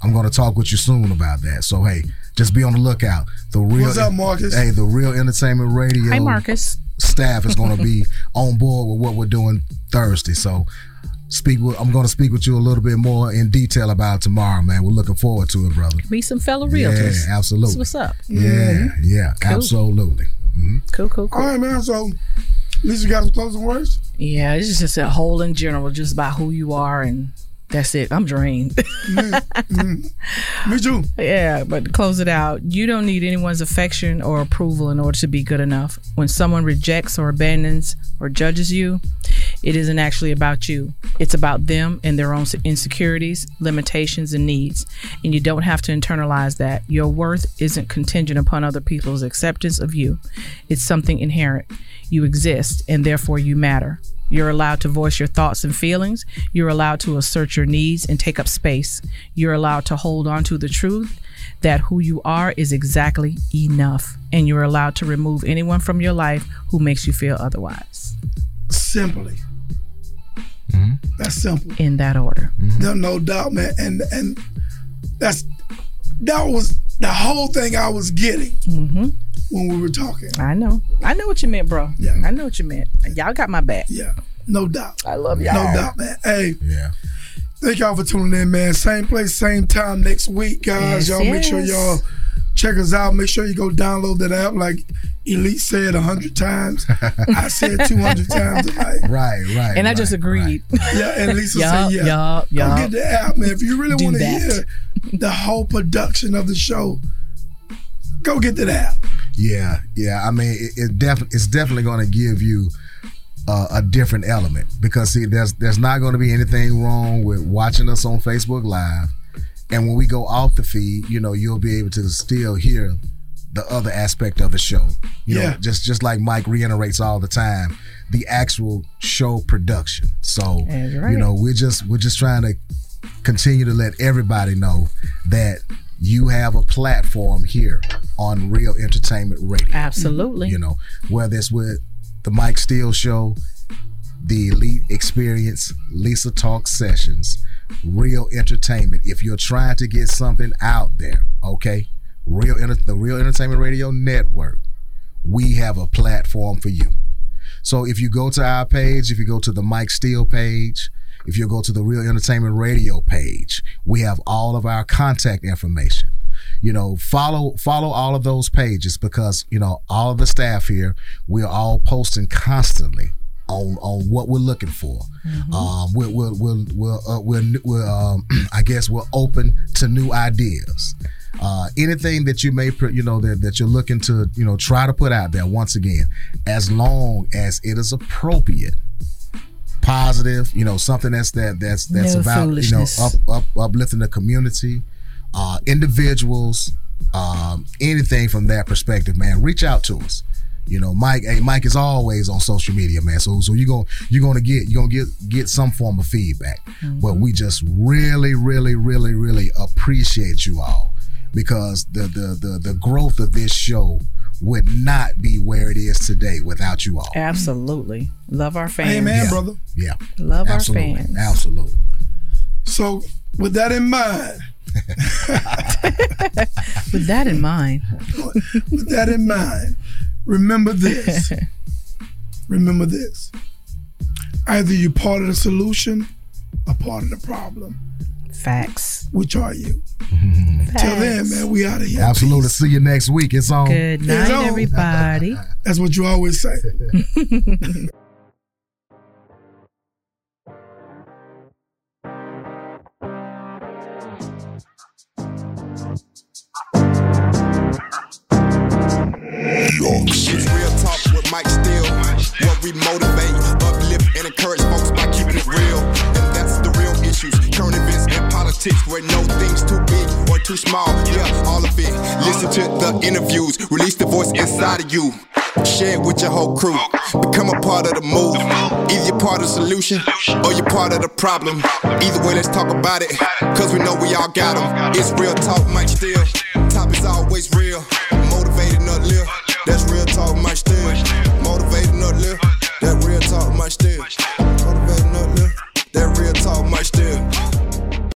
I'm gonna talk with you soon about that. So hey, just be on the lookout. The real, What's up, Marcus? Hey, the real entertainment radio. Hi, Marcus. Staff is gonna be [LAUGHS] on board with what we're doing Thursday. So speak with. I'm gonna speak with you a little bit more in detail about it tomorrow, man. We're looking forward to it, brother. Be some fellow realtors. Yeah, absolutely. That's what's up. Yeah, mm-hmm. yeah, Cool. absolutely. Mm-hmm. Cool, cool, cool. All right, man. So, at least you got some closing words. Yeah, it's just a whole in general, just about who you are, and that's it. I'm drained. Mm-hmm. Mm-hmm. Me too. Yeah, but to close it out, you don't need anyone's affection or approval in order to be good enough. When someone rejects or abandons or judges you, it isn't actually about you. It's about them and their own insecurities, limitations, and needs. And you don't have to internalize that. Your worth isn't contingent upon other people's acceptance of you, it's something inherent. You exist, and therefore you matter. You're allowed to voice your thoughts and feelings. You're allowed to assert your needs and take up space. You're allowed to hold on to the truth that who you are is exactly enough. And you're allowed to remove anyone from your life who makes you feel otherwise. Simply. That's simple. In that order. No, no doubt, man. And and that's that was the whole thing I was getting Mm-hmm. When we were talking. I know. I know what you meant, bro. Yeah. I know what you meant. Y'all got my back. Yeah. No doubt. I love y'all. No doubt, man. Hey. Yeah. Thank y'all for tuning in, man. Same place, same time next week, guys. Yes, y'all make sure y'all check us out. Make sure you go download that app like Elite said a hundred times. [LAUGHS] I said two hundred times tonight. [LAUGHS] Right, right. And I just agreed. [LAUGHS] Yeah, and Lisa Yup, said, yeah. yup, Go get the app, man. If you really want to hear the whole production of the show, go get that app. Yeah, yeah. I mean, it, it def- it's definitely going to give you uh, a different element because see, there's there's not going to be anything wrong with watching us on Facebook Live, and when we go off the feed, you know, you'll be able to still hear the other aspect of the show. You know, just just like Mike reiterates all the time, the actual show production. So right. you know, we're just we're just trying to continue to let everybody know that you have a platform here on Real Entertainment Radio. Absolutely. You know, whether it's with the Mike Steele Show, the Elite Experience, Lisa Talk Sessions, Real Entertainment. If you're trying to get something out there, okay, Real the Real Entertainment Radio Network, we have a platform for you. So if you go to our page, if you go to the Mike Steele page, if you go to the Real Entertainment Radio page, we have all of our contact information. You know, follow follow all of those pages because you know all of the staff here. We are all posting constantly on on what we're looking for. Um, we're we're we're we're, uh, we're, we're um, [CLEARS THROAT] I guess we're open to new ideas. Uh, anything that you may put, you know that, that you're looking to you know try to put out there once again, as long as it is appropriate positive, you know, something that's that that's that's No about you know up up uplifting the community, uh, individuals, um, anything from that perspective, man. Reach out to us. You know, Mike. Hey, Mike is always on social media, man. So so you going you're gonna get you're gonna get get some form of feedback. But we just really, really, really, really appreciate you all because the the the the growth of this show would not be where it is today without you all. Absolutely. Love our fans. Amen, Yeah. brother. Yeah. Love Absolutely. our fans. Absolutely. So, with that in mind, [LAUGHS] With that in mind, with that in mind, remember this. [LAUGHS] remember this. Either you're part of the solution or part of the problem. Facts. Which are you? Mm-hmm. Till then, man, we out of here. Absolutely. See you next week. It's on. Good night, on. everybody. [LAUGHS] That's what you always say. It's real talk with Mike Steele. What we motivate, uplift, and encourage folks by keeping it real. And that's the real issues. Current events and politics where no thing's too big or too small. Yeah, all of it. Listen to the interviews, release the voice inside of you. Share it with your whole crew. Become a part of the move. Either you're part of the solution or you're part of the problem. Either way, let's talk about it. Cause we know we all got them. It's real talk, Mike top Topic's always real. Motivating uplift. That's real talk, Mike Steele. Motivating uplift. That real talk, Mike Steele. Motivating uplift. That real talk, Mike Steele.